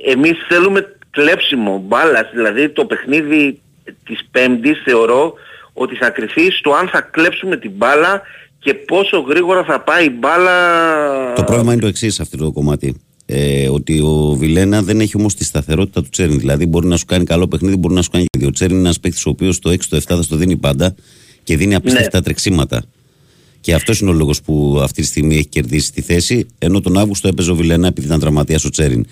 εμείς θέλουμε κλέψιμο, μπάλας, δηλαδή το παιχνίδι της πέμπτης θεωρώ ότι θα κρυφεί στο αν θα κλέψουμε την μπάλα και πόσο γρήγορα θα πάει η μπάλα Το πρόβλημα είναι το εξής σε αυτό το κομμάτι. Ε, ότι ο Βιλένα δεν έχει όμως τη σταθερότητα του Τσέριν. Δηλαδή μπορεί να σου κάνει καλό παιχνίδι, μπορεί να σου κάνει και δύο. Ο Τσέριν είναι ένας παίκτης ο οποίος το 6 το 7 θα στο δίνει πάντα και δίνει απίστευτα τρεξίματα. Και αυτός είναι ο λόγος που αυτή τη στιγμή έχει κερδίσει τη θέση, ενώ τον Αύγουστο έπαιζε ο Βιλένα επειδή ήταν τραυματίας ο Τσέριν.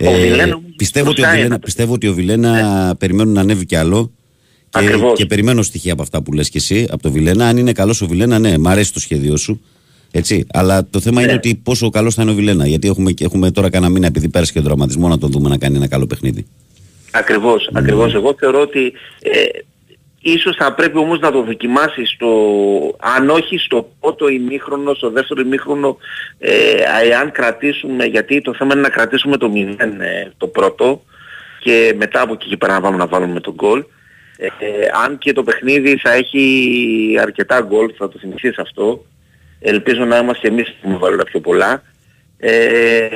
Ο Βιλένα όμως πιστεύω, ότι ο πουσάει Βιλένα, ένα πιστεύω ότι ο Βιλένα περιμένουν να ανέβει κι άλλο. Και, Ακριβώς. και περιμένω στοιχεία από αυτά που λες και εσύ, από το Βιλένα. Αν είναι καλός ο Βιλένα, ναι, μ' αρέσει το σχέδιό σου. Έτσι. Αλλά το θέμα Ναι. είναι ότι πόσο καλός θα είναι ο Βιλένα. Γιατί έχουμε, έχουμε τώρα κανένα μήνα, επειδή πέρασε και τον τραυματισμός, να τον δούμε να κάνει ένα καλό παιχνίδι. Ακριβώς, ακριβώς. Εγώ θεωρώ ότι ε, ίσως θα πρέπει όμως να το δοκιμάσεις στο, αν όχι στο πρώτο ημίχρονο, στο δεύτερο ημίχρονο, ε, εάν κρατήσουμε, γιατί το θέμα είναι να κρατήσουμε το 0 ε, το πρώτο και μετά από εκεί και πέρα να πάμε να βάλουμε τον γκολ. Ε, ε, αν και το παιχνίδι θα έχει αρκετά γκολ, θα το θυμηθείς αυτό. Ελπίζω να είμαστε εμείς που έχουμε βάλει τα πιο πολλά. Ε,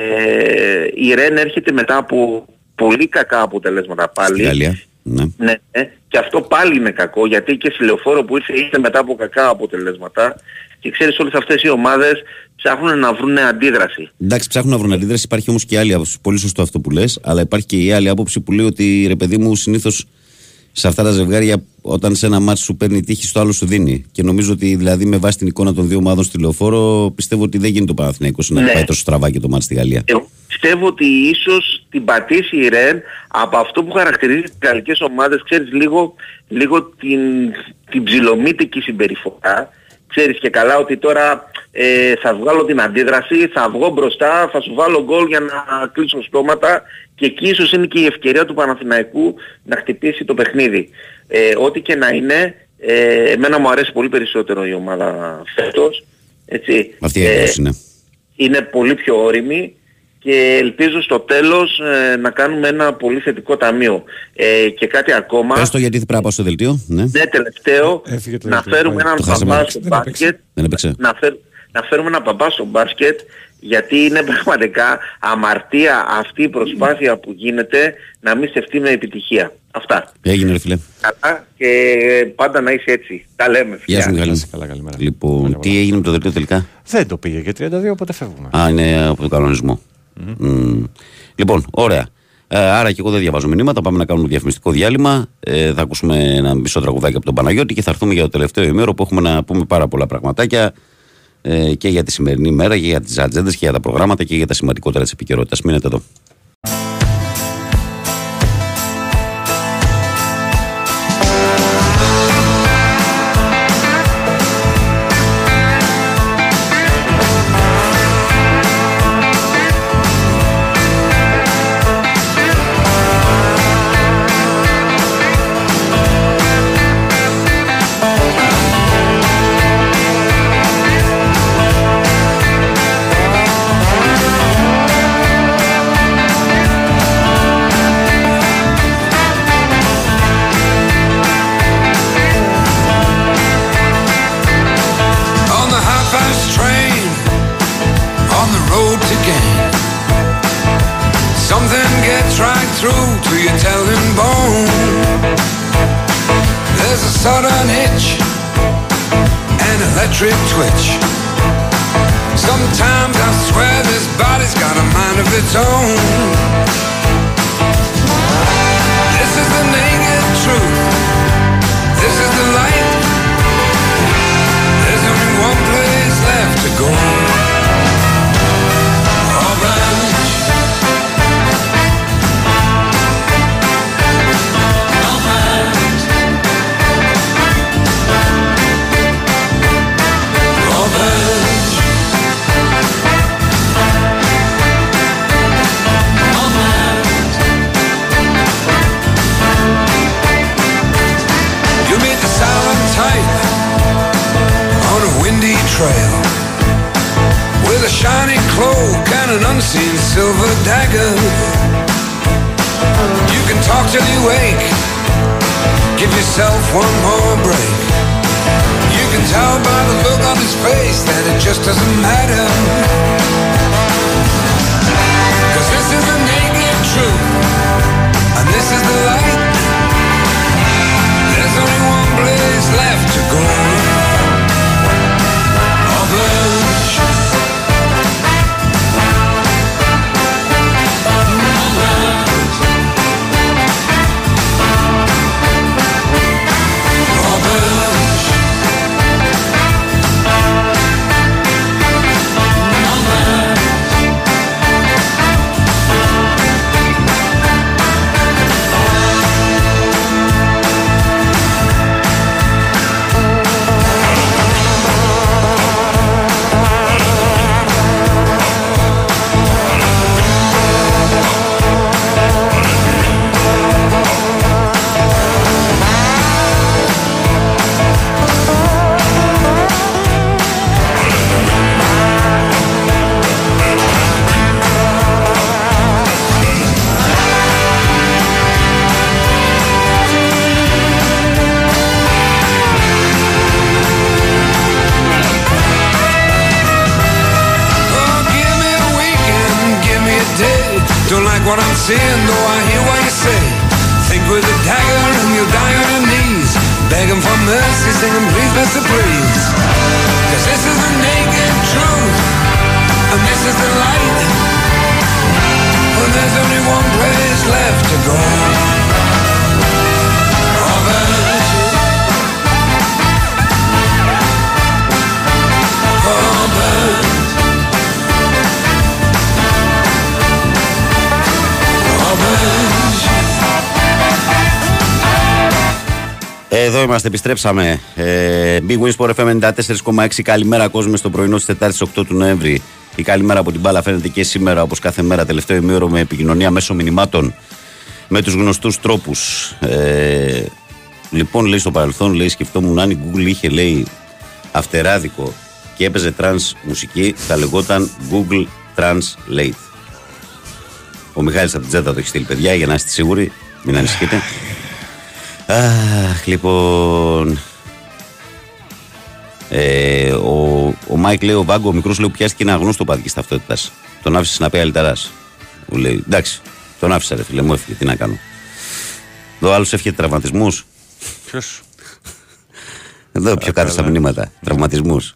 η Ρεν έρχεται μετά από πολύ κακά αποτελέσματα πάλι. Στη Γαλλία. Ναι. Ναι, ναι. και αυτό πάλι είναι κακό γιατί και στη λεωφόρο που ήρθε ήρθε μετά από κακά αποτελέσματα και ξέρεις όλες αυτές οι ομάδες ψάχνουν να βρουν αντίδραση. Εντάξει, ψάχνουν να βρουν αντίδραση. Υπάρχει όμως και η άλλη άποψη. Πολύ σωστό αυτό που λες. Αλλά υπάρχει και η άλλη άποψη που λέει ότι ρε παιδί μου, συνήθως σε αυτά τα ζευγάρια, όταν σε ένα μάτι σου παίρνει τύχη, στο άλλο σου δίνει. Και νομίζω ότι δηλαδή με βάση την εικόνα των δύο ομάδων στη λεωφόρο, πιστεύω ότι δεν γίνεται το Παναθηναϊκός να Ναι. πάει τόσο στραβά και το μάτι στη Γαλλία. Εγώ πιστεύω ότι ίσως την πατήσει η Ρεν από αυτό που χαρακτηρίζεις τις γαλλικές ομάδες, ξέρεις λίγο, λίγο την, την ψιλομύτικη συμπεριφορά. Ξέρεις και καλά ότι τώρα ε, θα βγάλω την αντίδραση, θα βγω μπροστά, θα σου βάλω γκολ για να κλείσω στόματα και εκεί ίσως είναι και η ευκαιρία του Παναθηναϊκού να χτυπήσει το παιχνίδι. Ε, ό,τι και να είναι, ε, εμένα μου αρέσει πολύ περισσότερο η ομάδα φέτος. Έτσι. Αυτή η Ε, έκδοση είναι. είναι πολύ πιο όρημη και ελπίζω στο τέλος ε, να κάνουμε ένα πολύ θετικό ταμείο. Ε, και κάτι ακόμα, Πες το γιατί πρέπει να πάω στο δελτίο. Ναι. ναι τελευταίο, Έφυγε το να δελτίο, φέρουμε πάει. έναν Το χάσαμε. παπά στο Δεν έπαιξε. μπάσκετ, Δεν έπαιξε. να, φέρ, να φέρουμε έναν παπά στο μπάσκετ γιατί είναι πραγματικά αμαρτία αυτή η προσπάθεια που γίνεται να μην στεφτεί με επιτυχία. Αυτά. Έγινε, ρε φίλε. Καλά και πάντα να είσαι έτσι. Τα λέμε. Γεια σου, φιλιά. Μιχάλη. Καλά, καλημέρα. Λοιπόν, Χρόνια τι πολλά. έγινε με το δελτίο τελικά; Δεν το πήγε και 32, οπότε φεύγουμε. Α, είναι από τον κανονισμό. Μμμ. Λοιπόν, ωραία. Ε, άρα και εγώ δεν διαβάζω μηνύματα. Πάμε να κάνουμε διαφημιστικό διάλειμμα. Ε, θα ακούσουμε ένα μισό τραγουδάκι από τον Παναγιώτη και θα έρθουμε για το τελευταίο ημέρο που έχουμε να πούμε πάρα πολλά πραγματάκια ε, και για τη σημερινή μέρα και για τις ατζέντες και για τα προγράμματα και για τα σημαντικότερα της επικαιρότητας. Μείνετε εδώ. Είμαστε, επιστρέψαμε. Ε, Big Wins Sport FM 94,6. Καλημέρα, κόσμο, στο πρωινό της Τετάρτης 8 του Νοέμβρη. Η καλημέρα από την μπάλα φαίνεται και σήμερα, όπως κάθε μέρα, τελευταίο ημίωρο με επικοινωνία μέσω μηνυμάτων με τους γνωστούς τρόπους. Ε, λοιπόν, λέει στο παρελθόν, λέει, σκεφτόμουν αν η Google είχε, λέει, αυτεράδικο και έπαιζε trans μουσική, θα λεγόταν Google Translate. Ο Μιχάλης από την Τζέτα το έχει στείλει, παιδιά, για να είστε σίγουροι, μην ανησυχείτε. Αχ, λοιπόν. Ε, ο, ο Μάικ λέει: Ο Βάγκο, ο μικρός λέει: που Πιάστηκε ένα γνώστο παδική ταυτότητας. Τον άφησε να πει αλυταράς. Μου λέει: Εντάξει, τον άφησα, ρε φίλε, μου έφυγε. Τι να κάνω. Εδώ άλλος έφυγε τραυματισμούς. Ποιος; Εδώ πιο κάτω στα μηνύματα. Τραυματισμούς.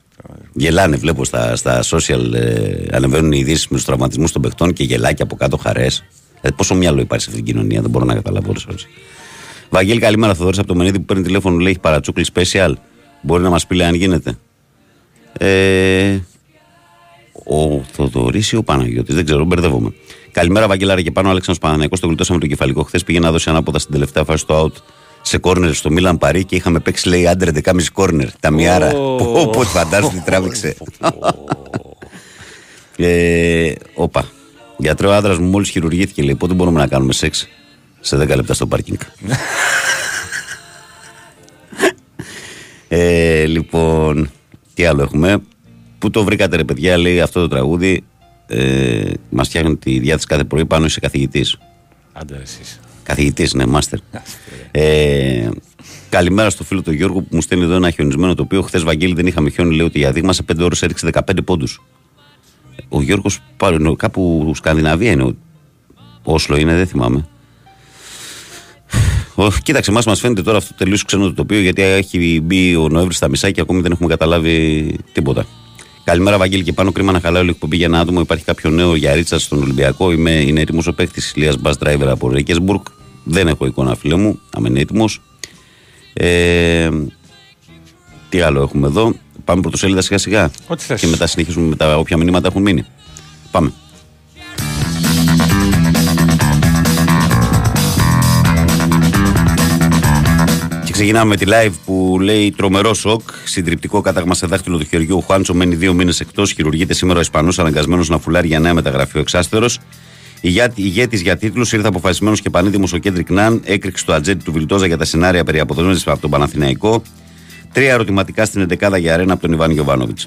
Γελάνε, βλέπω στα, στα social, ε, ανεβαίνουν οι ειδήσεις με τους τραυματισμούς των παιχτών και γελάκι από κάτω χαρές. Ε, πόσο μυαλό υπάρχει σε αυτήν την κοινωνία, δεν μπορώ να καταλάβω όλες ώρε. Βαγγέλη, καλημέρα. Θοδωρής από το Μενίδη που παίρνει τηλέφωνο λέει: Έχει παρατσούκλι special. Μπορεί να μας πει λέει, αν γίνεται. Ε, ο Θοδωρής ή ο Παναγιώτης, δεν ξέρω, μπερδεύομαι. Καλημέρα, Βαγγέλαρα και πάνω. Αλέξανδρο Παναγιακό, το γλιτώσαμε το κεφαλικό. Χθες πήγε να δώσει ανάποδα στην τελευταία φάση στο out σε κόρνερ στο Μίλαν Παρί και είχαμε παίξει λέει άντρε 11,5 κόρνερ. Τα μιάρα. Οπότε φαντάζομαι τι τράβηξε. ε, όπα. Γιατρέ, ο άντρας μου μόλις χειρουργήθηκε λέει: Πότε μπορούμε να κάνουμε σεξ; Σε 10 λεπτά στο πάρκινγκ. ε, λοιπόν, τι άλλο έχουμε; Πού το βρήκατε, ρε παιδιά, λέει αυτό το τραγούδι. Ε, Μας φτιάχνει τη διάθεση κάθε πρωί πάνω είσαι καθηγητής. Άντε εσείς. Καθηγητής, ναι, μάστερ. Ε, καλημέρα στο φίλο του Γιώργου που μου στέλνει εδώ ένα χιονισμένο τοπίο. Χθες Βαγγέλη δεν είχαμε χιόνι, λέει ότι για δείγμα σε 5 ώρες έριξε 15 πόντους. Ο Γιώργος κάπου Σκανδιναβία είναι. Ο Όσλο είναι, δεν θυμάμαι. Ο, κοίταξε, εμάς μας φαίνεται τώρα αυτό τελείως ξένο το τοπίο γιατί έχει μπει ο Νοέμβρης στα μισά και ακόμη δεν έχουμε καταλάβει τίποτα. Καλημέρα, Βαγγέλη, και πάνω κρίμα να χαλάει όλη εκπομπή για ένα άτομο. Υπάρχει κάποιο νέο για ρίτσα στον Ολυμπιακό. Είμαι, είναι έτοιμος ο παίκτης Ηλίας Μπα Driver από Ρίκεσμπουργκ. Δεν έχω εικόνα, φίλε μου. Αν είναι έτοιμος. Ε, τι άλλο έχουμε εδώ. Πάμε πρωτοσέλιδα σιγά σιγά. Ό,τι θες. Και μετά συνεχίζουμε με τα όποια μηνύματα έχουν μείνει. Πάμε. Ξεκινάμε με τη live που λέει τρομερό σοκ. Συντριπτικό κάταγμα σε δάχτυλο του χεριού. Ο Χουάντσο μένει δύο μήνες εκτός. Χειρουργείται σήμερα ο Ισπανός, αναγκασμένος να φουλάρει για νέα μεταγραφή ο εξάστερος. Ηγέτης για τίτλους ήρθε αποφασισμένος και πανίδημο ο Κέντρικ Ναν. Έκρηξε το ατζέντη του Βιλτόζα για τα σενάρια περί αποδοσμεύση από τον Παναθηναϊκό. Τρία ερωτηματικά στην 11η για αρένα από τον Ιβάν Γιοβάνοβιτ.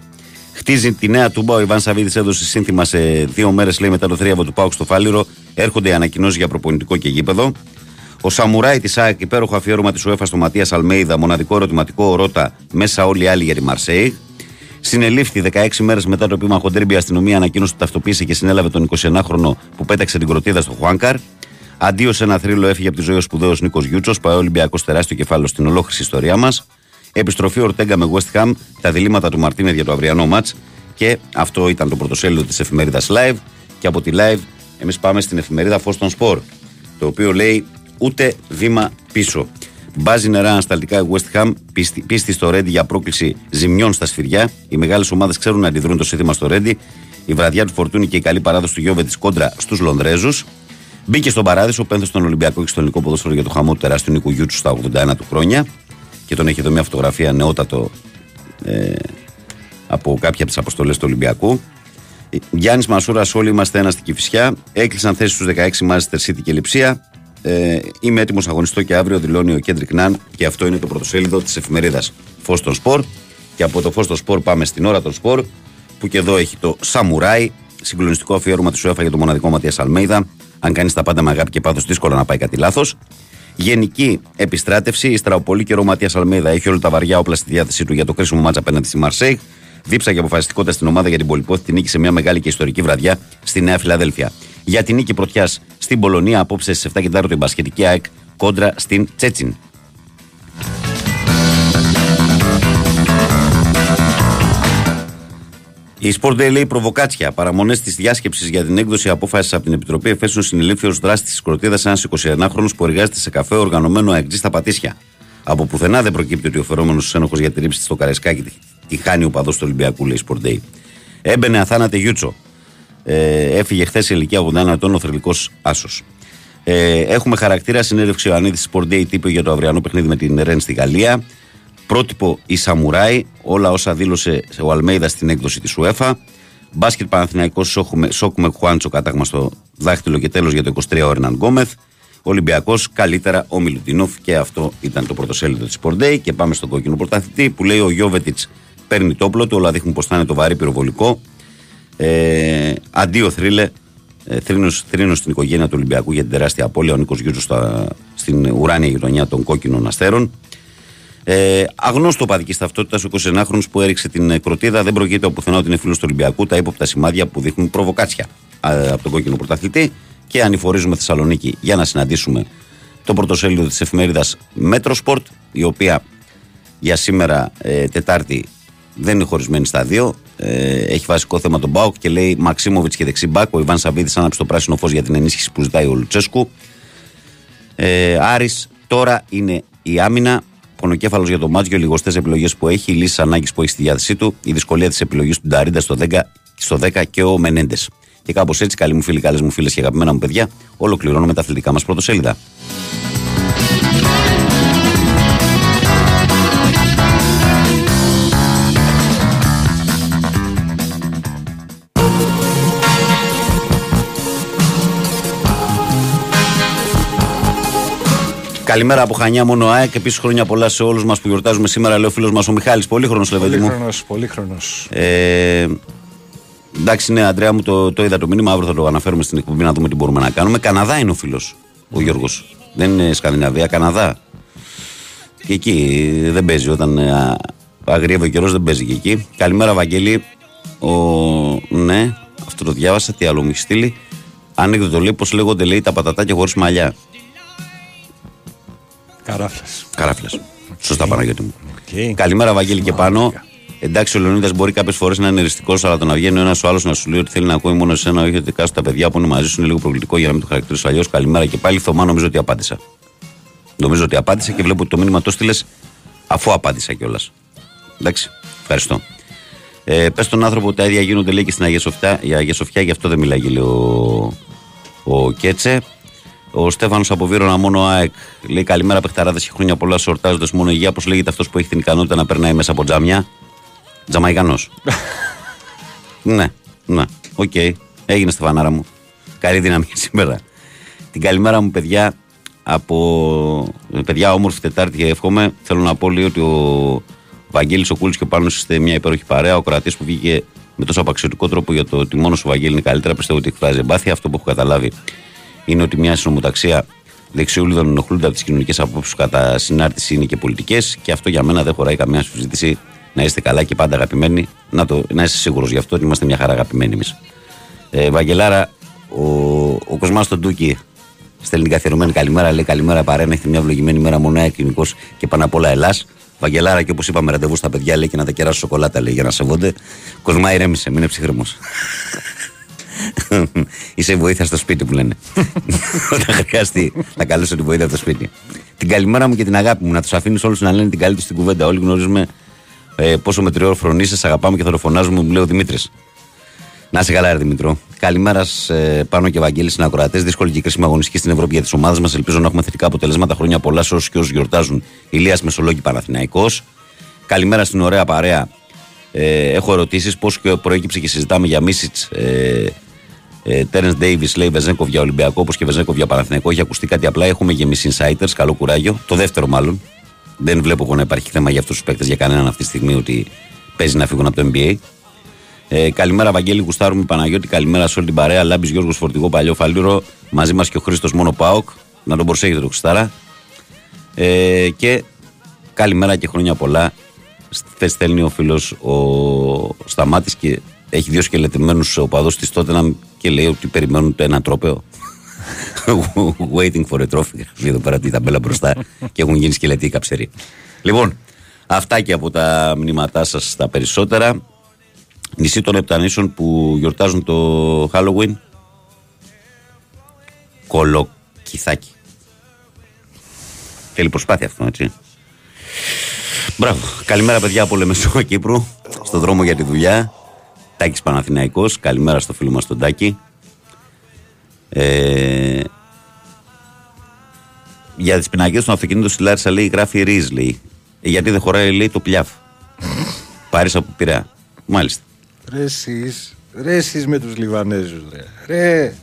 Χτίζει τη νέα τούμπα. Ο Ιβάν Σαββίδης έδωσε σύνθημα σε δύο μέρες, λέει, μετά το θρίαβο του Πάουκ στο Φάληρο. Έρχονται οι ανακοινώσεις για προπονητικό και γήπεδο. Ο Σαμουράι της ΑΕΚ, υπέροχο αφιέρωμα της UEFA στο Ματίας Αλμέιδα, μοναδικό ερωτηματικό ρώτα μέσα όλοι οι άλλοι για τη Μαρσέη. Συνελήφθη 16 μέρες μετά το επίμαχο ντέρμπι, η αστυνομία ανακοίνωσε ότι ταυτοποίησε και συνέλαβε τον 21χρονο που πέταξε την κροτίδα στο Χουάνκαρ. Αντίος σε ένα θρύλο έφυγε από τη ζωή ο σπουδαίος Νίκος Γιούτσος, πάει ο Ολυμπιακός τεράστιο κεφάλαιο στην ολόκληρη ιστορία μας. Επιστροφή Ορτέγκα με West Ham, τα διλήμματα του Μαρτίνε για το αυριανό ματ. Και αυτό ήταν το πρωτοσέλιδο της εφημερίδας Live. Και από τη Live, εμείς πάμε στην εφημερίδα Foston Sport, το οποίο λέει ούτε βήμα πίσω. Μπάζει νερά ανασταλτικά η West Ham, πίστη, πίστη στο Ρέντι για πρόκληση ζημιών στα σφυριά. Οι μεγάλες ομάδες ξέρουν να αντιδρούν το σύνθημα στο Ρέντι. Η βραδιά του Φορτούνη και η καλή παράδοση του Γιώβε τη κόντρα στους Λονδρέζους. Μπήκε στον παράδεισο, πένθο στον Ολυμπιακό και στο ελληνικό ποδόσφαιρο για το χαμό του τεράστιου Νίκου Γιούτσου στα 81 του χρόνια. Και τον έχει εδώ μια φωτογραφία νεότατο ε, από κάποια από τις αποστολές του Ολυμπιακού. Γιάννης Μασούρας, όλοι είμαστε ένα στην Κυφυσιά. Έκλεισαν θέση στους 16 Manchester City και Λιψία. Ε, είμαι έτοιμος αγωνιστό και αύριο, δηλώνει ο Κέντρικ Ναν και αυτό είναι το πρωτοσέλιδο της εφημερίδας Φως των Σπορ. Και από το Φως των Σπορ πάμε στην ώρα των Σπορ, που και εδώ έχει το Σαμουράι, συγκλονιστικό αφιέρωμα της UEFA για το μοναδικό Ματίας Αλμέιδα. Αν κάνει τα πάντα με αγάπη και πάθος, δύσκολο να πάει κάτι λάθος. Γενική επιστράτευση. Ύστερα ο πολύ καιρό Ματίας Αλμέιδα έχει όλα τα βαριά όπλα στη διάθεσή του για το κρίσιμο μάτσα απέναντι στη Μαρσέη. Δίψα και αποφασιστικότητα στην ομάδα για την πολυπόθητη νίκη σε μια μεγάλη και ιστορική βραδιά στη Νέα Φιλαδέλφια. Για την νίκη πρωτιάς στην Πολωνία απόψε στις 7 και 4 η μπασκετική ΑΕΚ κόντρα στην Τσέτσιν. Η Sport Day λέει προβοκάτσια. Παραμονές της διάσκεψης για την έκδοση απόφασης από την Επιτροπή Εφέσεων συνελήφθη ω δράστη τη Κροτίδα ένας 21χρονο που εργάζεται σε καφέ οργανωμένο αεκτζή στα Πατήσια. Από πουθενά δεν προκύπτει ότι ο φερόμενος ένοχος για τη ρήψη στο Καρεσκάκι τη χάνει ο παδός του Ολυμπιακού, λέει Sport Day. Έμπαινε αθάνατε Γιούτσο. Ε, έφυγε χθες σε ηλικία 81 ετών ο θρηλυκός Άσος. Ε, έχουμε χαρακτήρα συνέντευξη ο Ανίδη Sport Day τύπου για το αυριανό παιχνίδι με την Ρεν στη Γαλλία. Πρότυπο η Σαμουράι, όλα όσα δήλωσε ο Αλμέιδας στην έκδοση της UEFA. Μπάσκετ Παναθηναϊκός σοκ με Χουάντσο κατάγμα στο δάχτυλο και τέλος για το 23 ο Ερναν Γκόμεθ. Ολυμπιακός καλύτερα ο Μιλουτινόφ και αυτό ήταν το πρωτοσέλιδο της Sport Day. Και πάμε στον κόκκινο πρωταθλητή που λέει ο Γιώβετιτς παίρνει το όπλο του, όλα δείχνουν πω θα είναι το βαρύ πυροβολικό. Ε, αντίο θρύλε, ε, θρήνος, στην οικογένεια του Ολυμπιακού για την τεράστια απώλεια. Ο Νίκος Γιούζος στην ουράνια γειτονιά των κόκκινων αστέρων. Ε, αγνώστο παδική ταυτότητας ο 21χρονο που έριξε την κροτίδα δεν προκείται από πουθενά ότι είναι φίλος του Ολυμπιακού. Τα ύποπτα σημάδια που δείχνουν προβοκάτσια από τον κόκκινο πρωταθλητή. Και ανηφορίζουμε Θεσσαλονίκη για να συναντήσουμε το πρωτοσέλιδο της εφημερίδας Metrosport, η οποία για σήμερα ε, Τετάρτη δεν είναι χωρισμένη στα δύο. Ε, έχει βασικό θέμα τον ΠΑΟΚ και λέει Μαξίμοβιτς και δεξί μπακ. Ο Ιβάν Σαββίδης άναψε το πράσινο φως για την ενίσχυση που ζητάει ο Λουτσέσκου. Ε, Άρης τώρα είναι η άμυνα. Πονοκέφαλος για το Μάντζιο, λιγοστές επιλογές που έχει, οι λύσεις ανάγκης που έχει στη διάθεσή του, η δυσκολία της επιλογής του Νταρίντα στο 10, στο 10 και ο Μενέντες. Και κάπως έτσι, καλοί μου φίλοι, καλές μου φίλες και αγαπημένα μου παιδιά, ολοκληρώνουμε τα αθλητικά μας πρωτοσέλιδα. Καλημέρα από Χανιά, μόνο ΑΕΚ. Επίσης χρόνια πολλά σε όλους μας που γιορτάζουμε σήμερα. Λέει ο φίλος μας ο Μιχάλης. Πολύχρονος, λέει μου. Πολύχρονος. Ε, εντάξει, ναι, Αντρέα μου το, το είδα το μήνυμα. Αύριο θα το αναφέρουμε στην εκπομπή να δούμε τι μπορούμε να κάνουμε. Καναδά είναι ο φίλος, ο Γιώργος. Δεν είναι Σκανδιναβία, Καναδά. Και εκεί δεν παίζει. Όταν ε, αγριεύει ο καιρός δεν παίζει και εκεί. Καλημέρα, Βαγγέλη. Ο, ναι, αυτό το διάβασα. Τι άλλο μου έχει στείλει. Ανέκδοτο λέει πώς λέγονται λέει τα πατατάκια χωρίς μαλλιά. Καράφλε. Καράφλε. Σωστά, Παναγιώτη μου. Καλημέρα, Βαγγέλη και πάνω. Εντάξει, ο Λεωνίδας μπορεί κάποιες φορές να είναι εριστικό, αλλά το να βγαίνει ο ένας ο άλλος να σου λέει ότι θέλει να ακούει μόνο εσένα, όχι ότι κάτω τα παιδιά που είναι μαζί σου είναι λίγο προκλητικό για να μην το χαρακτηρίσω αλλιώς. Καλημέρα και πάλι. Θωμά, νομίζω ότι απάντησα. Νομίζω ότι απάντησα και βλέπω ότι το μήνυμα το στείλε αφού απάντησα κιόλας. Εντάξει, ευχαριστώ. Ε, Πες στον άνθρωπο ότι τα ίδια γίνονται λέει και στην Αγία Σοφιά, η Αγία Σοφιά γι' αυτό δεν μιλάει λέει ο, ο Κέτσε. Ο Στέφανος από Βύρονα, μόνο ΑΕΚ. Λέει καλημέρα, παιχταράδες και χρόνια πολλά σορτάζοντας μόνο υγεία. Πώ λέγεται αυτός που έχει την ικανότητα να περνάει μέσα από τζάμια. Τζαμαϊκανός. ναι, ναι, οκ. Okay. Έγινε Στεφανάρα μου. Καλή δύναμη σήμερα. Την καλημέρα μου, παιδιά, από παιδιά όμορφη Τετάρτη και εύχομαι. Θέλω να πω λίγο ότι ο, Βαγγέλης ο Κούλης και ο Πάνος είστε μια υπέροχη παρέα. Ο κρατής που βγήκε με τόσο απαξιωτικό τρόπο για το ότι μόνος ο Βαγγέλης είναι καλύτερα. Πιστεύω ότι εκφράζει εμπάθεια. Αυτό που έχω καταλάβει είναι ότι μια συνομοταξία δεξιούλιδων ενοχλούνται από τις κοινωνικές απόψεις κατά συνάρτηση είναι και πολιτικές και αυτό για μένα δεν χωράει καμία συζήτηση. Να είστε καλά και πάντα αγαπημένοι. Να, το, να είσαι σίγουρος γι' αυτό ότι είμαστε μια χαρά αγαπημένοι εμείς. Ε, Βαγγελάρα, ο, ο Κοσμάς στον Τούκι στέλνει την καθιερωμένη καλημέρα. Λέει καλημέρα παρένα. Έχετε μια ευλογημένη μέρα μονέα κοινικό και πάνω απ' όλα Ελλάς. Βαγγελάρα και όπως είπαμε ραντεβού στα παιδιά λέει και να τα κεράσω σοκολάτα λέει για να σεβόνται. Κοσμά ηρέμησε, μην είναι ψυχραιμό. Είσαι βοήθεια στο σπίτι που λένε. Όταν χρειαστεί, θα καλέσω την βοήθεια από το σπίτι. Την καλημέρα μου και την αγάπη μου. Να τους αφήνεις όλους να λένε την καλή τους στην κουβέντα. Όλοι γνωρίζουμε ε, πόσο μετριό φρονείσαι, σε αγαπάμε και θα το φωνάζουμε, μου λέει ο Δημήτρης. Να σε καλά, ρε Δημητρό. Καλημέρα ε, πάνω και Ευαγγέλη συνακροατές. Δύσκολη και κρίσιμη αγωνιστική στην Ευρώπη για τις ομάδες μας. Ελπίζω να έχουμε θετικά αποτελέσματα χρόνια πολλά σε όσου και όσου γιορτάζουν. Ηλίας Μεσολόγη Παναθηναϊκός. Καλημέρα στην ωραία παρέα. Ε, έχω ερωτήσεις πώς προέκυψε και συζητάμε για Μίσιτς. Ε, ε, Τέρεν Ντέιβι λέει Βεζέκοβ για Ολυμπιακό, όπως και Βεζέκοβ για Παναθηναϊκό. Έχει ακουστεί κάτι απλά. Έχουμε γεμίσει insiders. Καλό κουράγιο. Το δεύτερο μάλλον. Δεν βλέπω εγώ να υπάρχει θέμα για αυτούς τους παίκτες για κανέναν αυτή τη στιγμή ότι παίζει να φύγουν από το NBA. Ε, καλημέρα, Βαγγέλη Γουστάρου Παναγιώτη. Καλημέρα σε όλη την παρέα. Λάμπης Γιώργος Φορτηγό Παλιό Φαλούρο. Μαζί μας και ο Χρήστος Μόνο Πάοκ. Να τον προσέχετε το Χριστάρα. Ε, και καλημέρα και χρόνια πολλά. Θε στέλνει ο φίλος ο Σταμάτης και έχει δύο σκελετημένους οπαδούς της τότε και λέει ότι περιμένουν το ένα τρόπεο. Waiting for a trophy. Γράφει εδώ πέρα τη ταμπέλα μπροστά και έχουν γίνει σκελετοί καψεροί. Λοιπόν, αυτά και από τα μηνύματά σας τα περισσότερα. Νησί των Επτανήσων που γιορτάζουν το Halloween. Κολοκυθάκι. Θέλει προσπάθεια αυτό, έτσι. Μπράβο. Καλημέρα, παιδιά από Λεμεσό Κύπρου. Στον δρόμο για τη δουλειά. Τάκης Παναθηναϊκός. Καλημέρα στο φίλο μας τον Τάκη. Ε, για τις πινακές των αυτοκινήτων στη Λάρισα λέει γράφει Ρίζ λέει. Ε, γιατί δεν χωράει λέει το πλιάφ. Πάρεις από Πειραιά. Μάλιστα. Ρε εσείς, ρε εσείς με τους Λιβανέζους ρε. ρε.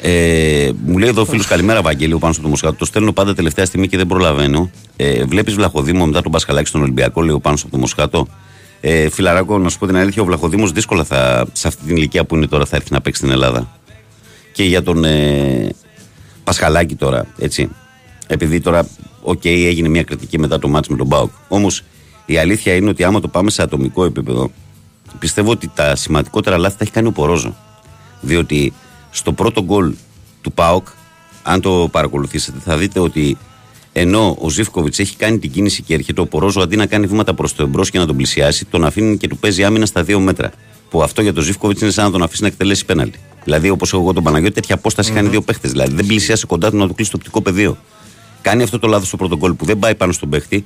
Ε, μου λέει εδώ ο φίλος Καλημέρα, Βαγγέλη, πάνω στο το Μοσχάτο. Το στέλνω πάντα τελευταία στιγμή και δεν προλαβαίνω. Ε, Βλέπεις Βλαχοδήμο μετά τον Πασχαλάκη στον Ολυμπιακό, λέει ο πάνω στο το Μοσχάτο. Ε, φιλαράκο, να σου πω την αλήθεια, ο Βλαχοδήμος δύσκολα θα, σε αυτή την ηλικία που είναι τώρα θα έρθει να παίξει στην Ελλάδα. Και για τον ε, Πασχαλάκη τώρα, έτσι. Επειδή τώρα, OK, okay, έγινε μια κριτική μετά το ματς με τον ΠΑΟΚ. Όμως η αλήθεια είναι ότι άμα το πάμε σε ατομικό επίπεδο, πιστεύω ότι τα σημαντικότερα λάθη τα έχει κάνει ο Πορόζο. Διότι στο πρώτο γκολ του ΠΑΟΚ, αν το παρακολουθήσετε, θα δείτε ότι ενώ ο Ζίβκοβιτς έχει κάνει την κίνηση και έρχεται ο Πορόζο αντί να κάνει βήματα προς το εμπρός και να τον πλησιάσει, τον αφήνει και του παίζει άμυνα στα δύο μέτρα. Που αυτό για τον Ζήφκοβιτς είναι σαν να τον αφήσει να εκτελέσει πέναλτι. Δηλαδή, όπως εγώ τον Παναγιώτη, τέτοια απόσταση είχαν δύο παίχτες. Δηλαδή, δεν πλησιάσει κοντά του να του κλείσει το οπτικό πεδίο. Κάνει αυτό το λάθος στο πρώτο γκολ που δεν πάει πάνω στον παίχτη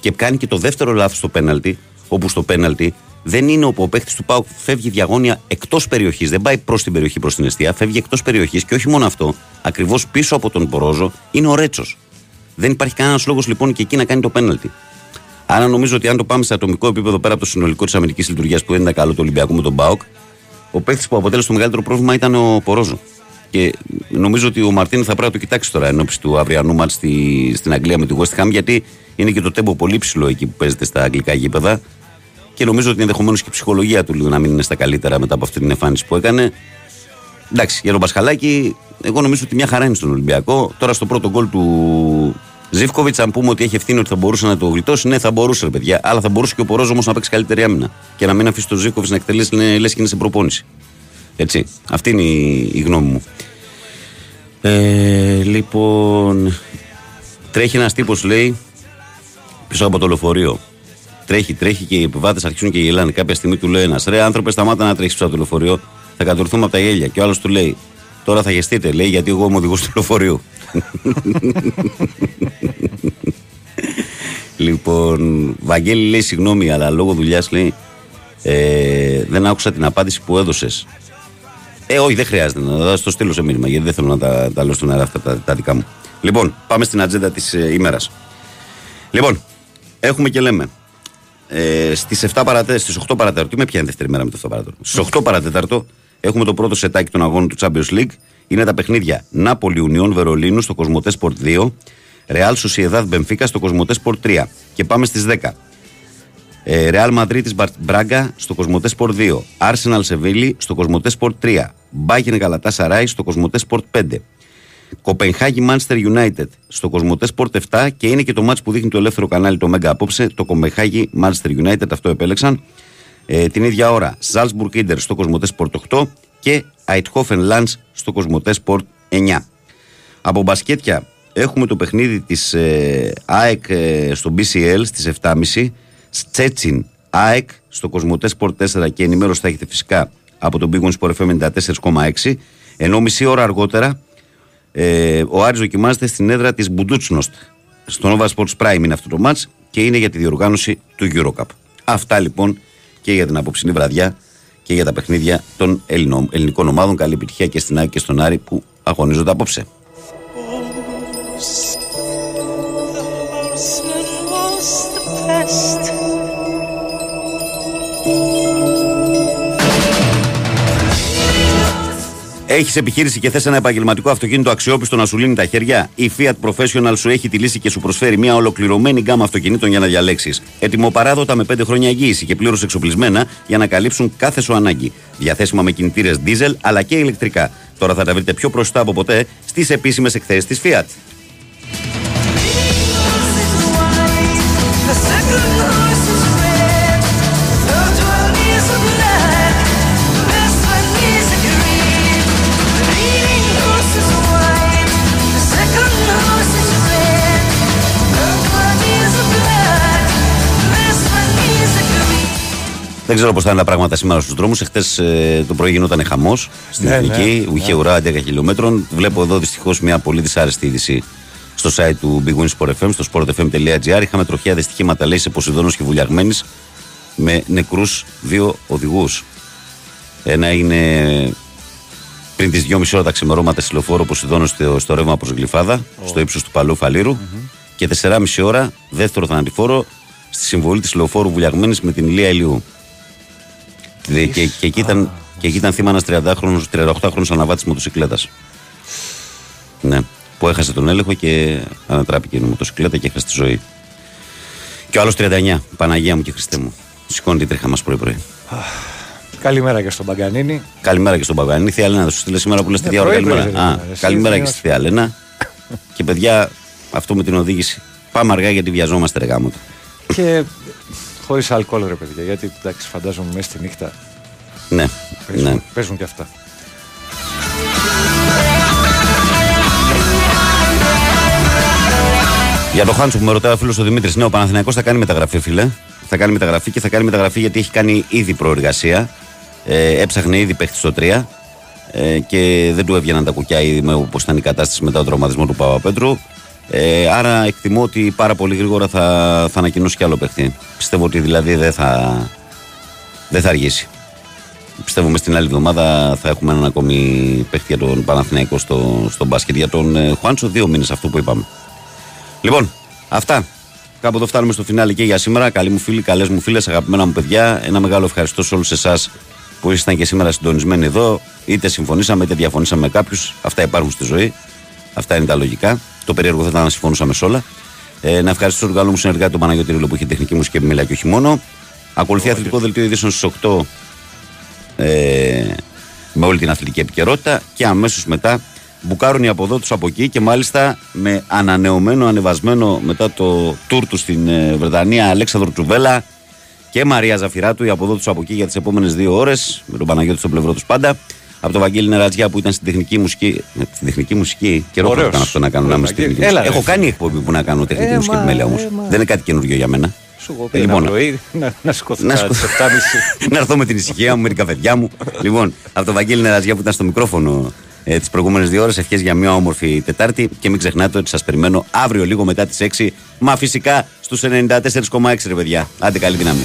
και κάνει και το δεύτερο λάθος στο πέναλτι, όπου στο πέναλτι δεν είναι όπου ο παίχτη του Πάουκ φεύγει διαγώνια εκτός περιοχής. Δεν πάει προς την περιοχή, προς την αιστεία, φεύγει εκτός περιοχής και όχι μόνο αυτό. Ακριβώς πίσω από τον Πορόζο είναι ο Ρέτσος. Δεν υπάρχει κανένας λόγος λοιπόν και εκεί να κάνει το πέναλτι. Άρα νομίζω ότι αν το πάμε σε ατομικό επίπεδο πέρα από το συνολικό της αμυντικής λειτουργίας που δεν ήταν καλό του Ολυμπιακού με τον Πάοκ, ο παίχτη που αποτέλεσε το μεγαλύτερο πρόβλημα ήταν ο Πορόζο. Και νομίζω ότι ο Μαρτίνη θα πρέπει να το κοιτάξει τώρα εν του αυριανού μάτς στη, στην Αγγλία με τη West Ham, γιατί είναι και το τέμπο πολύ ψηλό εκεί που παίζεται στα αγγλικά γήπεδα. Και νομίζω ότι ενδεχομένως και η ψυχολογία του λίγο να μην είναι στα καλύτερα μετά από αυτή την εμφάνιση που έκανε. Εντάξει, για τον Πασχαλάκη, εγώ νομίζω ότι μια χαρά είναι στον Ολυμπιακό. Τώρα στο πρώτο γκολ του Ζήφκοβιτς, αν πούμε ότι έχει ευθύνη ότι θα μπορούσε να το γλιτώσει, ναι, θα μπορούσε, ρε παιδιά. Αλλά θα μπορούσε και ο Πορόζο όμως να παίξει καλύτερη άμυνα. Και να μην αφήσει τον Ζήφκοβιτς να εκτελέσει, λες και είναι σε προπόνηση. Έτσι. Αυτή είναι η, η γνώμη μου. Ε, λοιπόν. Τρέχει ένας τύπος, λέει, πίσω από το λεωφορείο. Τρέχει, τρέχει και οι επιβάτες αρχίζουν και γελάνε. Κάποια στιγμή του λέει ένας: Ρε, άνθρωπε, σταμάτα να τρέχεις πίσω από το λεωφορείο. Θα κατουρθούμε από τα γέλια. Και ο άλλος του λέει: Τώρα θα γεστείτε, λέει, γιατί εγώ είμαι οδηγός του λεωφορείου. λοιπόν, Βαγγέλη λέει συγγνώμη, αλλά λόγω δουλειάς λέει ε, δεν άκουσα την απάντηση που έδωσες. Ε, όχι, δεν χρειάζεται να το στείλω σε μήνυμα, γιατί δεν θέλω να τα, τα λέω στον αέρα αυτά τα, τα δικά μου. Λοιπόν, πάμε στην ατζέντα της ε, ημέρας. Λοιπόν, έχουμε και λέμε. Ε, στις 7 παρατέταρτο, στις 8 παρατέταρτο, με ποια είναι δεύτερη μέρα με το 7 παρατέταρτο. Στις 8 παρατέταρτο έχουμε το πρώτο σετάκι των αγώνων του Champions League. Είναι τα παιχνίδια Νάπολη Ουνιών Βερολίνου στο Κοσμοτέ Sport 2. Ρεάλ Σοσιεδάδ Μπενφίκα στο Κοσμοτέ Σπορ 3. Και πάμε στις 10. Ε, Ρεάλ Μαδρίτη Μπράγκα στο Κοσμοτέ Σπορ 2. Arsenal Σεβίλη στο Κοσμοτέ Σπορ 3. Μπάγκεν Γαλατά Σαράι στο Κοσμοτέ Σπορ 5. Κοπενχάγη Manchester United στο Κοσμοτέ Sport 7 και είναι και το μάτς που δείχνει το ελεύθερο κανάλι το Μέγκα απόψε, το Κοπενχάγη Manchester United, αυτό επέλεξαν. Ε, την ίδια ώρα Salzburg Inter στο Κοσμοτέ Sport 8 και Eindhoven Lance στο Κοσμοτέ Sport 9. Από μπασκέτια έχουμε το παιχνίδι της ε, ΑΕΚ ε, στο BCL στις 7.30 Στσέτσιν ΑΕΚ στο Κοσμοτέ Sport 4 και ενημέρωση θα έχετε φυσικά από τον Big One Sport FM 94,6 ενώ μισή ώρα αργότερα ε, ο Άρης δοκιμάζεται στην έδρα της Μπουντούτσνοστ. Στο Nova Sports Prime είναι αυτό το match και είναι για τη διοργάνωση του Eurocup. Αυτά λοιπόν και για την απόψινή βραδιά και για τα παιχνίδια των Ελληνών, ελληνικών ομάδων. Καλή επιτυχία και στην Άκη και στον Άρη που αγωνίζονται απόψε. Έχεις επιχείρηση και θες ένα επαγγελματικό αυτοκίνητο αξιόπιστο να σου λύνει τα χέρια; Η Fiat Professional σου έχει τη λύση και σου προσφέρει μια ολοκληρωμένη γκάμα αυτοκινήτων για να διαλέξεις. Ετοιμοπαράδοτα με 5 χρόνια εγγύηση και πλήρως εξοπλισμένα για να καλύψουν κάθε σου ανάγκη. Διαθέσιμα με κινητήρες diesel αλλά και ηλεκτρικά. Τώρα θα τα βρείτε πιο μπροστά από ποτέ στις επίσημες εκθέσεις της Fiat. Δεν ξέρω πώς θα είναι τα πράγματα σήμερα στους δρόμους. Εχθές ε, το πρωί γινόταν χαμός στην Ναι, Εθνική. ναι, Είχε ναι. ουρά 10 χιλιόμετρων. Βλέπω εδώ δυστυχώς μια πολύ δυσάρεστη είδηση στο site του Big Win Sport FM, στο sportfm.gr. Είχαμε τροχιά δυστυχήματα, λέει, σε Ποσειδόνο και Βουλιαγμένης με νεκρούς δύο οδηγούς. Ένα είναι πριν τις 2,5 ώρα τα ξημερώματα στη λεωφόρο Ποσειδόνο στο, στο ρεύμα προς Γλυφάδα, στο ύψος του Παλού Φαλήρου. Και 4,5 ώρα δεύτερο θανατηφόρο στη συμβολή της λεωφόρου Βουλιαγμένης με την Ηλία Ηλιού. Και, και, και, εκεί ήταν, και εκεί ήταν θύμα ένας 30χρονο, 38χρονο αναβάτης μοτοσυκλέτας. Ναι, που έχασε τον έλεγχο και ανατράπηκε η μοτοσυκλέτα και έχασε τη ζωή. Και ο άλλος 39, Παναγία μου και Χριστέ μου. Σηκώνει τη τρίχα μας πρωί-πρωί. Καλημέρα και στον Παγκανίνη. Καλημέρα και στον Παγκανή. Θεία Λένα, θα σου στείλε σήμερα που λες τη Ναι, διάφορα. πρωί, Καλημέρα. πρωί, Α, πρωί, εσύ, καλημέρα και εσύ, στη Θεία Λένα. και παιδιά, αυτό με την οδήγηση. Πάμε αργά γιατί βιαζόμαστε ρε γάμο. και χωρίς αλκοόλ, ρε παιδιά. Γιατί εντάξει, φαντάζομαι μέσα στη νύχτα Ναι, παίζουν, ναι. παίζουν και αυτά. Για το Χάντσο που με ρωτάει ο φίλος ο Δημήτρης, ναι, ο Παναθηναϊκός θα κάνει μεταγραφή, φίλε. Θα κάνει μεταγραφή και θα κάνει μεταγραφή γιατί έχει κάνει ήδη προεργασία. Ε, έψαχνε ήδη παίχτη στο 3 ε, και δεν του έβγαιναν τα κουκιά ήδη με όπως ήταν η κατάσταση μετά τον τραυματισμό του Παπαπέτρου. Ε, άρα εκτιμώ ότι πάρα πολύ γρήγορα θα, θα ανακοινώσει κι άλλο παίχτη. Πιστεύω ότι δηλαδή δεν θα, δεν θα αργήσει. Πιστεύω μες στην άλλη εβδομάδα θα έχουμε έναν ακόμη παίχτη για τον Παναθηναϊκό στο, στο μπάσκετ. Για τον ε, Χουάντσο, δύο μήνες αυτό που είπαμε. Λοιπόν, αυτά. Κάπου εδώ φτάνουμε στο φινάλι και για σήμερα. Καλοί μου φίλοι, καλές μου φίλες, αγαπημένα μου παιδιά. Ένα μεγάλο ευχαριστώ σε όλους εσάς που ήσασταν και σήμερα συντονισμένοι εδώ. Είτε συμφωνήσαμε είτε διαφωνήσαμε με κάποιους. Αυτά υπάρχουν στη ζωή. Αυτά είναι τα λογικά. Το περίεργο θα ήταν να συμφωνούσαμε σε όλα. Ε, να ευχαριστήσω τον καλό μου συνεργάτη τον Παναγιώτη Ρίλο που έχει τεχνική μουσική επιμέλεια και όχι μόνο. Ακολουθεί αθλητικό δελτίο ειδήσεων στις 8 ε, με όλη την αθλητική επικαιρότητα και αμέσως μετά μπουκάρουν οι από εδώ τους από εκεί και μάλιστα με ανανεωμένο, ανεβασμένο μετά το τουρ τους στην ε, Βρετανία Αλέξανδρο Τσουβέλα και Μαρία Ζαφυράτου, οι από εδώ τους από εκεί για τις επόμενες δύο ώρες, με τον Παναγιώτη στο πλευρό τους πάντα. Από τον Βαγγέλη Νερατζιά που ήταν στην τεχνική μουσική. ε, Στην τεχνική μουσική. Καιρό που Ωραίος. έκανα αυτό να κάνω να είμαι στην Βαγγέλη. τεχνική Έλα, μουσική. ρε, Έχω κάνει εκπομπή που να κάνω τεχνική Ε, μουσική μα, επιμέλεια όμως. ε, μα. Δεν είναι κάτι καινούριο για μένα. Σου έχω Ε, πει λοιπόν, ένα πρωί να, να σηκωθώ να κατά τις σκοτώ- 7.30. να έρθω με την ησυχία μου, με την καφεδιά μου. λοιπόν, από τον Βαγγέλη Νεραζιά που ήταν στο μικρόφωνο ε, τις προηγούμενες δύο ώρες, ευχές για μια όμορφη Τετάρτη. Και μην ξεχνάτε ότι σας περιμένω αύριο λίγο μετά τις 6. Μα φυσικά στους 94,6 ρε παιδιά. Άντε καλή δύναμη.